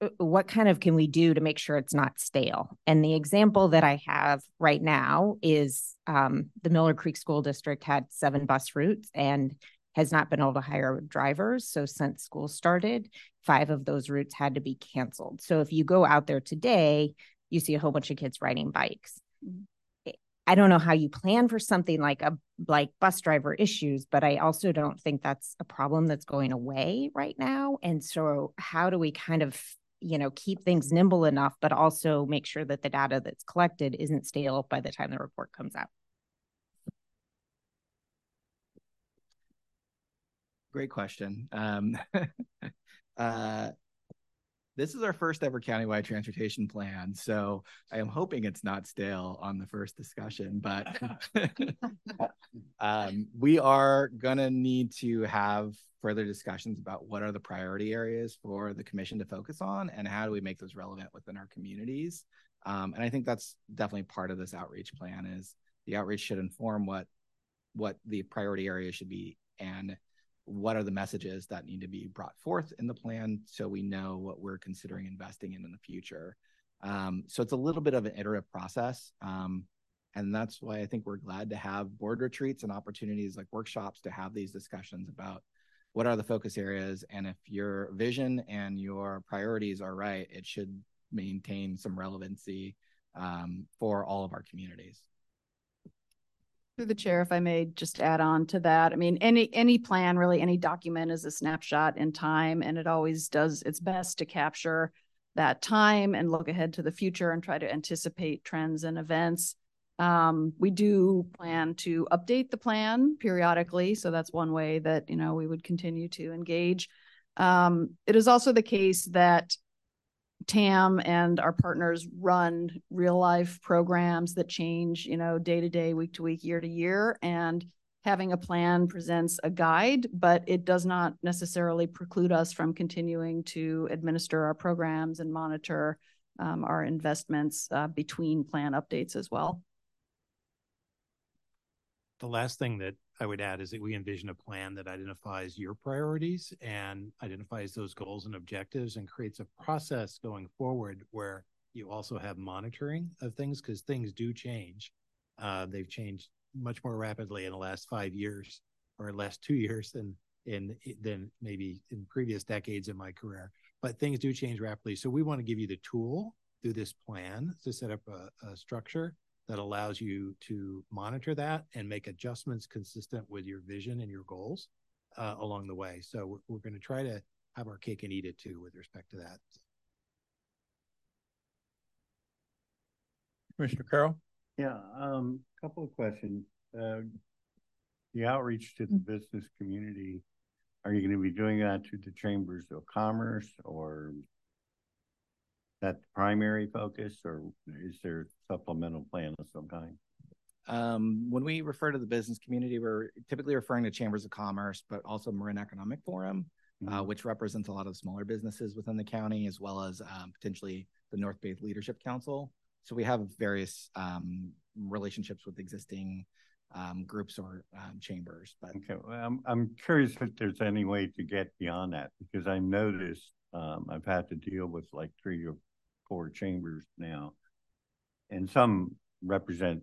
uh, what kind of can we do to make sure it's not stale? And the example that I have right now is um, the Miller Creek School District had seven bus routes and has not been able to hire drivers. So since school started, five of those routes had to be canceled. So if you go out there today, you see a whole bunch of kids riding bikes. Mm-hmm. I don't know how you plan for something like a like bus driver issues, but I also don't think that's a problem that's going away right now. And so how do we kind of you know keep things nimble enough but also make sure that the data that's collected isn't stale by the time the report comes out Great question. Um, uh, this is our first ever countywide transportation plan, so I am hoping it's not stale on the first discussion. But um, we are gonna need to have further discussions about what are the priority areas for the commission to focus on, and how do we make those relevant within our communities. Um, and I think that's definitely part of this outreach plan. Is the outreach should inform what what the priority areas should be and what are the messages that need to be brought forth in the plan so we know what we're considering investing in in the future. Um, so it's a little bit of an iterative process. Um, and that's why I think we're glad to have board retreats and opportunities like workshops to have these discussions about what are the focus areas. And if your vision and your priorities are right, it should maintain some relevancy um, for all of our communities. Through the chair, if I may just add on to that, I mean, any, any plan, really, any document is a snapshot in time, and it always does its best to capture that time and look ahead to the future and try to anticipate trends and events. Um, we do plan to update the plan periodically, so that's one way that, you know, we would continue to engage. Um, it is also the case that TAM and our partners run real life programs that change, you know, day to day, week to week, year to year. And having a plan presents a guide, but it does not necessarily preclude us from continuing to administer our programs and monitor um, our investments uh, between plan updates as well. The last thing that I would add is that we envision a plan that identifies your priorities and identifies those goals and objectives and creates a process going forward where you also have monitoring of things because things do change. Uh, they've changed much more rapidly in the last five years or last two years than in than maybe in previous decades in my career. But things do change rapidly. So we want to give you the tool through this plan to set up a, a structure that allows you to monitor that and make adjustments consistent with your vision and your goals uh, along the way. So we're, we're going to try to have our cake and eat it too with respect to that. Commissioner Carroll? Yeah, um, couple of questions. Uh, the outreach to the business community, are you going to be doing that to the chambers of commerce or that primary focus or is there supplemental plan of some kind? Um, when we refer to the business community, we're typically referring to chambers of commerce, but also Marin Economic Forum, uh, mm-hmm. uh, which represents a lot of smaller businesses within the county, as well as um, potentially the North Bay Leadership Council. So we have various um, relationships with existing um, groups or um, chambers. But okay, well, I'm I'm curious if there's any way to get beyond that because I noticed um, I've had to deal with like three or four chambers now, and some represent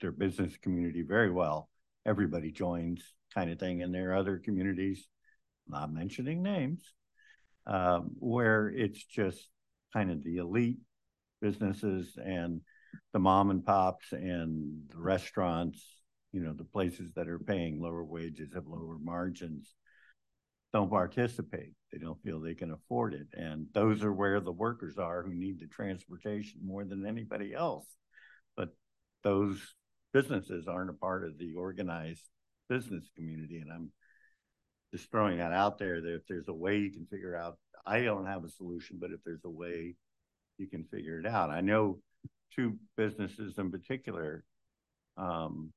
their business community very well. Everybody joins, kind of thing, and there are other communities, not mentioning names, um, where it's just kind of the elite businesses and the mom and pops and the restaurants, you know, the places that are paying lower wages have lower margins don't participate. They don't feel they can afford it. And those are where the workers are who need the transportation more than anybody else. But those businesses aren't a part of the organized business community. And I'm just throwing that out there that if there's a way you can figure out, I don't have a solution, but if there's a way you can figure it out. I know two businesses in particular, um,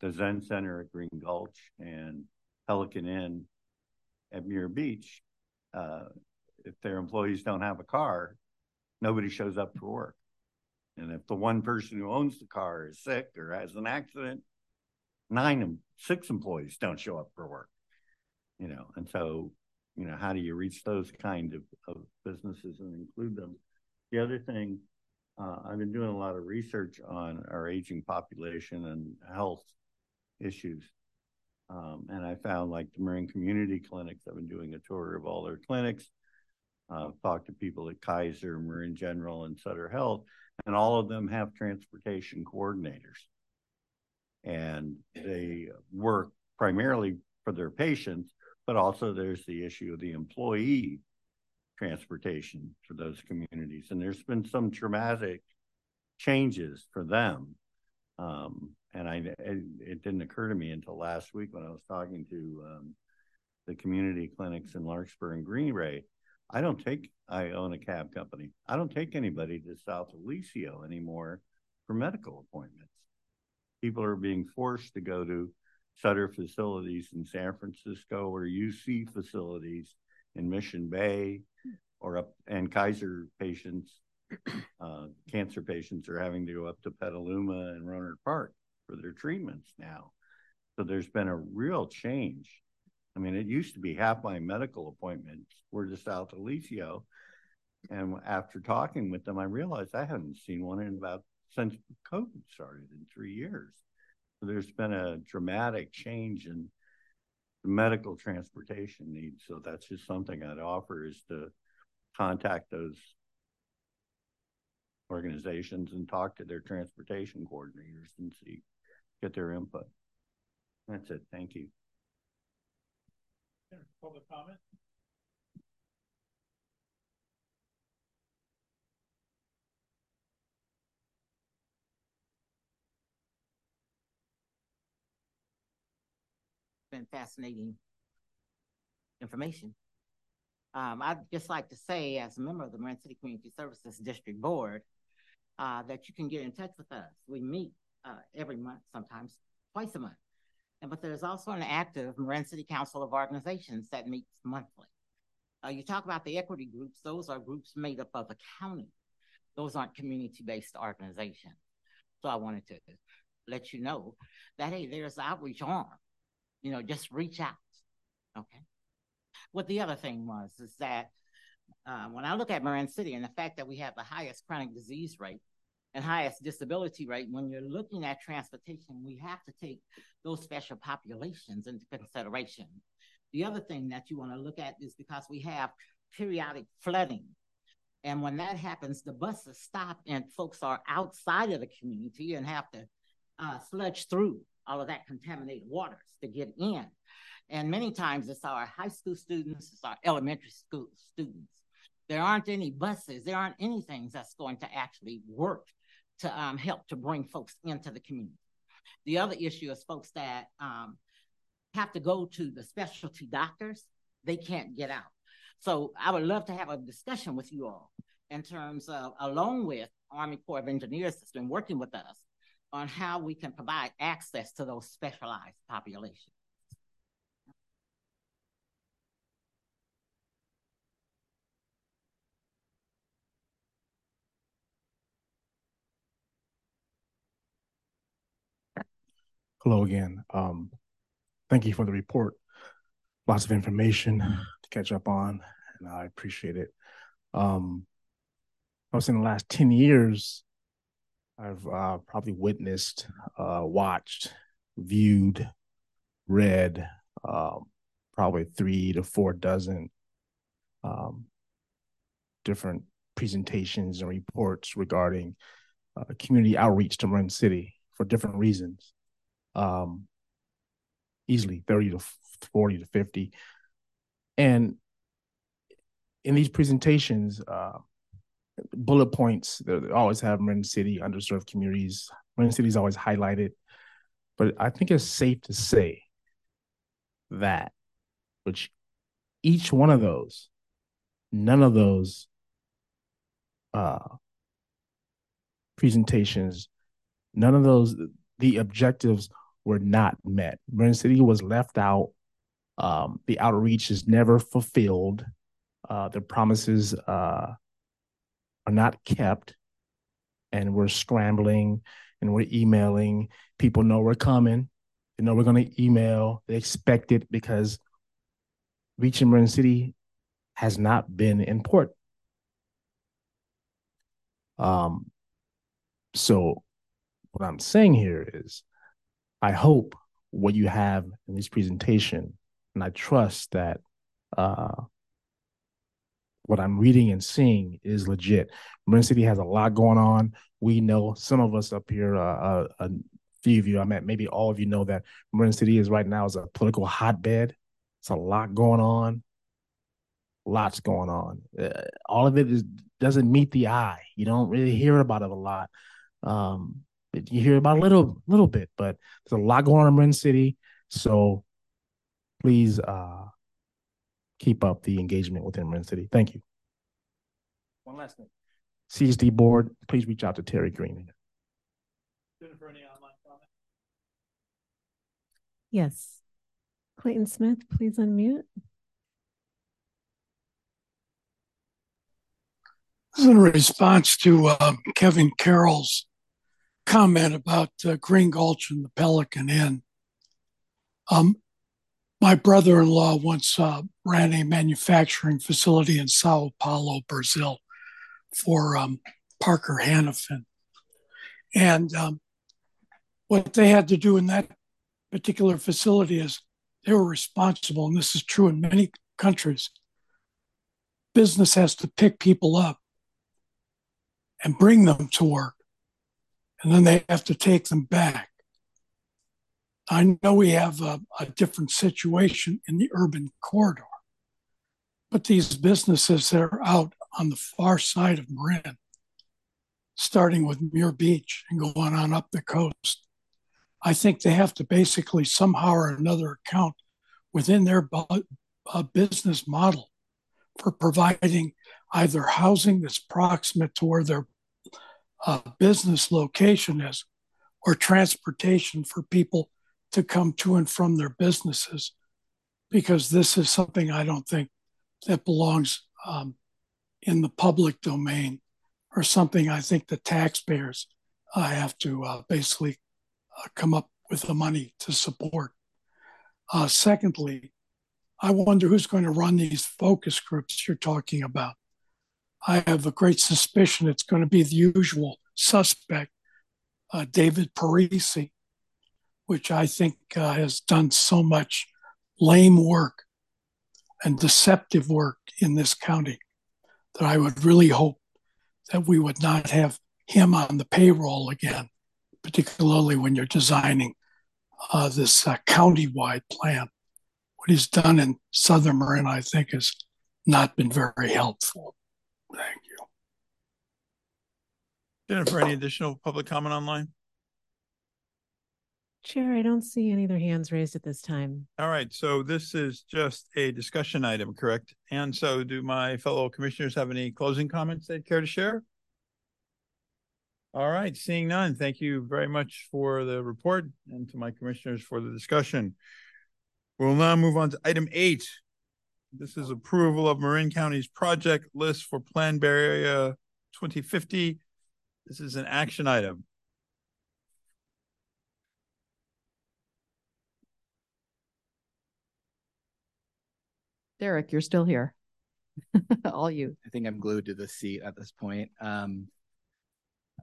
the Zen Center at Green Gulch and Pelican Inn at Muir Beach, uh, if their employees don't have a car, nobody shows up for work. And if the one person who owns the car is sick or has an accident, nine, six employees don't show up for work. You know, and so, you know, how do you reach those kind of, of businesses and include them? The other thing, uh, I've been doing a lot of research on our aging population and health issues. Um, and I found like the Marin Community Clinics, I've been doing a tour of all their clinics, uh, talked to people at Kaiser, Marin General, and Sutter Health, and all of them have transportation coordinators. And they work primarily for their patients, but also there's the issue of the employee transportation for those communities. And there's been some dramatic changes for them. Um, and I it, didn't occur to me until last week when I was talking to um, the community clinics in Larkspur and Greenbrae. I don't take. I own a cab company. I don't take anybody to Sausalito anymore for medical appointments. People are being forced to go to Sutter facilities in San Francisco or UC facilities in Mission Bay or up and Kaiser patients, uh, cancer patients are having to go up to Petaluma and Rohnert Park for their treatments now. So there's been a real change. I mean, it used to be half my medical appointments were to Sausalito. And after talking with them, I realized I hadn't seen one in about since COVID started in three years. So there's been a dramatic change in the medical transportation needs. So that's just something I'd offer is to contact those organizations and talk to their transportation coordinators and see get their input. That's it. Thank you. Public comment? Been fascinating information. Um, I'd just like to say, as a member of the Marin City Community Services District Board, uh, that you can get in touch with us. We meet uh, every month, sometimes twice a month. And but there's also an active Marin City Council of Organizations that meets monthly. Uh, you talk about the equity groups; those are groups made up of the county. Those aren't community-based organizations. So I wanted to let you know that hey, there's outreach arm. You know, just reach out. Okay. What the other thing was is that uh, when I look at Marin City and the fact that we have the highest chronic disease rate and highest disability rate, when you're looking at transportation, we have to take those special populations into consideration. The other thing that you want to look at is because we have periodic flooding. And when that happens, the buses stop and folks are outside of the community and have to uh, sludge through all of that contaminated waters to get in. And many times it's our high school students, it's our elementary school students. There aren't any buses, there aren't any things that's going to actually work to um, help to bring folks into the community. The other issue is folks that um, have to go to the specialty doctors, they can't get out. So I would love to have a discussion with you all in terms of, along with Army Corps of Engineers that's been working with us on how we can provide access to those specialized populations. Hello again. Um, thank you for the report. Lots of information to catch up on, and I appreciate it. Um, I was in the last 10 years, I've uh, probably witnessed, uh, watched, viewed, read um, probably three to four dozen um, different presentations and reports regarding uh, community outreach to Marin City for different reasons um, easily 30 to 40 to 50. And in these presentations, uh, bullet points, they always have Marin City, underserved communities. Marin City is always highlighted. But I think it's safe to say that, which each one of those, none of those uh, presentations, none of those, the objectives were not met. Marin City was left out. Um, the outreach is never fulfilled. Uh, the promises uh, are not kept, and we're scrambling and we're emailing. People know we're coming. They know we're going to email. They expect it because reaching Marin City has not been important. Um, so what I'm saying here is I hope what you have in this presentation, and I trust that uh, what I'm reading and seeing is legit. Marin City has a lot going on. We know some of us up here, uh, uh, a few of you, I mean, maybe all of you know that Marin City is right now is a political hotbed. It's a lot going on. Lots going on. Uh, all of it is doesn't meet the eye. You don't really hear about it a lot. Um, you hear about a little little bit, but there's a lot going on in Marin City. So please uh, keep up the engagement within Marin City. Thank you. One last thing. CSD board, please reach out to Terry Green. Jennifer, any online comment? Yes. Clayton Smith, please unmute. This is in response to uh, Kevin Carroll's comment about uh, Green Gulch and the Pelican Inn. Um, my brother-in-law once uh, ran a manufacturing facility in Sao Paulo, Brazil, for um, Parker Hannifin, and um, what they had to do in that particular facility is they were responsible, and this is true in many countries. Business has to pick people up and bring them to work and then they have to take them back. I know we have a, a different situation in the urban corridor, but these businesses that are out on the far side of Marin, starting with Muir Beach and going on up the coast, I think they have to basically somehow or another account within their bu- uh, business model for providing either housing that's proximate to where their uh, business location is or transportation for people to come to and from their businesses because this is something I don't think that belongs um, in the public domain or something I think the taxpayers uh, have to uh, basically uh, come up with the money to support. Uh, secondly, I wonder who's going to run these focus groups you're talking about. I have a great suspicion it's going to be the usual suspect, uh, David Parisi, which I think uh, has done so much lame work and deceptive work in this county that I would really hope that we would not have him on the payroll again, particularly when you're designing uh, this uh, county-wide plan. What he's done in Southern Marin, I think, has not been very helpful. Thank you. Jennifer, any additional public comment online? Chair, I don't see any other hands raised at this time. All right, so this is just a discussion item, correct? And so do my fellow commissioners have any closing comments they'd care to share? All right, seeing none, thank you very much for the report and to my commissioners for the discussion. We'll now move on to item eight. This is approval of Marin County's project list for Plan Bay Area 2050. This is an action item. Derek, you're still here. All you. I think I'm glued to the seat at this point. Um,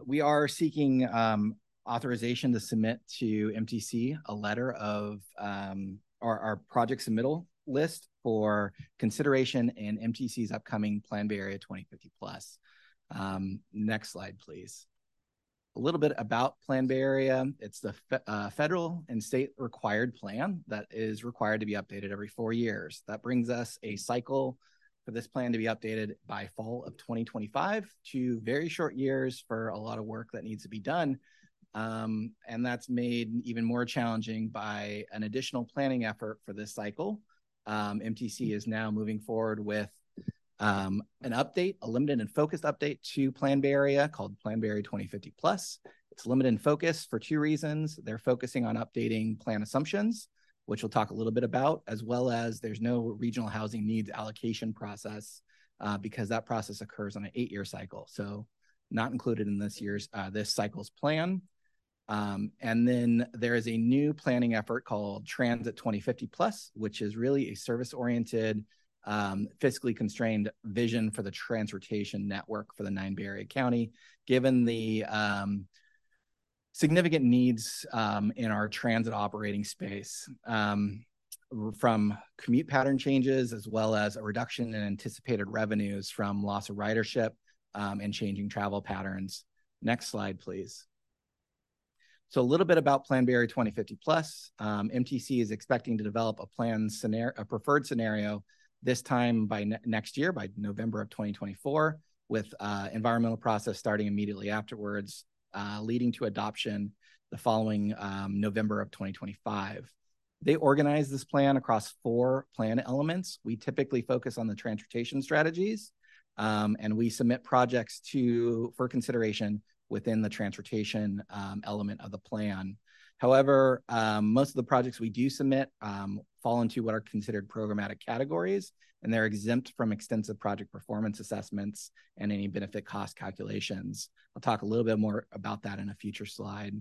we are seeking um, authorization to submit to MTC a letter of um, our, our project submittal list for consideration in MTC's upcoming Plan Bay Area 2050 plus. Um, next slide, please. A little bit about Plan Bay Area. It's the fe uh, federal and state required plan that is required to be updated every four years. That brings us a cycle for this plan to be updated by fall of 2025 to very short years for a lot of work that needs to be done. Um, and that's made even more challenging by an additional planning effort for this cycle. Um, MTC is now moving forward with um, an update, a limited and focused update to Plan Bay Area called Plan Bay Area 2050 Plus. It's limited in focus for two reasons. They're focusing on updating plan assumptions, which we'll talk a little bit about, as well as there's no regional housing needs allocation process uh, because that process occurs on an eight-year cycle. So not included in this year's uh, this cycle's plan. Um, and then there is a new planning effort called Transit 2050 Plus, which is really a service-oriented um, fiscally constrained vision for the transportation network for the nine Bay Area County, given the um, significant needs um, in our transit operating space um, from commute pattern changes, as well as a reduction in anticipated revenues from loss of ridership um, and changing travel patterns. Next slide, please. So a little bit about Plan Bay Area 2050 Plus. Um, MTC is expecting to develop a plan scenario, a preferred scenario this time by ne next year, by November of 2024, with uh, environmental process starting immediately afterwards, uh, leading to adoption the following um, November of 2025. They organize this plan across four plan elements. We typically focus on the transportation strategies, um, and we submit projects to for consideration within the transportation um, element of the plan. However, um, most of the projects we do submit um, fall into what are considered programmatic categories, and they're exempt from extensive project performance assessments and any benefit cost calculations. I'll talk a little bit more about that in a future slide.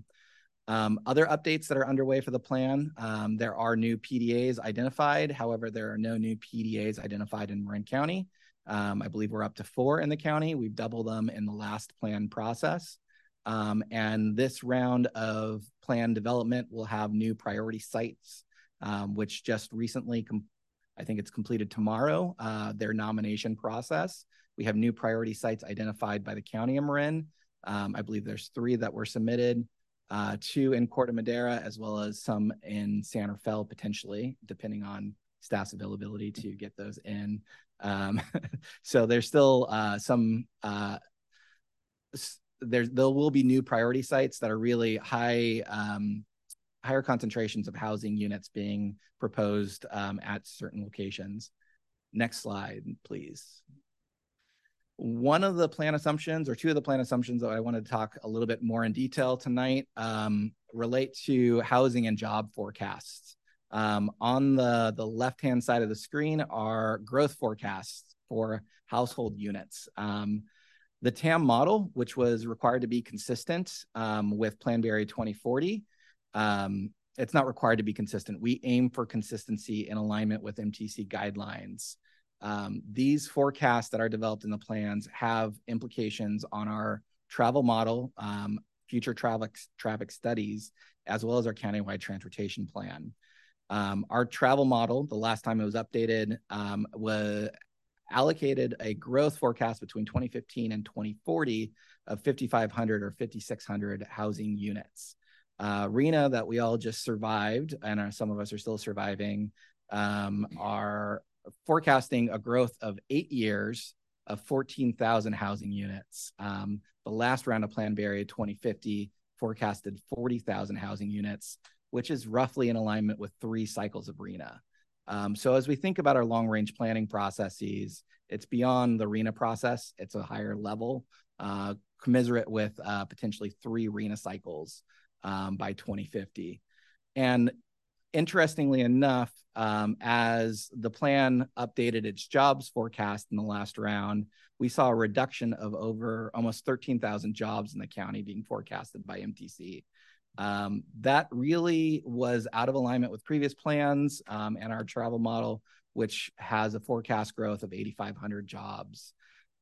Um, other updates that are underway for the plan, um, there are new PDAs identified. However, there are no new PDAs identified in Marin County. Um, I believe we're up to four in the county. We've doubled them in the last plan process. Um, and this round of plan development will have new priority sites, um, which just recently, I think it's completed tomorrow, uh, their nomination process. We have new priority sites identified by the County of Marin. Um, I believe there's three that were submitted. uh, two in Corte Madera, as well as some in San Rafael potentially, depending on staff's availability to get those in. Um, so there's still uh, some uh, there there will be new priority sites that are really high um, higher concentrations of housing units being proposed um, at certain locations. Next slide, please. One of the plan assumptions, or two of the plan assumptions that I want to talk a little bit more in detail tonight, um, relate to housing and job forecasts. Um, on the, the left-hand side of the screen are growth forecasts for household units. Um, the TAM model, which was required to be consistent um, with Plan Bay Area 2040, um, it's not required to be consistent. We aim for consistency in alignment with MTC guidelines. Um, these forecasts that are developed in the plans have implications on our travel model, um, future traffic, traffic studies, as well as our countywide transportation plan. Um, our travel model, the last time it was updated, um, was allocated a growth forecast between 2015 and 2040 of 5,500 or 5,600 housing units. Uh, RHNA that we all just survived, and are, some of us are still surviving, um, are forecasting a growth of eight years of 14,000 housing units. Um, the last round of Plan Bay Area 2050 forecasted 40,000 housing units, which is roughly in alignment with three cycles of RHNA. Um, so as we think about our long range planning processes, it's beyond the RHNA process. It's a higher level, uh, commiserate with uh, potentially three RHNA cycles um, by 2050. And interestingly enough, um, as the plan updated its jobs forecast in the last round, we saw a reduction of over almost 13,000 jobs in the county being forecasted by MTC. Um, that really was out of alignment with previous plans um, and our travel model, which has a forecast growth of 8,500 jobs.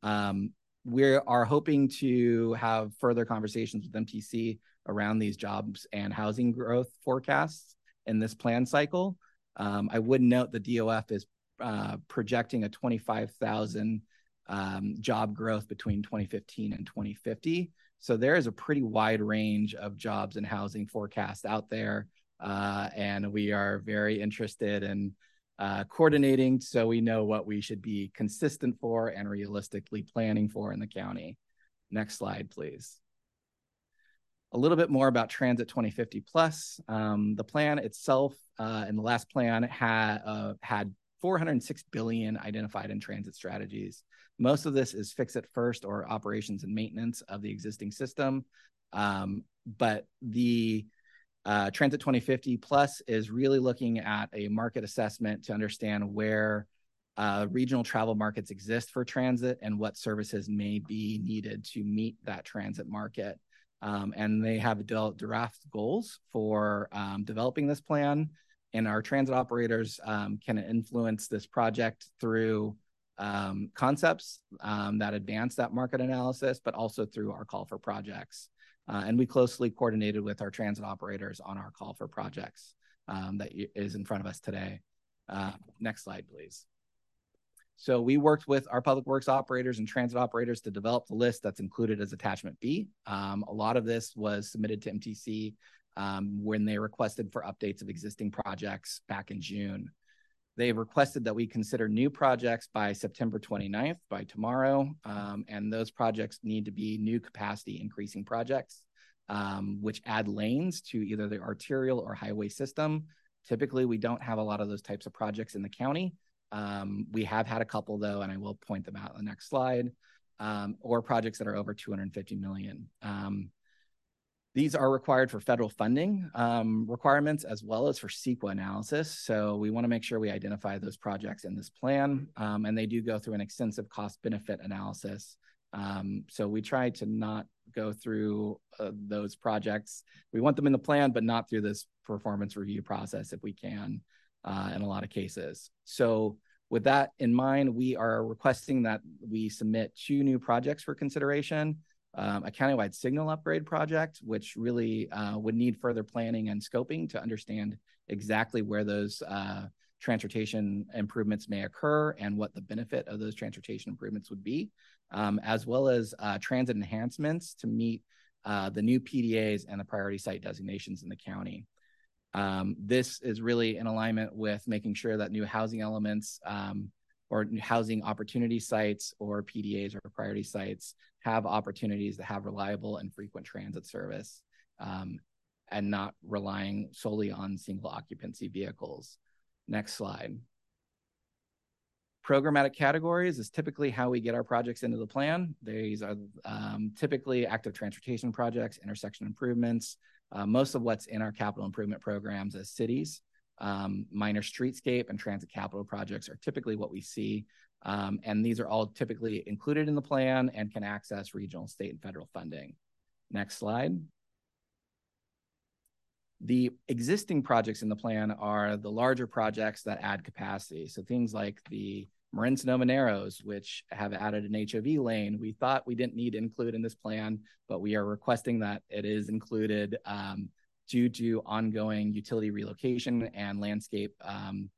Um, we are hoping to have further conversations with MTC around these jobs and housing growth forecasts in this plan cycle. Um, I would note the DOF is uh, projecting a 25,000 um, job growth between 2015 and 2050. So there is a pretty wide range of jobs and housing forecasts out there. Uh, and we are very interested in uh, coordinating so we know what we should be consistent for and realistically planning for in the county. Next slide, please. A little bit more about Transit 2050 Plus. Um, the plan itself uh, in the last plan had, uh, had 406 billion identified in transit strategies. Most of this is fix it first or operations and maintenance of the existing system. Um, but the uh, Transit 2050 Plus is really looking at a market assessment to understand where uh, regional travel markets exist for transit and what services may be needed to meet that transit market. Um, and they have developed draft goals for um, developing this plan. And our transit operators um, can influence this project through um, concepts um, that advance that market analysis, but also through our call for projects. Uh, and we closely coordinated with our transit operators on our call for projects um, that is in front of us today. Uh, next slide, please. So we worked with our public works operators and transit operators to develop the list that's included as attachment B. Um, a lot of this was submitted to MTC um, when they requested for updates of existing projects back in June. They've requested that we consider new projects by September 29th, by tomorrow. Um, and those projects need to be new capacity increasing projects, um, which add lanes to either the arterial or highway system. Typically, we don't have a lot of those types of projects in the county. Um, we have had a couple though, and I will point them out on the next slide, um, or projects that are over 250 million. Um, these are required for federal funding um, requirements as well as for CEQA analysis. So we want to make sure we identify those projects in this plan. Um, and they do go through an extensive cost benefit analysis. Um, so we try to not go through uh, those projects. We want them in the plan, but not through this performance review process if we can uh, in a lot of cases. So with that in mind, we are requesting that we submit two new projects for consideration um, a countywide signal upgrade project, which really uh, would need further planning and scoping to understand exactly where those uh, transportation improvements may occur and what the benefit of those transportation improvements would be, um, as well as uh, transit enhancements to meet uh, the new PDAs and the priority site designations in the county. Um, this is really in alignment with making sure that new housing elements um, or housing opportunity sites or PDAs or priority sites have opportunities to have reliable and frequent transit service um, and not relying solely on single occupancy vehicles. Next slide. Programmatic categories is typically how we get our projects into the plan. These are um, typically active transportation projects, intersection improvements, uh, most of what's in our capital improvement programs as cities. Um, minor streetscape and transit capital projects are typically what we see. Um, and these are all typically included in the plan and can access regional, state, and federal funding. Next slide. The existing projects in the plan are the larger projects that add capacity. So things like the Marin Sonoma Narrows, which have added an HOV lane. We thought we didn't need to include in this plan, but we are requesting that it is included um, due to ongoing utility relocation and landscape um,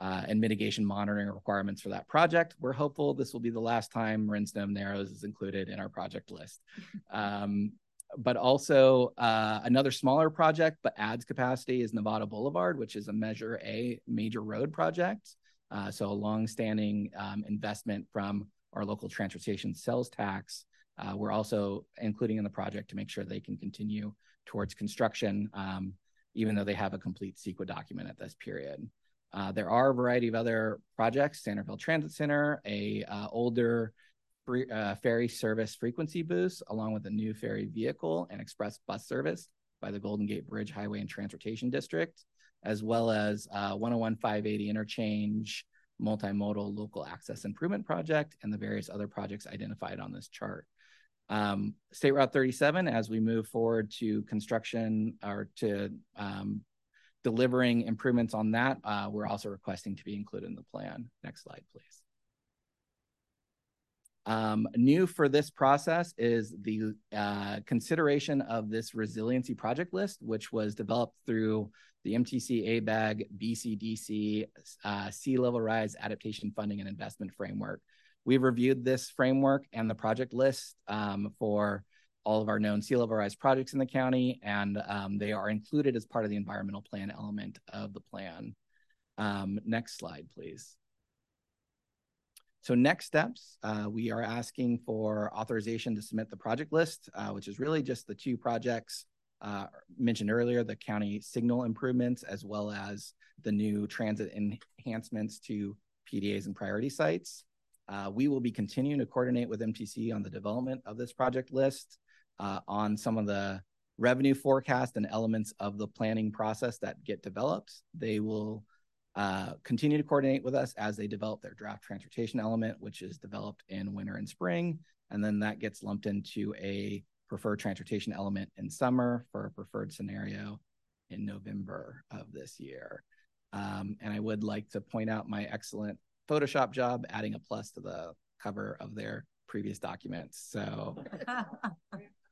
uh, and mitigation monitoring requirements for that project. We're hopeful this will be the last time Marin Narrows is included in our project list. Um, but also uh, another smaller project but adds capacity is Novato Boulevard, which is a Measure A major road project. Uh, so a long-standing um, investment from our local transportation sales tax. Uh, we're also including in the project to make sure they can continue towards construction, um, even though they have a complete CEQA document at this period. Uh, there are a variety of other projects, Sanderville Transit Center, a uh, older free, uh, ferry service frequency boost, along with a new ferry vehicle and express bus service by the Golden Gate Bridge Highway and Transportation District, as well as uh, 101 580 interchange, multimodal local access improvement project, and the various other projects identified on this chart. Um, State Route 37, as we move forward to construction or to um, delivering improvements on that, uh, we're also requesting to be included in the plan. Next slide, please. Um, new for this process is the uh, consideration of this resiliency project list, which was developed through the MTC ABAG BCDC uh, Sea Level Rise Adaptation Funding and Investment Framework. We've reviewed this framework and the project list um, for all of our known sea level rise projects in the county, and um, they are included as part of the environmental plan element of the plan. Um, next slide, please. So next steps, uh, we are asking for authorization to submit the project list, uh, which is really just the two projects uh, mentioned earlier, the county signal improvements, as well as the new transit enhancements to PDAs and priority sites. Uh, we will be continuing to coordinate with MTC on the development of this project list, uh, on some of the revenue forecast and elements of the planning process that get developed. They will uh, continue to coordinate with us as they develop their draft transportation element, which is developed in winter and spring. And then that gets lumped into a preferred transportation element in summer for a preferred scenario in November of this year. Um, and I would like to point out my excellent Photoshop job, adding a plus to the cover of their previous documents. So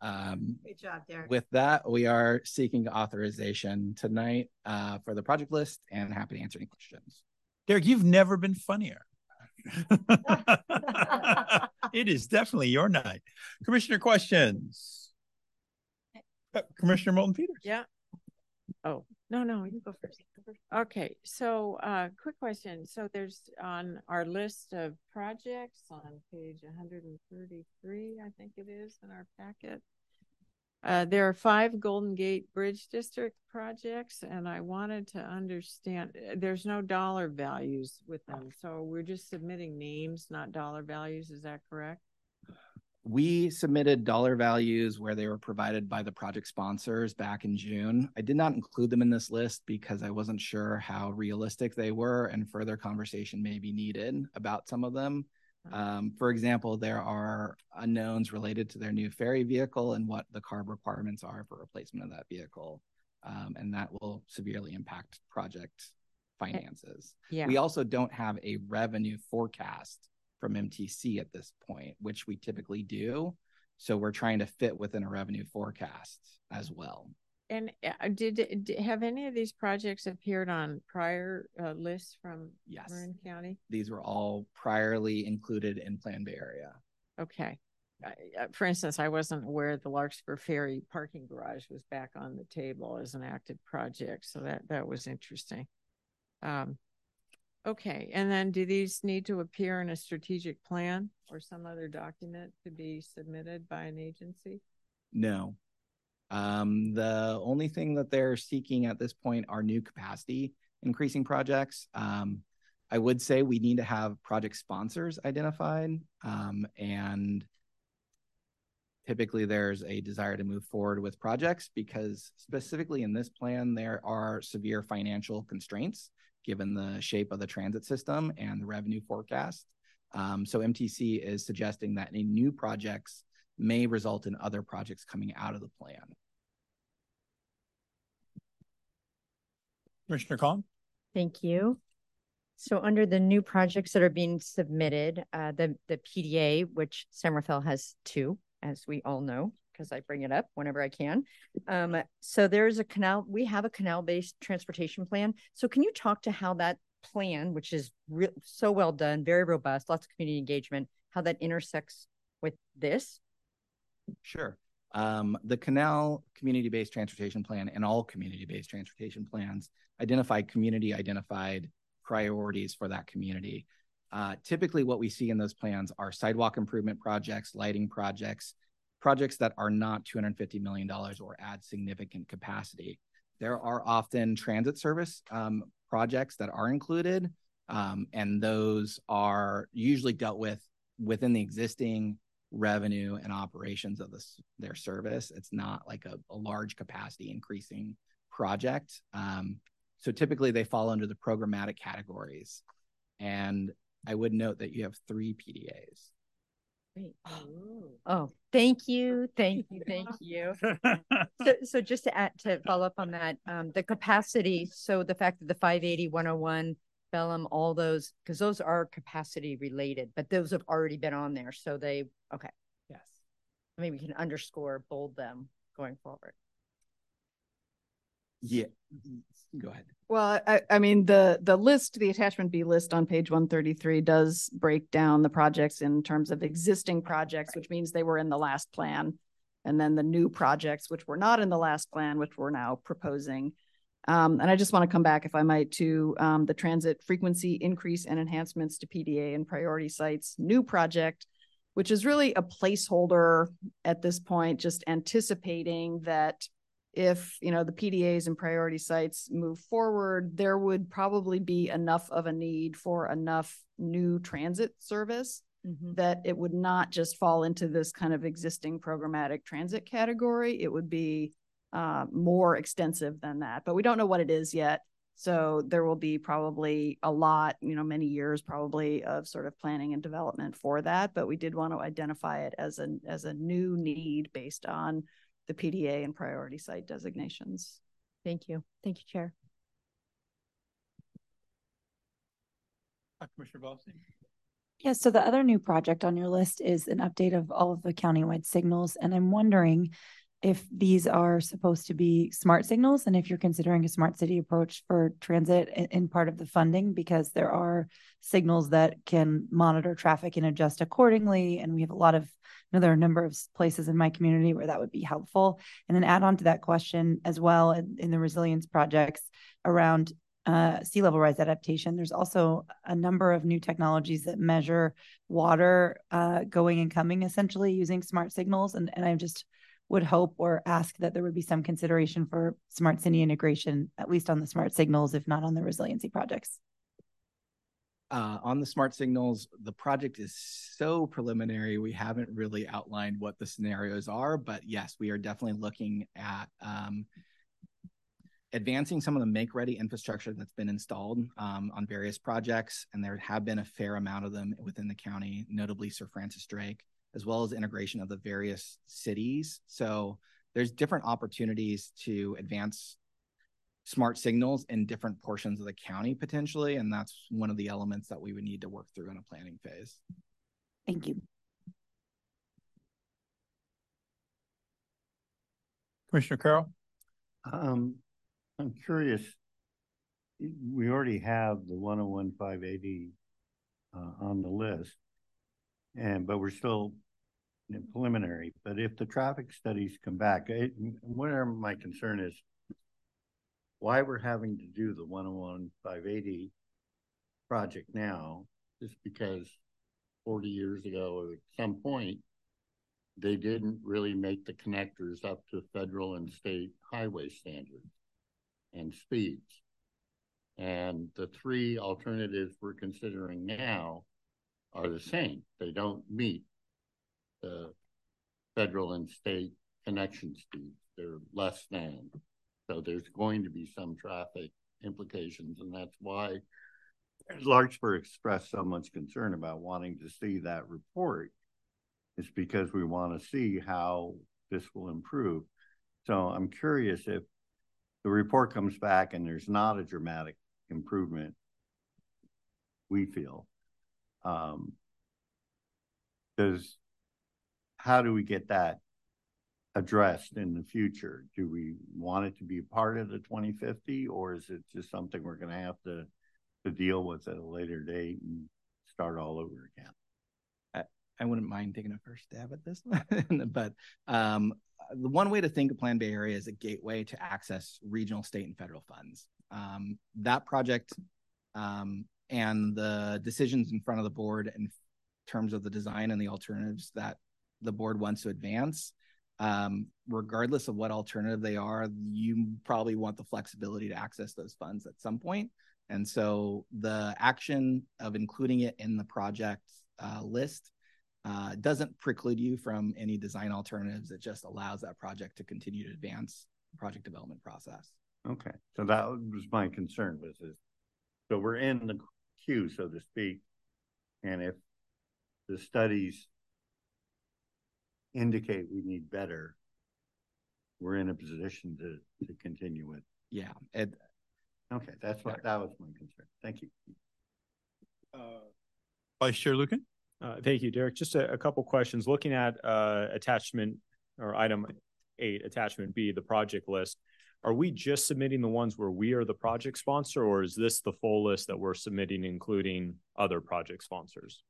Um, Good job, Derek. With that, we are seeking authorization tonight uh, for the project list and happy to answer any questions. Derek, you've never been funnier. it is definitely your night. Commissioner questions. Uh, Commissioner Moulton Peters. Yeah. Oh, no, no, you go first. Okay, so uh quick question. So there's on our list of projects on page 133, I think it is in our packet. Uh, there are five Golden Gate Bridge District projects, and I wanted to understand uh, there's no dollar values with them. So we're just submitting names, not dollar values. Is that correct? We submitted dollar values where they were provided by the project sponsors back in June. I did not include them in this list because I wasn't sure how realistic they were and further conversation may be needed about some of them. Um, for example, there are unknowns related to their new ferry vehicle and what the CARB requirements are for replacement of that vehicle. Um, and that will severely impact project finances. Yeah. We also don't have a revenue forecast from MTC at this point, which we typically do. So we're trying to fit within a revenue forecast as well. And uh, did, did have any of these projects appeared on prior uh, lists from Yes. Marin County? These were all priorly included in Plan Bay Area. Okay. I- uh, for instance, I wasn't aware the Larkspur Ferry parking garage was back on the table as an active project, so that, that was interesting. Um, okay, and then do these need to appear in a strategic plan or some other document to be submitted by an agency? No. Um, the only thing that they're seeking at this point are new capacity increasing projects. Um, I would say we need to have project sponsors identified. Um, and typically there's a desire to move forward with projects because specifically in this plan, there are severe financial constraints given the shape of the transit system and the revenue forecast. Um, so MTC is suggesting that any new projects may result in other projects coming out of the plan. Commissioner Colin? Thank you. So under the new projects that are being submitted, uh, the, the PDA, which Somerville has two, as we all know, because I bring it up whenever I can. Um, so there's a canal, we have a canal-based transportation plan. So can you talk to how that plan, which is re- so well done, very robust, lots of community engagement, how that intersects with this? Sure. Um, the Canal Community-Based Transportation Plan and all community-based transportation plans identify community identified priorities for that community. Uh, typically, what we see in those plans are sidewalk improvement projects, lighting projects, projects that are not $250 million or add significant capacity. There are often transit service um, projects that are included, um, and those are usually dealt with within the existing revenue and operations of their service. It's not like a, a large capacity increasing project. Um, so typically they fall under the programmatic categories. And I would note that you have three PDAs. Great. Oh, thank you, thank you, thank you. So, so just to add, to follow up on that, um, the capacity, so the fact that the 580, 101, Bellam, all those, because those are capacity related, but those have already been on there, so they, okay. Yes. Maybe we can underscore, bold them going forward. Yeah. Go ahead. Well, I, I mean, the, the list, the attachment B list on page one thirty-three does break down the projects in terms of existing projects, which means they were in the last plan. And then the new projects, which were not in the last plan, which we're now proposing. Um, and I just want to come back, if I might, to um, the transit frequency increase and enhancements to PDA and priority sites, new project, which is really a placeholder at this point, just anticipating that if you know the PDAs and priority sites move forward, there would probably be enough of a need for enough new transit service Mhm. that it would not just fall into this kind of existing programmatic transit category. It would be uh, more extensive than that, but we don't know what it is yet. So there will be probably a lot, you know, many years probably of sort of planning and development for that. But we did want to identify it as a as a new need based on the PDA and priority site designations. Thank you. Thank you, Chair. Uh, Commissioner Bossi? Yeah, so the other new project on your list is an update of all of the countywide signals. And I'm wondering if these are supposed to be smart signals and if you're considering a smart city approach for transit in, in part of the funding, because there are signals that can monitor traffic and adjust accordingly. And we have a lot of, you know, there are a number of places in my community where that would be helpful. And then add on to that question as well in, in the resilience projects around uh, sea level rise adaptation. There's also a number of new technologies that measure water uh, going and coming essentially using smart signals. And, and I just would hope or ask that there would be some consideration for smart city integration, at least on the smart signals, if not on the resiliency projects. Uh, on the smart signals, the project is so preliminary. We haven't really outlined what the scenarios are, but yes, we are definitely looking at um, advancing some of the make ready infrastructure that's been installed um, on various projects. And there have been a fair amount of them within the county, notably Sir Francis Drake, as well as integration of the various cities. So there's different opportunities to advance smart signals in different portions of the county potentially. And that's one of the elements that we would need to work through in a planning phase. Thank you. Commissioner Carroll? Um, I'm curious, we already have the one oh one five eighty uh, on the list. And, but we're still preliminary, but if the traffic studies come back, it, where my concern is why we're having to do the 101 580 project now is because 40 years ago or at some point they didn't really make the connectors up to federal and state highway standards and speeds. And the three alternatives we're considering now are the same. They don't meet the federal and state connection speeds. They're less than. So there's going to be some traffic implications, and that's why Larkspur expressed so much concern about wanting to see that report. It's because we want to see how this will improve. So I'm curious if the report comes back and there's not a dramatic improvement, we feel, um, does how do we get that addressed in the future? Do we want it to be part of the 2050 or is it just something we're going to have to to deal with at a later date and start all over again? I, I wouldn't mind taking a first stab at this, one, but um, the one way to think of Plan Bay Area is a gateway to access regional, state, and federal funds. Um, that project um, and the decisions in front of the board in terms of the design and the alternatives that the board wants to advance um, regardless of what alternative they are, you probably want the flexibility to access those funds at some point. And so the action of including it in the project uh, list uh, doesn't preclude you from any design alternatives. It just allows that project to continue to advance the project development process. Okay, so that was my concern was this. So we're in the queue, so to speak, and if the studies indicate we need better, we're in a position to to continue with. Yeah. It, okay, that's what that was my concern. Thank you. Uh, Vice Chair Lucan. Uh, thank you, Derek. Just a, a couple questions. Looking at uh, attachment or item eight, attachment B, the project list. Are we just submitting the ones where we are the project sponsor, or is this the full list that we're submitting, including other project sponsors?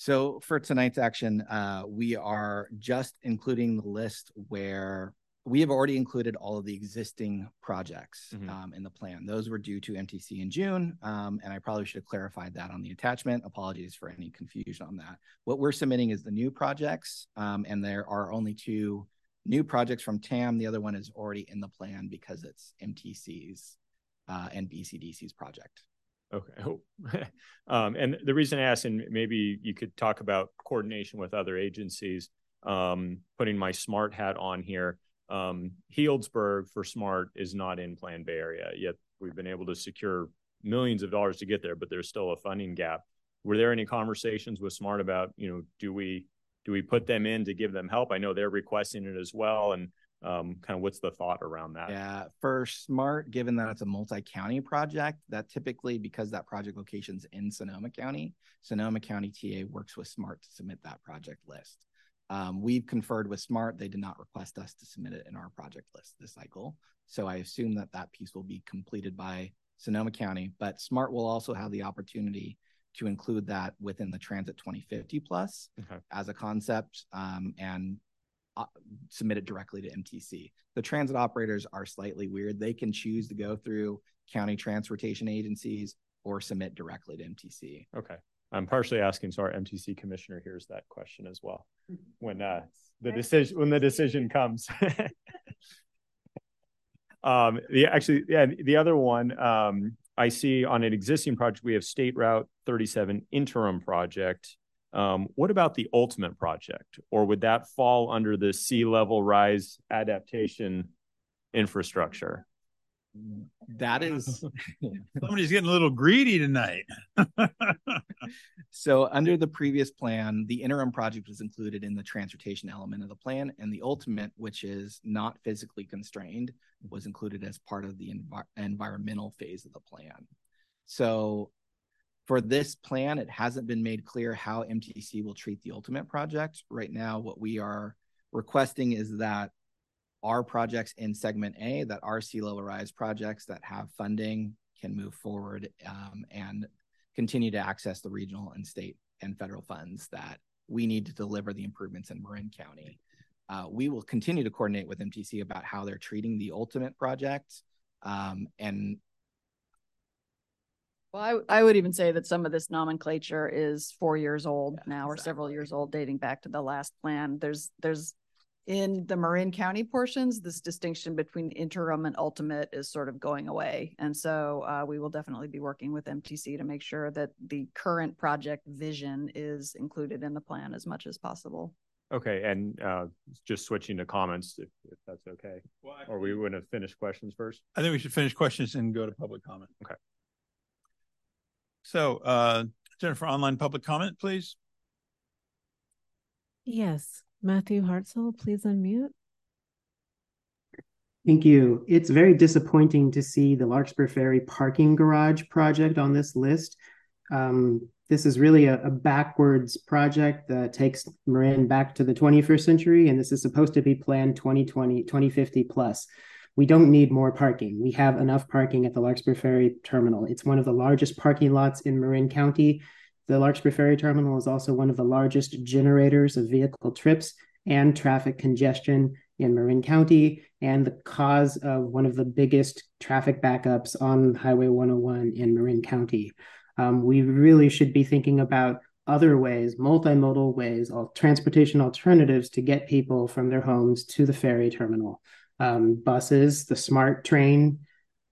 So for tonight's action, uh, we are just including the list where we have already included all of the existing projects mm-hmm. um, in the plan. Those were due to MTC in June, um, and I probably should have clarified that on the attachment. Apologies for any confusion on that. What we're submitting is the new projects, um, and there are only two new projects from TAM. The other one is already in the plan because it's MTC's uh, and BCDC's project. Okay. um, and the reason I asked, and maybe you could talk about coordination with other agencies, um, putting my SMART hat on here. Um, Healdsburg for SMART is not in Plan Bay Area, yet we've been able to secure millions of dollars to get there, but there's still a funding gap. Were there any conversations with SMART about, you know, do we do we put them in to give them help? I know they're requesting it as well, and um, kind of what's the thought around that? Yeah, for SMART, given that it's a multi-county project, that typically because that project location's in Sonoma County, Sonoma County TA works with SMART to submit that project list. Um, we've conferred with SMART; they did not request us to submit it in our project list this cycle. So I assume that that piece will be completed by Sonoma County, but SMART will also have the opportunity to include that within the Transit 2050 plus okay. as a concept um, and submit it directly to MTC. The transit operators are slightly weird. They can choose to go through county transportation agencies or submit directly to MTC. Okay. I'm partially asking so our MTC commissioner hears that question as well when uh, the decision when the decision comes. um, the actually yeah the other one um, I see on an existing project we have State Route 37 interim project um, what about the ultimate project, or would that fall under the sea level rise adaptation infrastructure? That is somebody's getting a little greedy tonight. so, under the previous plan, the interim project was included in the transportation element of the plan, and the ultimate, which is not physically constrained, was included as part of the env- environmental phase of the plan. So, for this plan, it hasn't been made clear how MTC will treat the ultimate project. Right now, what we are requesting is that our projects in segment A, that are sea level rise projects that have funding can move forward um, and continue to access the regional and state and federal funds that we need to deliver the improvements in Marin County. Uh, we will continue to coordinate with MTC about how they're treating the ultimate project. Um, and Well, I, I would even say that some of this nomenclature is four years old now or several years old, dating back to the last plan. There's, there's in the Marin County portions, this distinction between interim and ultimate is sort of going away. And so uh, we will definitely be working with MTC to make sure that the current project vision is included in the plan as much as possible. Okay, and uh, just switching to comments, if, if that's okay. Or we want to finish questions first? I think we should finish questions and go to public comment. Okay. So, uh, Jennifer, online public comment, please. Yes, Matthew Hartzell, please unmute. Thank you. It's very disappointing to see the Larkspur Ferry parking garage project on this list. Um, this is really a, a, backwards project that takes Marin back to the 21st century, and this is supposed to be planned 2020, 2050 plus. We don't need more parking. We have enough parking at the Larkspur Ferry Terminal. It's one of the largest parking lots in Marin County. The Larkspur Ferry Terminal is also one of the largest generators of vehicle trips and traffic congestion in Marin County and the cause of one of the biggest traffic backups on Highway 101 in Marin County. Um, we really should be thinking about other ways, multimodal ways, all transportation alternatives to get people from their homes to the ferry terminal. Um, buses, the smart train,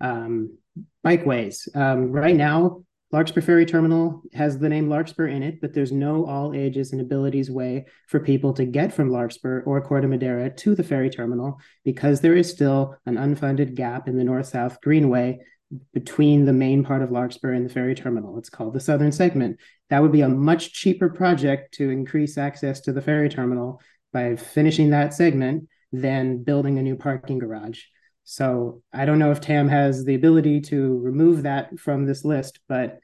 um, bikeways. Um, right now, Larkspur Ferry Terminal has the name Larkspur in it, but there's no all ages and abilities way for people to get from Larkspur or Corte Madera to the ferry terminal because there is still an unfunded gap in the north south greenway between the main part of Larkspur and the ferry terminal. It's called the Southern Segment. That would be a much cheaper project to increase access to the ferry terminal by finishing that segment than building a new parking garage. So I don't know if TAM has the ability to remove that from this list, but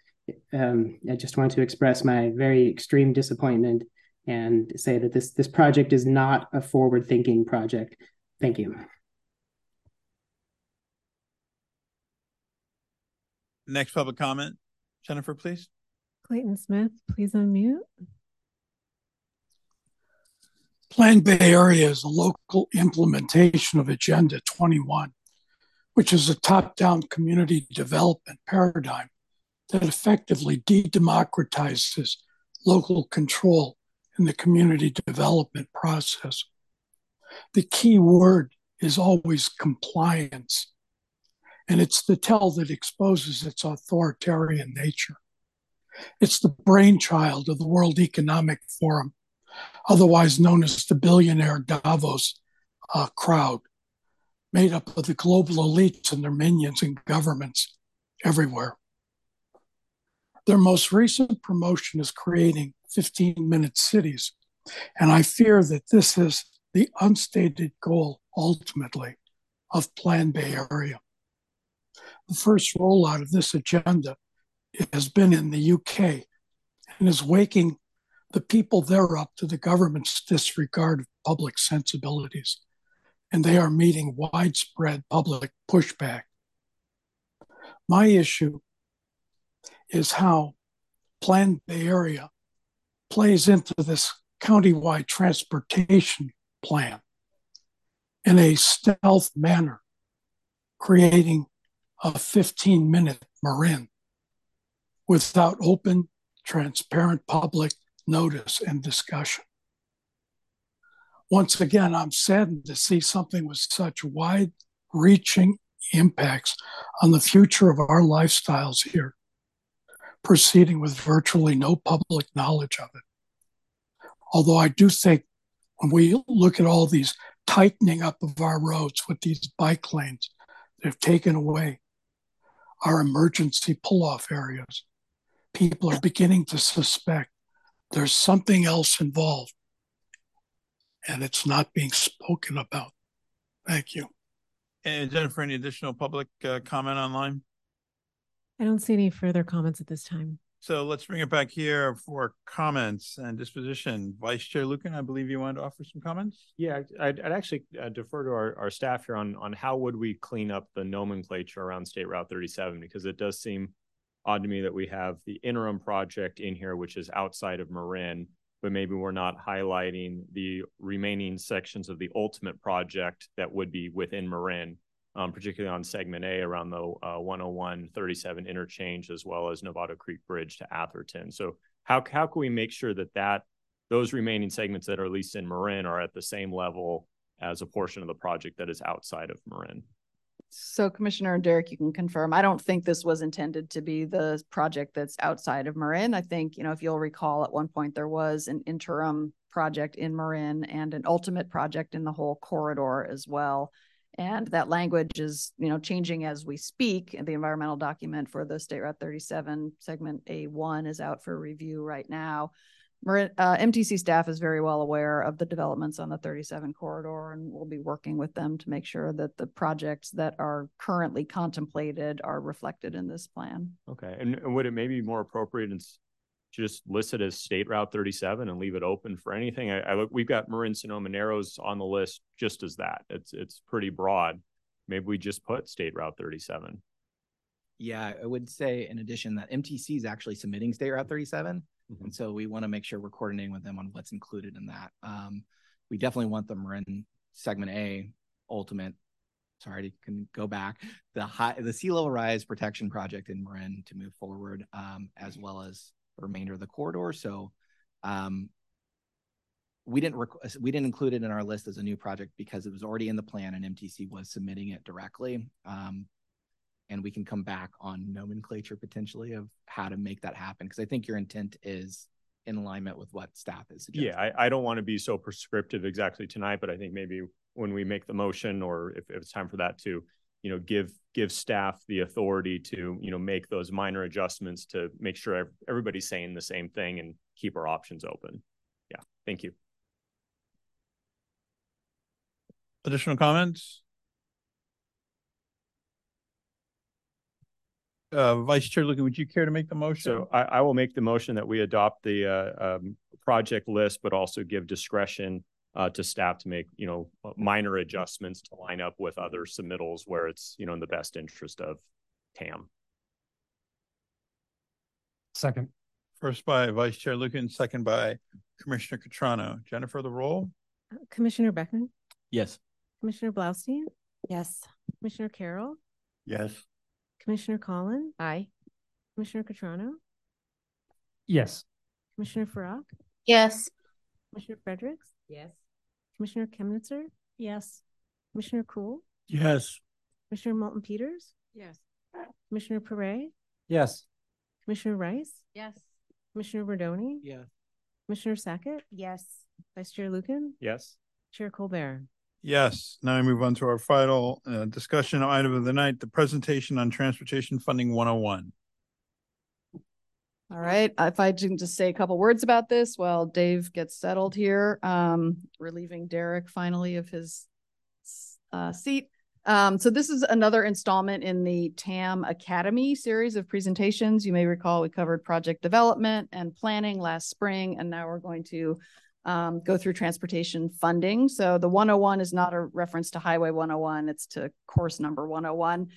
um, I just want to express my very extreme disappointment and say that this this project is not a forward-thinking project. Thank you. Next public comment, Jennifer, please. Clayton Smith, please unmute. Plan Bay Area is a local implementation of Agenda 21, which is a top down community development paradigm that effectively de democratizes local control in the community development process. The key word is always compliance and it's the tell that exposes its authoritarian nature. It's the brainchild of the World Economic Forum, otherwise known as the billionaire Davos uh, crowd, made up of the global elites and their minions and governments everywhere. Their most recent promotion is creating 15 minute cities. And I fear that this is the unstated goal ultimately of Plan Bay Area the first rollout of this agenda has been in the UK and is waking the people there up to the government's disregard of public sensibilities. And they are meeting widespread public pushback. My issue is how Plan Bay Area plays into this countywide transportation plan in a stealth manner, creating a 15 minute Marin without open, transparent public notice and discussion. Once again, I'm saddened to see something with such wide reaching impacts on the future of our lifestyles here, proceeding with virtually no public knowledge of it. Although I do think when we look at all these tightening up of our roads with these bike lanes, they've taken away our emergency pull off areas. People are beginning to suspect there's something else involved and it's not being spoken about. Thank you. And Jennifer, any additional public uh, comment online? I don't see any further comments at this time. So let's bring it back here for comments and disposition. Vice Chair Lucan, I believe you wanted to offer some comments. Yeah, I'd, I'd actually uh, defer to our, our staff here on on how would we clean up the nomenclature around State Route 37 because it does seem odd to me that we have the interim project in here, which is outside of Marin, but maybe we're not highlighting the remaining sections of the ultimate project that would be within Marin, um, particularly on segment A around the uh, 101 37 interchange, as well as Novato Creek Bridge to Atherton. So how, how can we make sure that that those remaining segments that are at least in Marin are at the same level as a portion of the project that is outside of Marin? So Commissioner Derek, you can confirm, I don't think this was intended to be the project that's outside of Marin. I think, you know, if you'll recall, at one point there was an interim project in Marin and an ultimate project in the whole corridor as well. And that language is, you know, changing as we speak. The environmental document for the State Route 37 segment A1 is out for review right now uh, MTC staff is very well aware of the developments on the 37 corridor, and we'll be working with them to make sure that the projects that are currently contemplated are reflected in this plan. Okay, and, and would it maybe be more appropriate and just list it as State Route 37 and leave it open for anything? I, I look, we've got Marin Sonoma Narrows on the list just as that. It's it's pretty broad. Maybe we just put State Route 37. Yeah, I would say in addition that MTC is actually submitting State Route 37. Mm-hmm. And so we want to make sure we're coordinating with them on what's included in that. Um, we definitely want the Marin segment A ultimate. Sorry, can go back the high the sea level rise protection project in Marin to move forward, um, as well as the remainder of the corridor. So um, we didn't rec- we didn't include it in our list as a new project because it was already in the plan and MTC was submitting it directly. Um, and we can come back on nomenclature potentially of how to make that happen because I think your intent is in alignment with what staff is suggesting. Yeah, I, I don't want to be so prescriptive exactly tonight, but I think maybe when we make the motion or if, if it's time for that to, you know, give give staff the authority to, you know, make those minor adjustments to make sure everybody's saying the same thing and keep our options open. Yeah, thank you. Additional comments? Uh, Vice Chair Lucan, would you care to make the motion? So I, I will make the motion that we adopt the uh, um, project list, but also give discretion uh, to staff to make, you know, minor adjustments to line up with other submittals where it's, you know, in the best interest of TAM. Second. First by Vice Chair Lucan, second by Commissioner Cutrano. Jennifer, the roll? Commissioner Beckman? Yes. Commissioner Blaustein? Yes. Commissioner Carroll? Yes. Commissioner Colin? Aye. Commissioner Cutrano? Yes. Commissioner Farac? Yes. Commissioner Fredericks? Yes. Commissioner Kemnitzer? Yes. Commissioner Cool? Yes. Commissioner Moulton Peters? Yes. Commissioner Perrey? Yes. Commissioner Rice? Yes. Commissioner Rodoni? Yes. Commissioner Sackett? Yes. Vice Chair Lucan? Yes. Chair Colbert? Yes. Now we move on to our final uh, discussion item of the night, the presentation on Transportation Funding 101. All right. If I can just say a couple words about this while Dave gets settled here, um, relieving Derek finally of his uh, seat. Um, so this is another installment in the TAM Academy series of presentations. You may recall we covered project development and planning last spring, and now we're going to um, go through transportation funding. So the 101 is not a reference to Highway 101, it's to course number 101.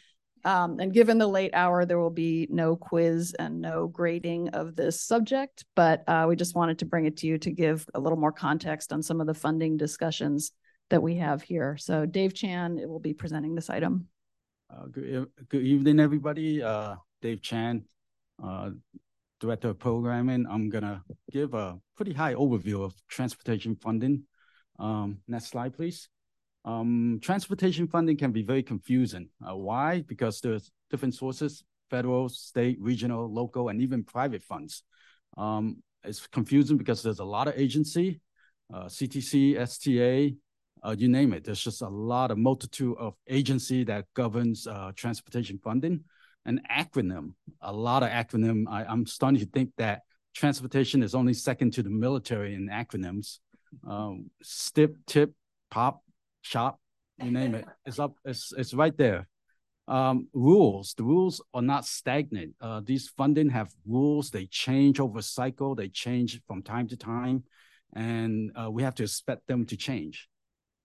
Um, and given the late hour, there will be no quiz and no grading of this subject, but uh, we just wanted to bring it to you to give a little more context on some of the funding discussions that we have here. So Dave Chan will be presenting this item. Uh, good, good evening, everybody. Uh, Dave Chan, uh, Director of Programming, I'm gonna give a pretty high overview of transportation funding. Um, next slide, please. Um, transportation funding can be very confusing. Uh, why? Because there's different sources, federal, state, regional, local, and even private funds. Um, it's confusing because there's a lot of agency, uh, CTC, STA, uh, you name it. There's just a lot of multitude of agency that governs uh, transportation funding an acronym, a lot of acronym. I, I'm starting to think that transportation is only second to the military in acronyms. Um, STIP, TIP, POP, SHOPP, you name it. It's up. It's it's right there. Um, rules. The rules are not stagnant. Uh, these funding have rules. They change over cycle. They change from time to time, and uh, we have to expect them to change.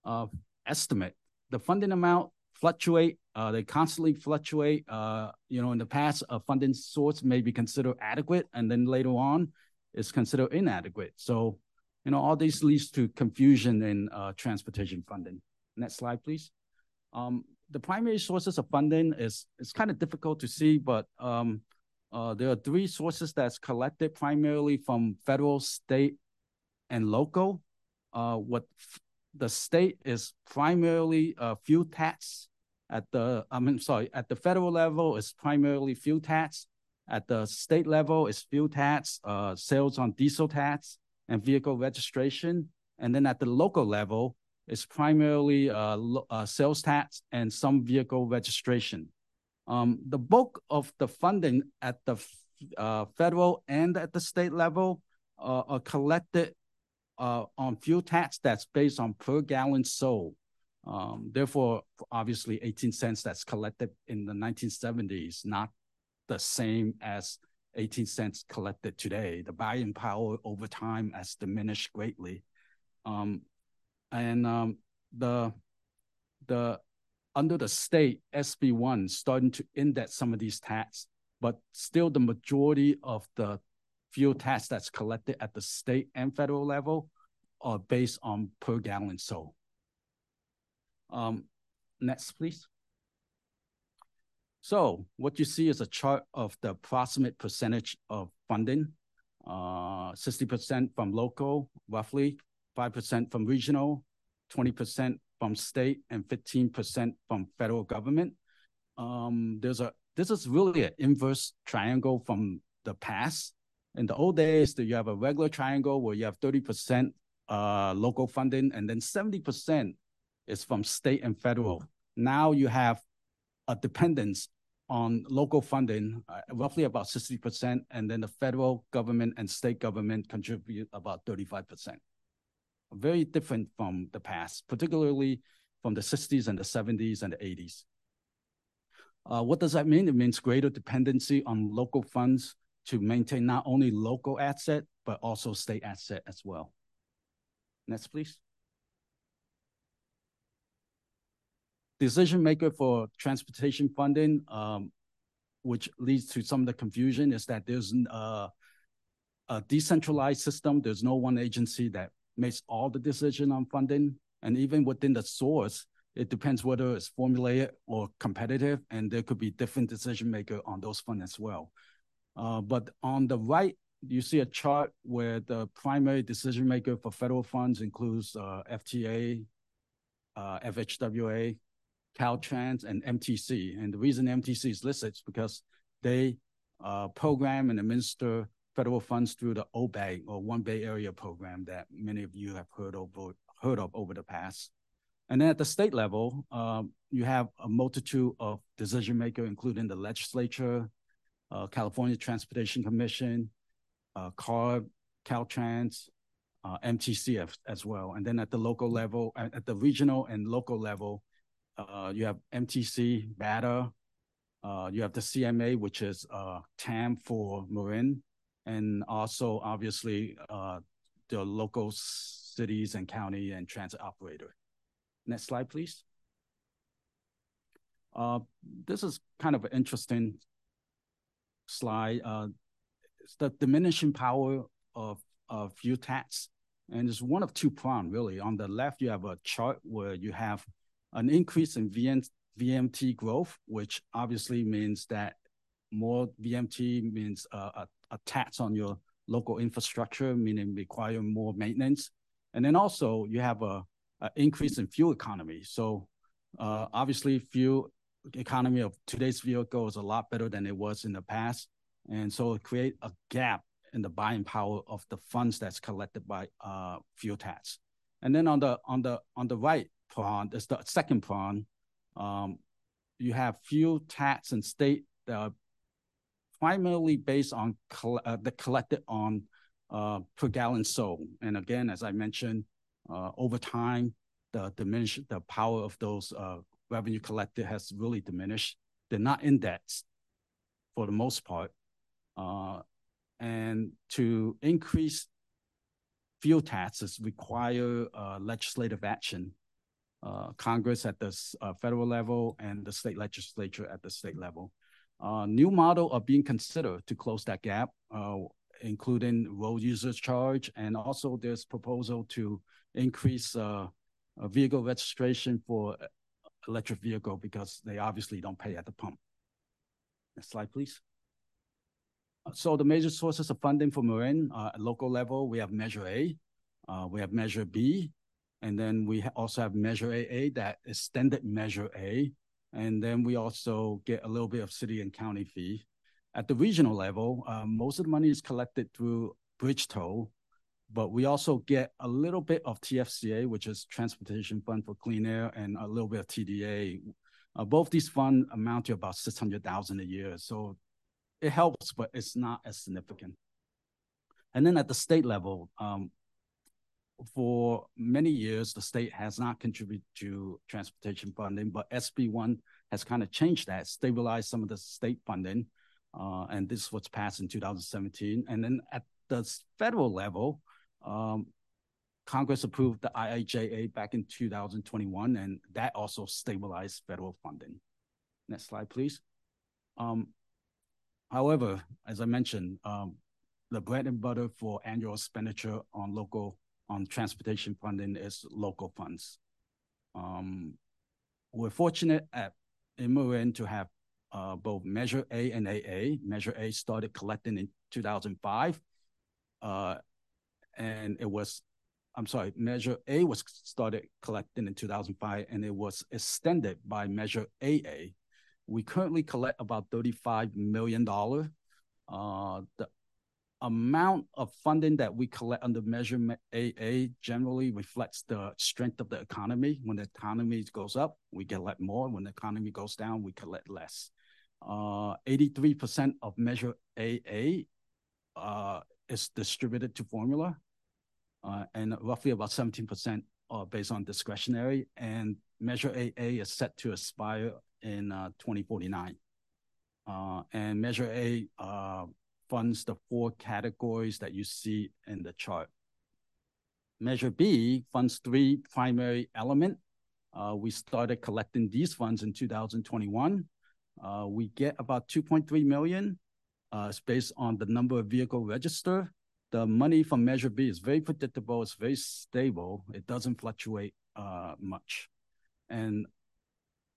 Uh, estimate the funding amount fluctuate. Uh, they constantly fluctuate. Uh, you know, in the past, a funding source may be considered adequate, and then later on, it's considered inadequate. So You know, all this leads to confusion in uh, transportation funding. Next slide, please. Um, the primary sources of funding is it's kind of difficult to see, but um, uh, there are three sources that's collected primarily from federal, state, and local. Uh, what the state is primarily uh, fuel tax. At the I mean, sorry, at the federal level, it's primarily fuel tax. At the state level, it's fuel tax, uh, sales on diesel tax, and vehicle registration. And then at the local level, it's primarily uh, uh, sales tax and some vehicle registration. Um, the bulk of the funding at the uh, federal and at the state level uh, are collected uh, on fuel tax that's based on per gallon sold. Um, therefore, obviously, 18 cents that's collected in the 1970s, not the same as 18 cents collected today. The buying power over time has diminished greatly. Um, and um, the the under the state SB1 starting to index some of these tax, but still the majority of the fuel tax that's collected at the state and federal level are based on per gallon sold. Um, next, please. So what you see is a chart of the approximate percentage of funding, 60% uh, from local, roughly, 5% from regional, 20% from state, and 15% from federal government. Um, there's a this is really an inverse triangle from the past. In the old days, you have a regular triangle where you have 30% uh, local funding, and then 70% is from state and federal. Now you have a dependence on local funding, uh, roughly about 60%, and then the federal government and state government contribute about 35% very different from the past, particularly from the 60s and the 70s and the 80s. Uh, what does that mean? It means greater dependency on local funds to maintain not only local asset, but also state asset as well. Next, please. Decision maker for transportation funding, um, which leads to some of the confusion, is that there's uh, a decentralized system. There's no one agency that makes all the decision on funding. And even within the source, it depends whether it's formulaic or competitive, and there could be different decision maker on those funds as well. Uh, but on the right, you see a chart where the primary decision maker for federal funds includes uh, FTA, uh, FHWA, Caltrans, and MTC. And the reason MTC is listed is because they uh, program and administer federal funds through the OBAG or One Bay Area program that many of you have heard over heard of over the past. And then at the state level, um, you have a multitude of decision makers, including the legislature, uh, California Transportation Commission, uh, CARB, Caltrans, uh, MTC as well. And then at the local level, at the regional and local level, uh, you have MTC, BATA, uh, you have the CMA, which is uh, TAM for Marin, and also obviously uh, the local cities and county and transit operator. Next slide, please. Uh, this is kind of an interesting slide. It's the diminishing power of, of fuel tax. And it's one of two prongs, really. On the left, you have a chart where you have an increase in VM, VMT growth, which obviously means that more VMT means uh, a a tax on your local infrastructure, meaning require more maintenance. And then also you have a, a increase in fuel economy. So uh, obviously fuel economy of today's vehicle is a lot better than it was in the past. And so it create a gap in the buying power of the funds that's collected by uh, fuel tax. And then on the on the on the right prong, there's the second prong. Um, you have fuel tax and state uh, primarily based on uh, the collected on uh, per gallon sold. And again, as I mentioned, uh, over time, the diminish the power of those uh, revenue collected has really diminished. They're not indexed for the most part. Uh, and to increase fuel taxes require legislative action. Congress at the federal level and the state legislature at the state level uh, new model are being considered to close that gap. Uh, including road users charge, and also there's proposal to increase uh, vehicle registration for electric vehicle because they obviously don't pay at the pump. Next slide, please. So the major sources of funding for Marin uh, at local level, we have Measure A, uh, we have Measure B, and then we also have Measure AA, that extended Measure A, and then we also get a little bit of city and county fee. At the regional level, uh, most of the money is collected through bridge toll, but we also get a little bit of TFCA, which is Transportation Fund for Clean Air, and a little bit of TDA. Uh, both these funds amount to about 600,000 a year. So it helps, but it's not as significant. And then at the state level, um, for many years, the state has not contributed to transportation funding, but SB1 has kind of changed that, stabilized some of the state funding. Uh, and this was passed in 2017. And then at the federal level, um, Congress approved the IIJA back in 2021, and that also stabilized federal funding. Next slide, please. Um, however, as I mentioned, um, the bread and butter for annual expenditure on local on transportation funding is local funds. Um, we're fortunate at Marin to have uh, both Measure A and AA. Measure A started collecting in 2005, uh, and it was, I'm sorry, Measure A was started collecting in 2005, and it was extended by Measure AA. We currently collect about $35 million. Uh, the amount of funding that we collect under Measure AA generally reflects the strength of the economy. When the economy goes up, we collect more. When the economy goes down, we collect less. Uh, 83% of Measure AA uh, is distributed to formula, uh, and roughly about 17% are based on discretionary. And Measure AA is set to expire in uh, 2049. Uh, and Measure A uh, funds the four categories that you see in the chart. Measure B funds three primary element. Uh, we started collecting these funds in 2021. Uh, we get about 2.3 million. Uh, it's based on the number of vehicle register. The money from Measure B is very predictable. It's very stable. It doesn't fluctuate uh, much. And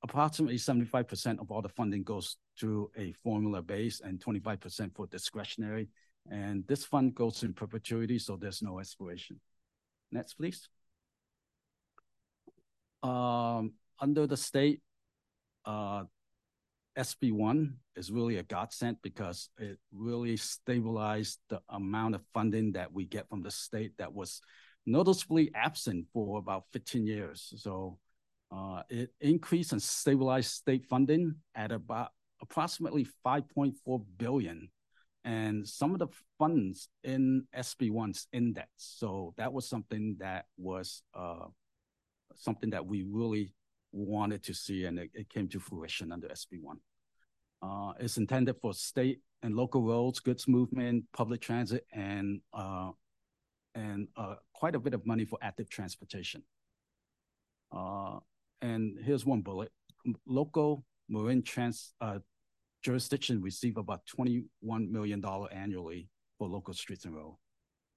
approximately 75% of all the funding goes through a formula base and 25% for discretionary. And this fund goes in perpetuity, so there's no expiration. Next, please. Um, under the state, uh, SB1 is really a godsend because it really stabilized the amount of funding that we get from the state that was noticeably absent for about 15 years. So uh, it increased and stabilized state funding at about approximately 5.4 billion and some of the funds in SB1's index. So that was something that was uh, something that we really wanted to see, and it, it came to fruition under SB1. Uh, it's intended for state and local roads, goods movement, public transit, and uh, and uh, quite a bit of money for active transportation. Uh, and here's one bullet. Local Marin trans uh, jurisdiction receive about $21 million annually for local streets and road.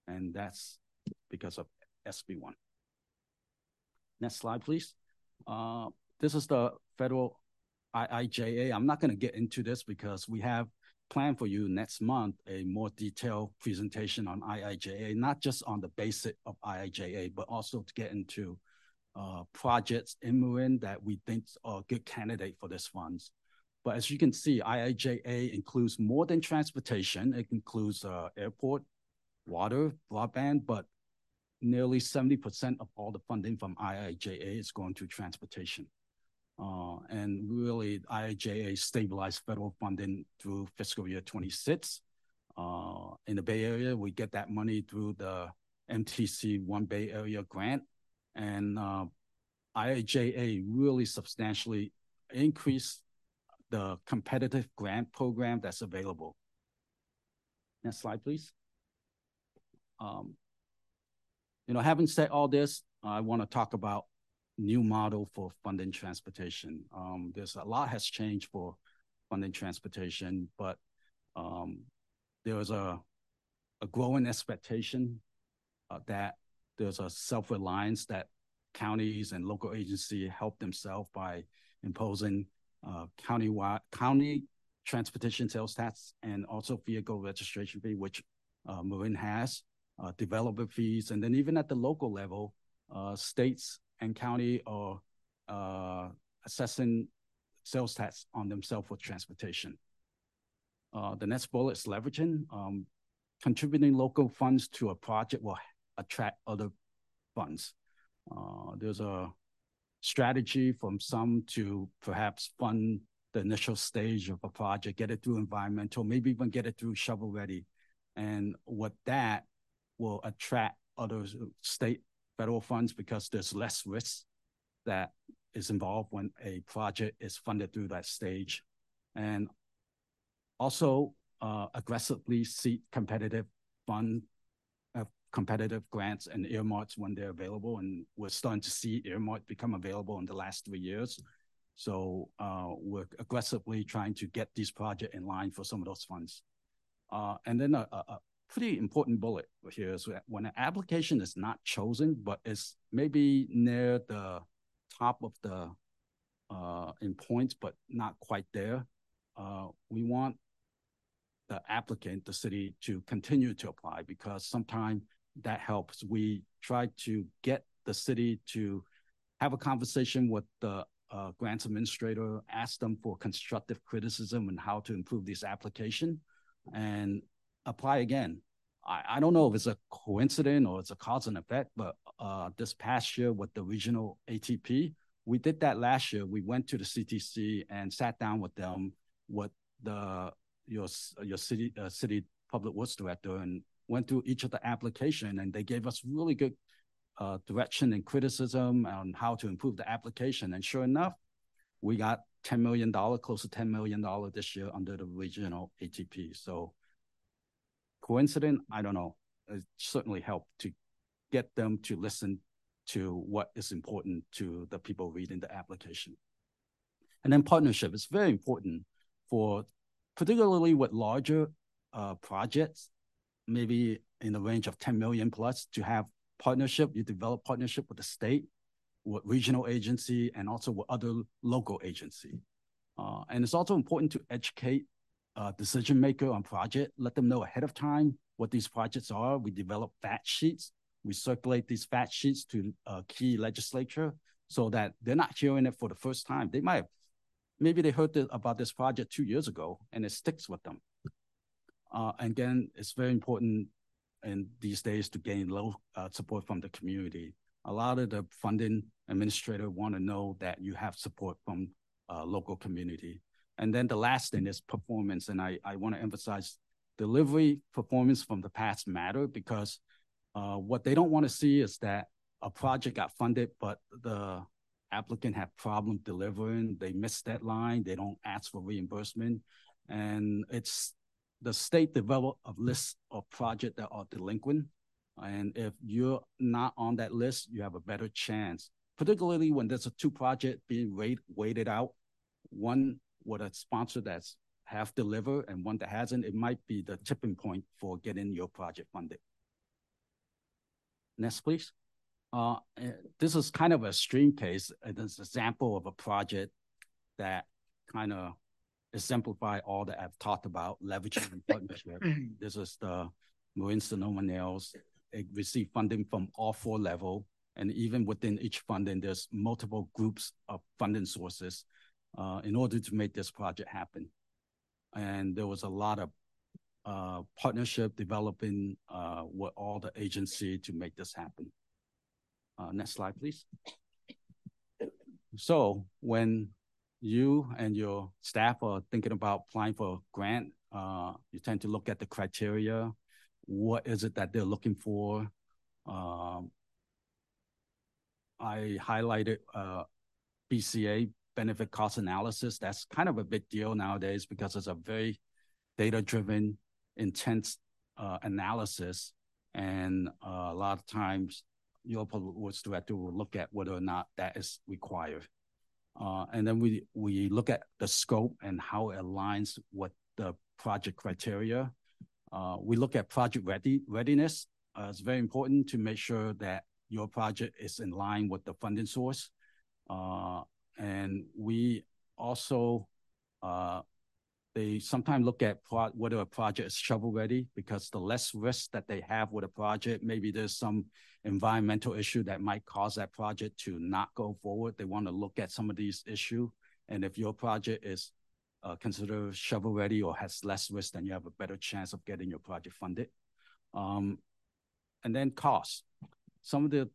And that's because of SB1. Next slide, please. Uh, this is the federal IIJA. I'm not going to get into this because we have planned for you next month a more detailed presentation on IIJA, not just on the basic of IIJA, but also to get into uh, projects in Marin that we think are a good candidate for this funds. But as you can see, IIJA includes more than transportation. It includes uh, airport, water, broadband, but nearly 70% of all the funding from IIJA is going to transportation. Uh, and really, IIJA stabilized federal funding through fiscal year 26. Uh, in the Bay Area, we get that money through the MTC One Bay Area grant and uh, really substantially increased the competitive grant program that's available. Next slide, please. Um, you know, having said all this, I want to talk about new model for funding transportation. Um, there's a lot has changed for funding transportation, but um, there was a a growing expectation uh, that there's a self-reliance that counties and local agency help themselves by imposing uh, county-wide county transportation sales tax and also vehicle registration fee, which uh, Marin has, uh, developer fees, and then even at the local level, uh, states and county are uh, assessing sales tax on themselves for transportation. Uh, the next bullet is leveraging. Um, contributing local funds to a project will attract other funds. Uh, there's a strategy from some to perhaps fund the initial stage of a project, get it through environmental, maybe even get it through shovel ready. And what that will attract other state federal funds because there's less risk that is involved when a project is funded through that stage. And also uh, aggressively seek competitive fund, competitive grants and earmarks when they're available. And we're starting to see earmarks become available in the last three years. So uh, we're aggressively trying to get these projects in line for some of those funds. Uh, and then a, a, pretty important bullet here is when an application is not chosen, but is maybe near the top of the uh, in points, but not quite there. Uh, we want the applicant, the city, to continue to apply because sometimes that helps. We try to get the city to have a conversation with the uh, grants administrator, ask them for constructive criticism and how to improve this application, and apply again. I, I don't know if it's a coincidence or it's a cause and effect, but uh, this past year with the regional ATP, we did that last year. We went to the CTC and sat down with them, with the your your city uh, city public works director, and went through each of the application, and they gave us really good uh, direction and criticism on how to improve the application. And sure enough, we got $10 million, close to $10 million this year under the regional ATP. So coincident, I don't know. It certainly helped to get them to listen to what is important to the people reading the application. And then partnership is very important for particularly with larger uh, projects, maybe in the range of 10 million plus to have partnership, you develop partnership with the state, with regional agency, and also with other local agency. Uh, and it's also important to educate uh, decision maker on project, let them know ahead of time what these projects are. We develop fact sheets. We circulate these fact sheets to uh, key legislature so that they're not hearing it for the first time. They might maybe they heard about this project two years ago and it sticks with them. Uh, again, it's very important in these days to gain low uh, support from the community. A lot of the funding administrator want to know that you have support from uh, local community. And then the last thing is performance. And I, I want to emphasize delivery performance from the past matter because uh, what they don't want to see is that a project got funded, but the applicant had problem delivering. They missed deadline. They don't ask for reimbursement. And it's the state develop a list of projects that are delinquent. And if you're not on that list, you have a better chance, particularly when there's a two project being rate, weighted out. One with a sponsor that's half delivered and one that hasn't, it might be the tipping point for getting your project funded. Next, please. Uh, eh, this is kind of a stream case. An example of a project that kind of exemplify all that I've talked about, leveraging and partnership. this is the Marin Sonoma Narrows. It received funding from all four level. And even within each funding, there's multiple groups of funding sources uh, in order to make this project happen. And there was a lot of uh, partnership developing uh, with all the agency to make this happen. Uh, next slide, please. So when you and your staff are thinking about applying for a grant, uh, you tend to look at the criteria. What is it that they're looking for? Um, I highlighted uh, BCA benefit cost analysis. That's kind of a big deal nowadays because it's a very data-driven, intense uh, analysis, and uh, a lot of times your works director will look at whether or not that is required. Uh, and then we, we look at the scope and how it aligns with the project criteria. Uh, we look at project readiness. Uh, it's very important to make sure that your project is in line with the funding source. And we also they sometimes look at whether a project is shovel ready because the less risk that they have with a project, maybe there's some environmental issue that might cause that project to not go forward. They want to look at some of these issues. And if your project is uh, considered shovel ready or has less risk, then you have a better chance of getting your project funded. Um, and then cost. Some of the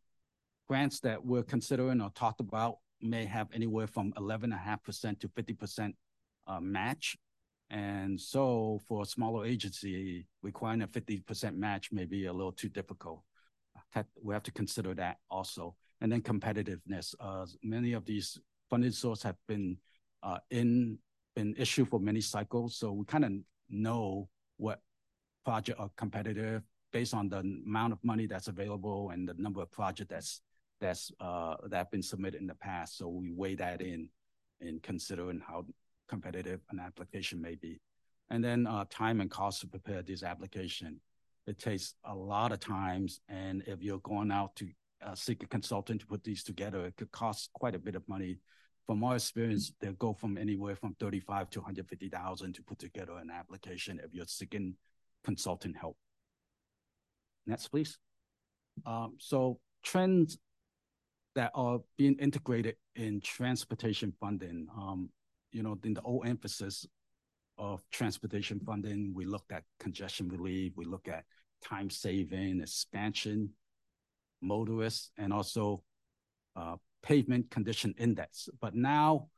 grants that we're considering or talked about may have anywhere from 11.5% to 50% uh, match and so for a smaller agency, requiring a 50% match may be a little too difficult. We have to consider that also. And then competitiveness. Uh, many of these funding sources have been uh, in been issued for many cycles, so we kind of know what project are competitive based on the amount of money that's available and the number of projects that's that's uh, that have been submitted in the past. So we weigh that in in considering how competitive an application may be. And then uh, time and cost to prepare this application. It takes a lot of times, and if you're going out to uh, seek a consultant to put these together, it could cost quite a bit of money. From our experience, they go from anywhere from thirty-five to one hundred fifty thousand to put together an application if you're seeking consultant help. Next, please. Um, so trends that are being integrated in transportation funding. Um, you know, in the old emphasis of transportation funding, we looked at congestion relief, we look at time saving, expansion, motorists, and also uh, pavement condition index. But now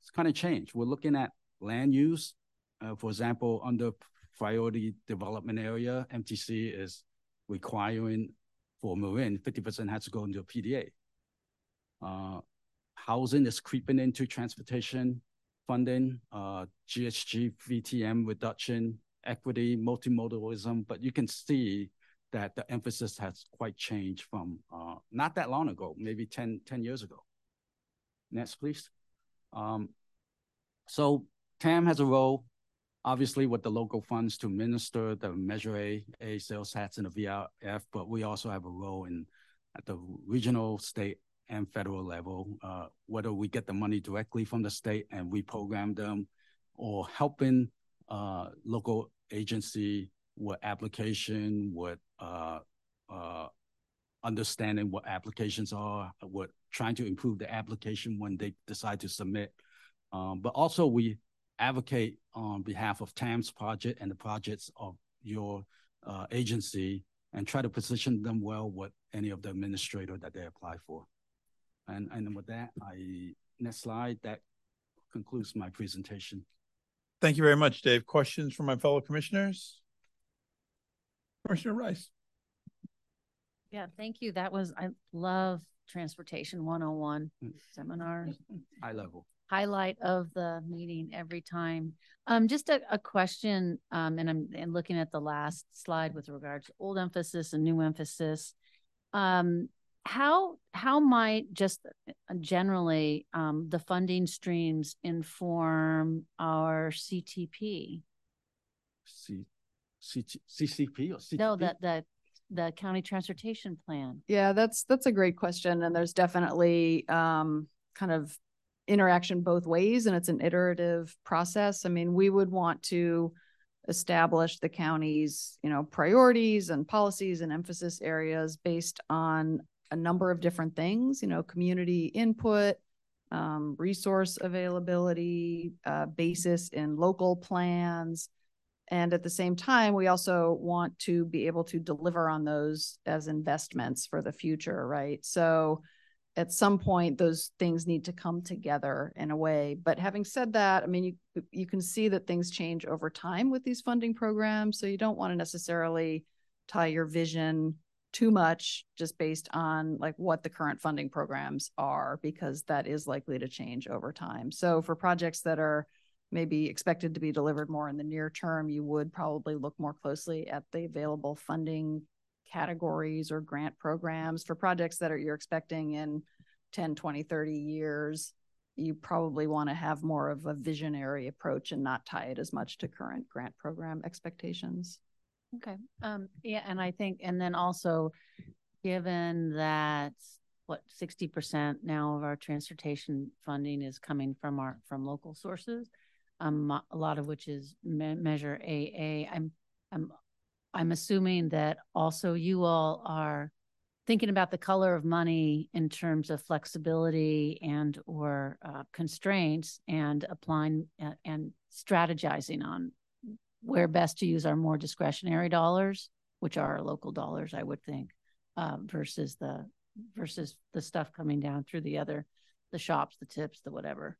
it's kind of changed. We're looking at land use. Uh, for example, under priority development area, MTC is requiring for Marin, 50% has to go into a PDA. Uh, housing is creeping into transportation funding, uh, GHG, VTM reduction, equity, multimodalism, but you can see that the emphasis has quite changed from uh, not that long ago, maybe 10, 10 years ago. Next, please. Um, so TAM has a role, obviously, with the local funds to minister the Measure A, A sales tax and the VRF, but we also have a role in at the regional, state, and federal level, uh, whether we get the money directly from the state and we program them or helping uh, local agency with application, with uh, uh, understanding what applications are, what trying to improve the application when they decide to submit. Um, but also we advocate on behalf of TAM's project and the projects of your uh, agency and try to position them well with any of the administrator that they apply for. And, and with that, I next slide, that concludes my presentation. Thank you very much, Dave. Questions from my fellow commissioners? Commissioner Rice. Yeah, thank you. That was, I love Transportation 101 seminar. High level. Highlight of the meeting every time. Um, just a, a question, um, and I'm and looking at the last slide with regards to old emphasis and new emphasis. Um, how how might just generally um, the funding streams inform our CTP? C, C, CCP or CTP? No, that that the county transportation plan. Yeah, that's that's a great question, and there's definitely um, kind of interaction both ways, and it's an iterative process. I mean, we would want to establish the county's you know priorities and policies and emphasis areas based on a number of different things, you know, community input, um, resource availability, uh, basis in local plans. And at the same time, we also want to be able to deliver on those as investments for the future, right? So at some point, those things need to come together in a way. But having said that, I mean, you you can see that things change over time with these funding programs. So you don't want to necessarily tie your vision too much just based on like what the current funding programs are because that is likely to change over time. So for projects that are maybe expected to be delivered more in the near term, you would probably look more closely at the available funding categories or grant programs for projects that are you're expecting in 10, 20, 30 years. You probably want to have more of a visionary approach and not tie it as much to current grant program expectations. Okay, um, yeah, and I think, and then also, given that, what, sixty percent now of our transportation funding is coming from our, from local sources, um, a lot of which is me- Measure AA, I'm, I'm, I'm assuming that also you all are thinking about the color of money in terms of flexibility and or uh, constraints and applying uh, and strategizing on where best to use our more discretionary dollars, which are local dollars, I would think, uh, versus the versus the stuff coming down through the other, the SHOPPs, the tips, the whatever.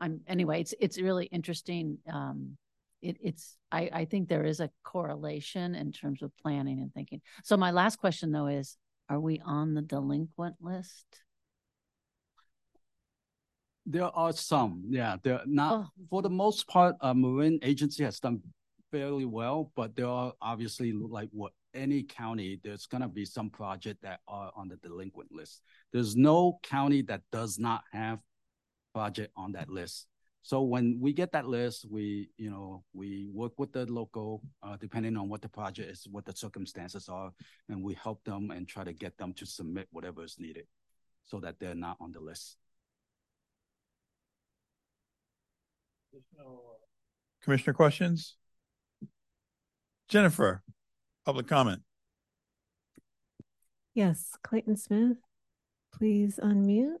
I'm anyway. It's it's really interesting. Um, it, it's I I think there is a correlation in terms of planning and thinking. So my last question though is, are we on the delinquent list? There are some, yeah. They're not Oh. for the most part. Uh, Marin Agency has done fairly well, but there are obviously like what any county. There's gonna be some project that are on the delinquent list. There's no county that does not have project on that list. So when we get that list, we you know we work with the local, uh, depending on what the project is, what the circumstances are, and we help them and try to get them to submit whatever is needed, so that they're not on the list. Commissioner questions? Jennifer, public comment. Yes, Clayton Smith, please unmute.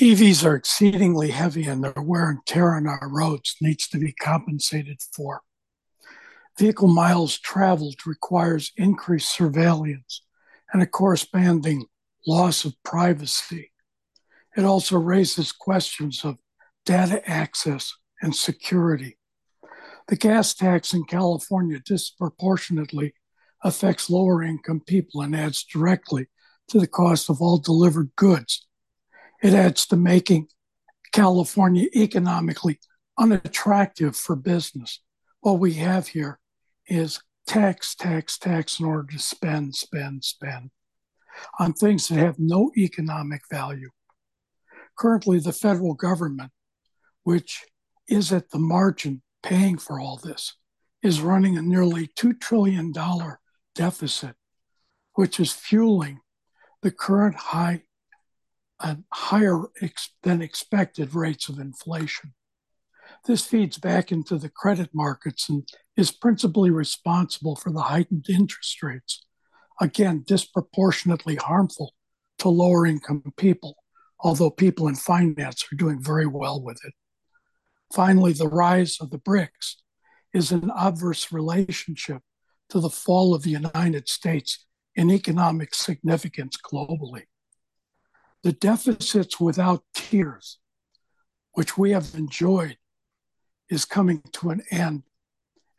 EVs are exceedingly heavy and their wear and tear on our roads needs to be compensated for. Vehicle miles traveled requires increased surveillance and a corresponding loss of privacy. It also raises questions of data access and security. The gas tax in California disproportionately affects lower income people and adds directly to the cost of all delivered goods. It adds to making California economically unattractive for business. What we have here is tax, tax, tax in order to spend, spend, spend on things that have no economic value. Currently, the federal government, which is at the margin paying for all this, is running a nearly $2 trillion deficit, which is fueling the current high and higher ex- than expected rates of inflation. This feeds back into the credit markets and is principally responsible for the heightened interest rates, again, disproportionately harmful to lower income people, although people in finance are doing very well with it. Finally, the rise of the BRICS is an adverse relationship to the fall of the United States in economic significance globally. The deficits without tears, which we have enjoyed, is coming to an end,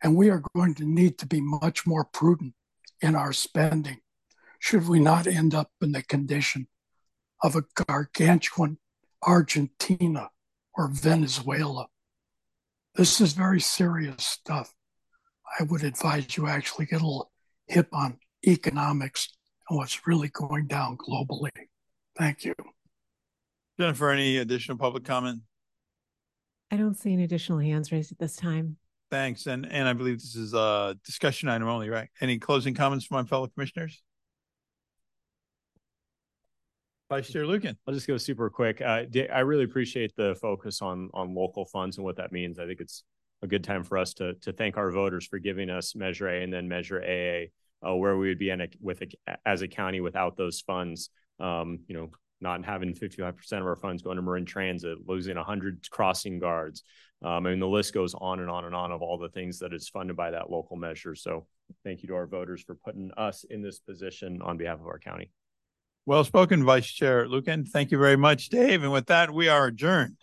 and we are going to need to be much more prudent in our spending should we not end up in the condition of a gargantuan Argentina or Venezuela. This is very serious stuff. I would advise you actually get a little hip on economics and what's really going down globally. Thank you. Jennifer, any additional public comment? I don't see any additional hands raised at this time. Thanks. And and I believe this is a discussion item only, right? Any closing comments from my fellow commissioners? Vice Chair Lucan. I'll just go super quick. Uh, I really appreciate the focus on on local funds and what that means. I think it's a good time for us to to thank our voters for giving us Measure A and then Measure AA, uh, where we would be in a, with a, as a county without those funds. Um, you know, not having 55% of our funds going to Marin Transit, losing 100 crossing guards. Um, I mean, the list goes on and on and on of all the things that is funded by that local measure. So thank you to our voters for putting us in this position on behalf of our county. Well spoken, Vice Chair Lucan. Thank you very much, Dave. And with that, we are adjourned.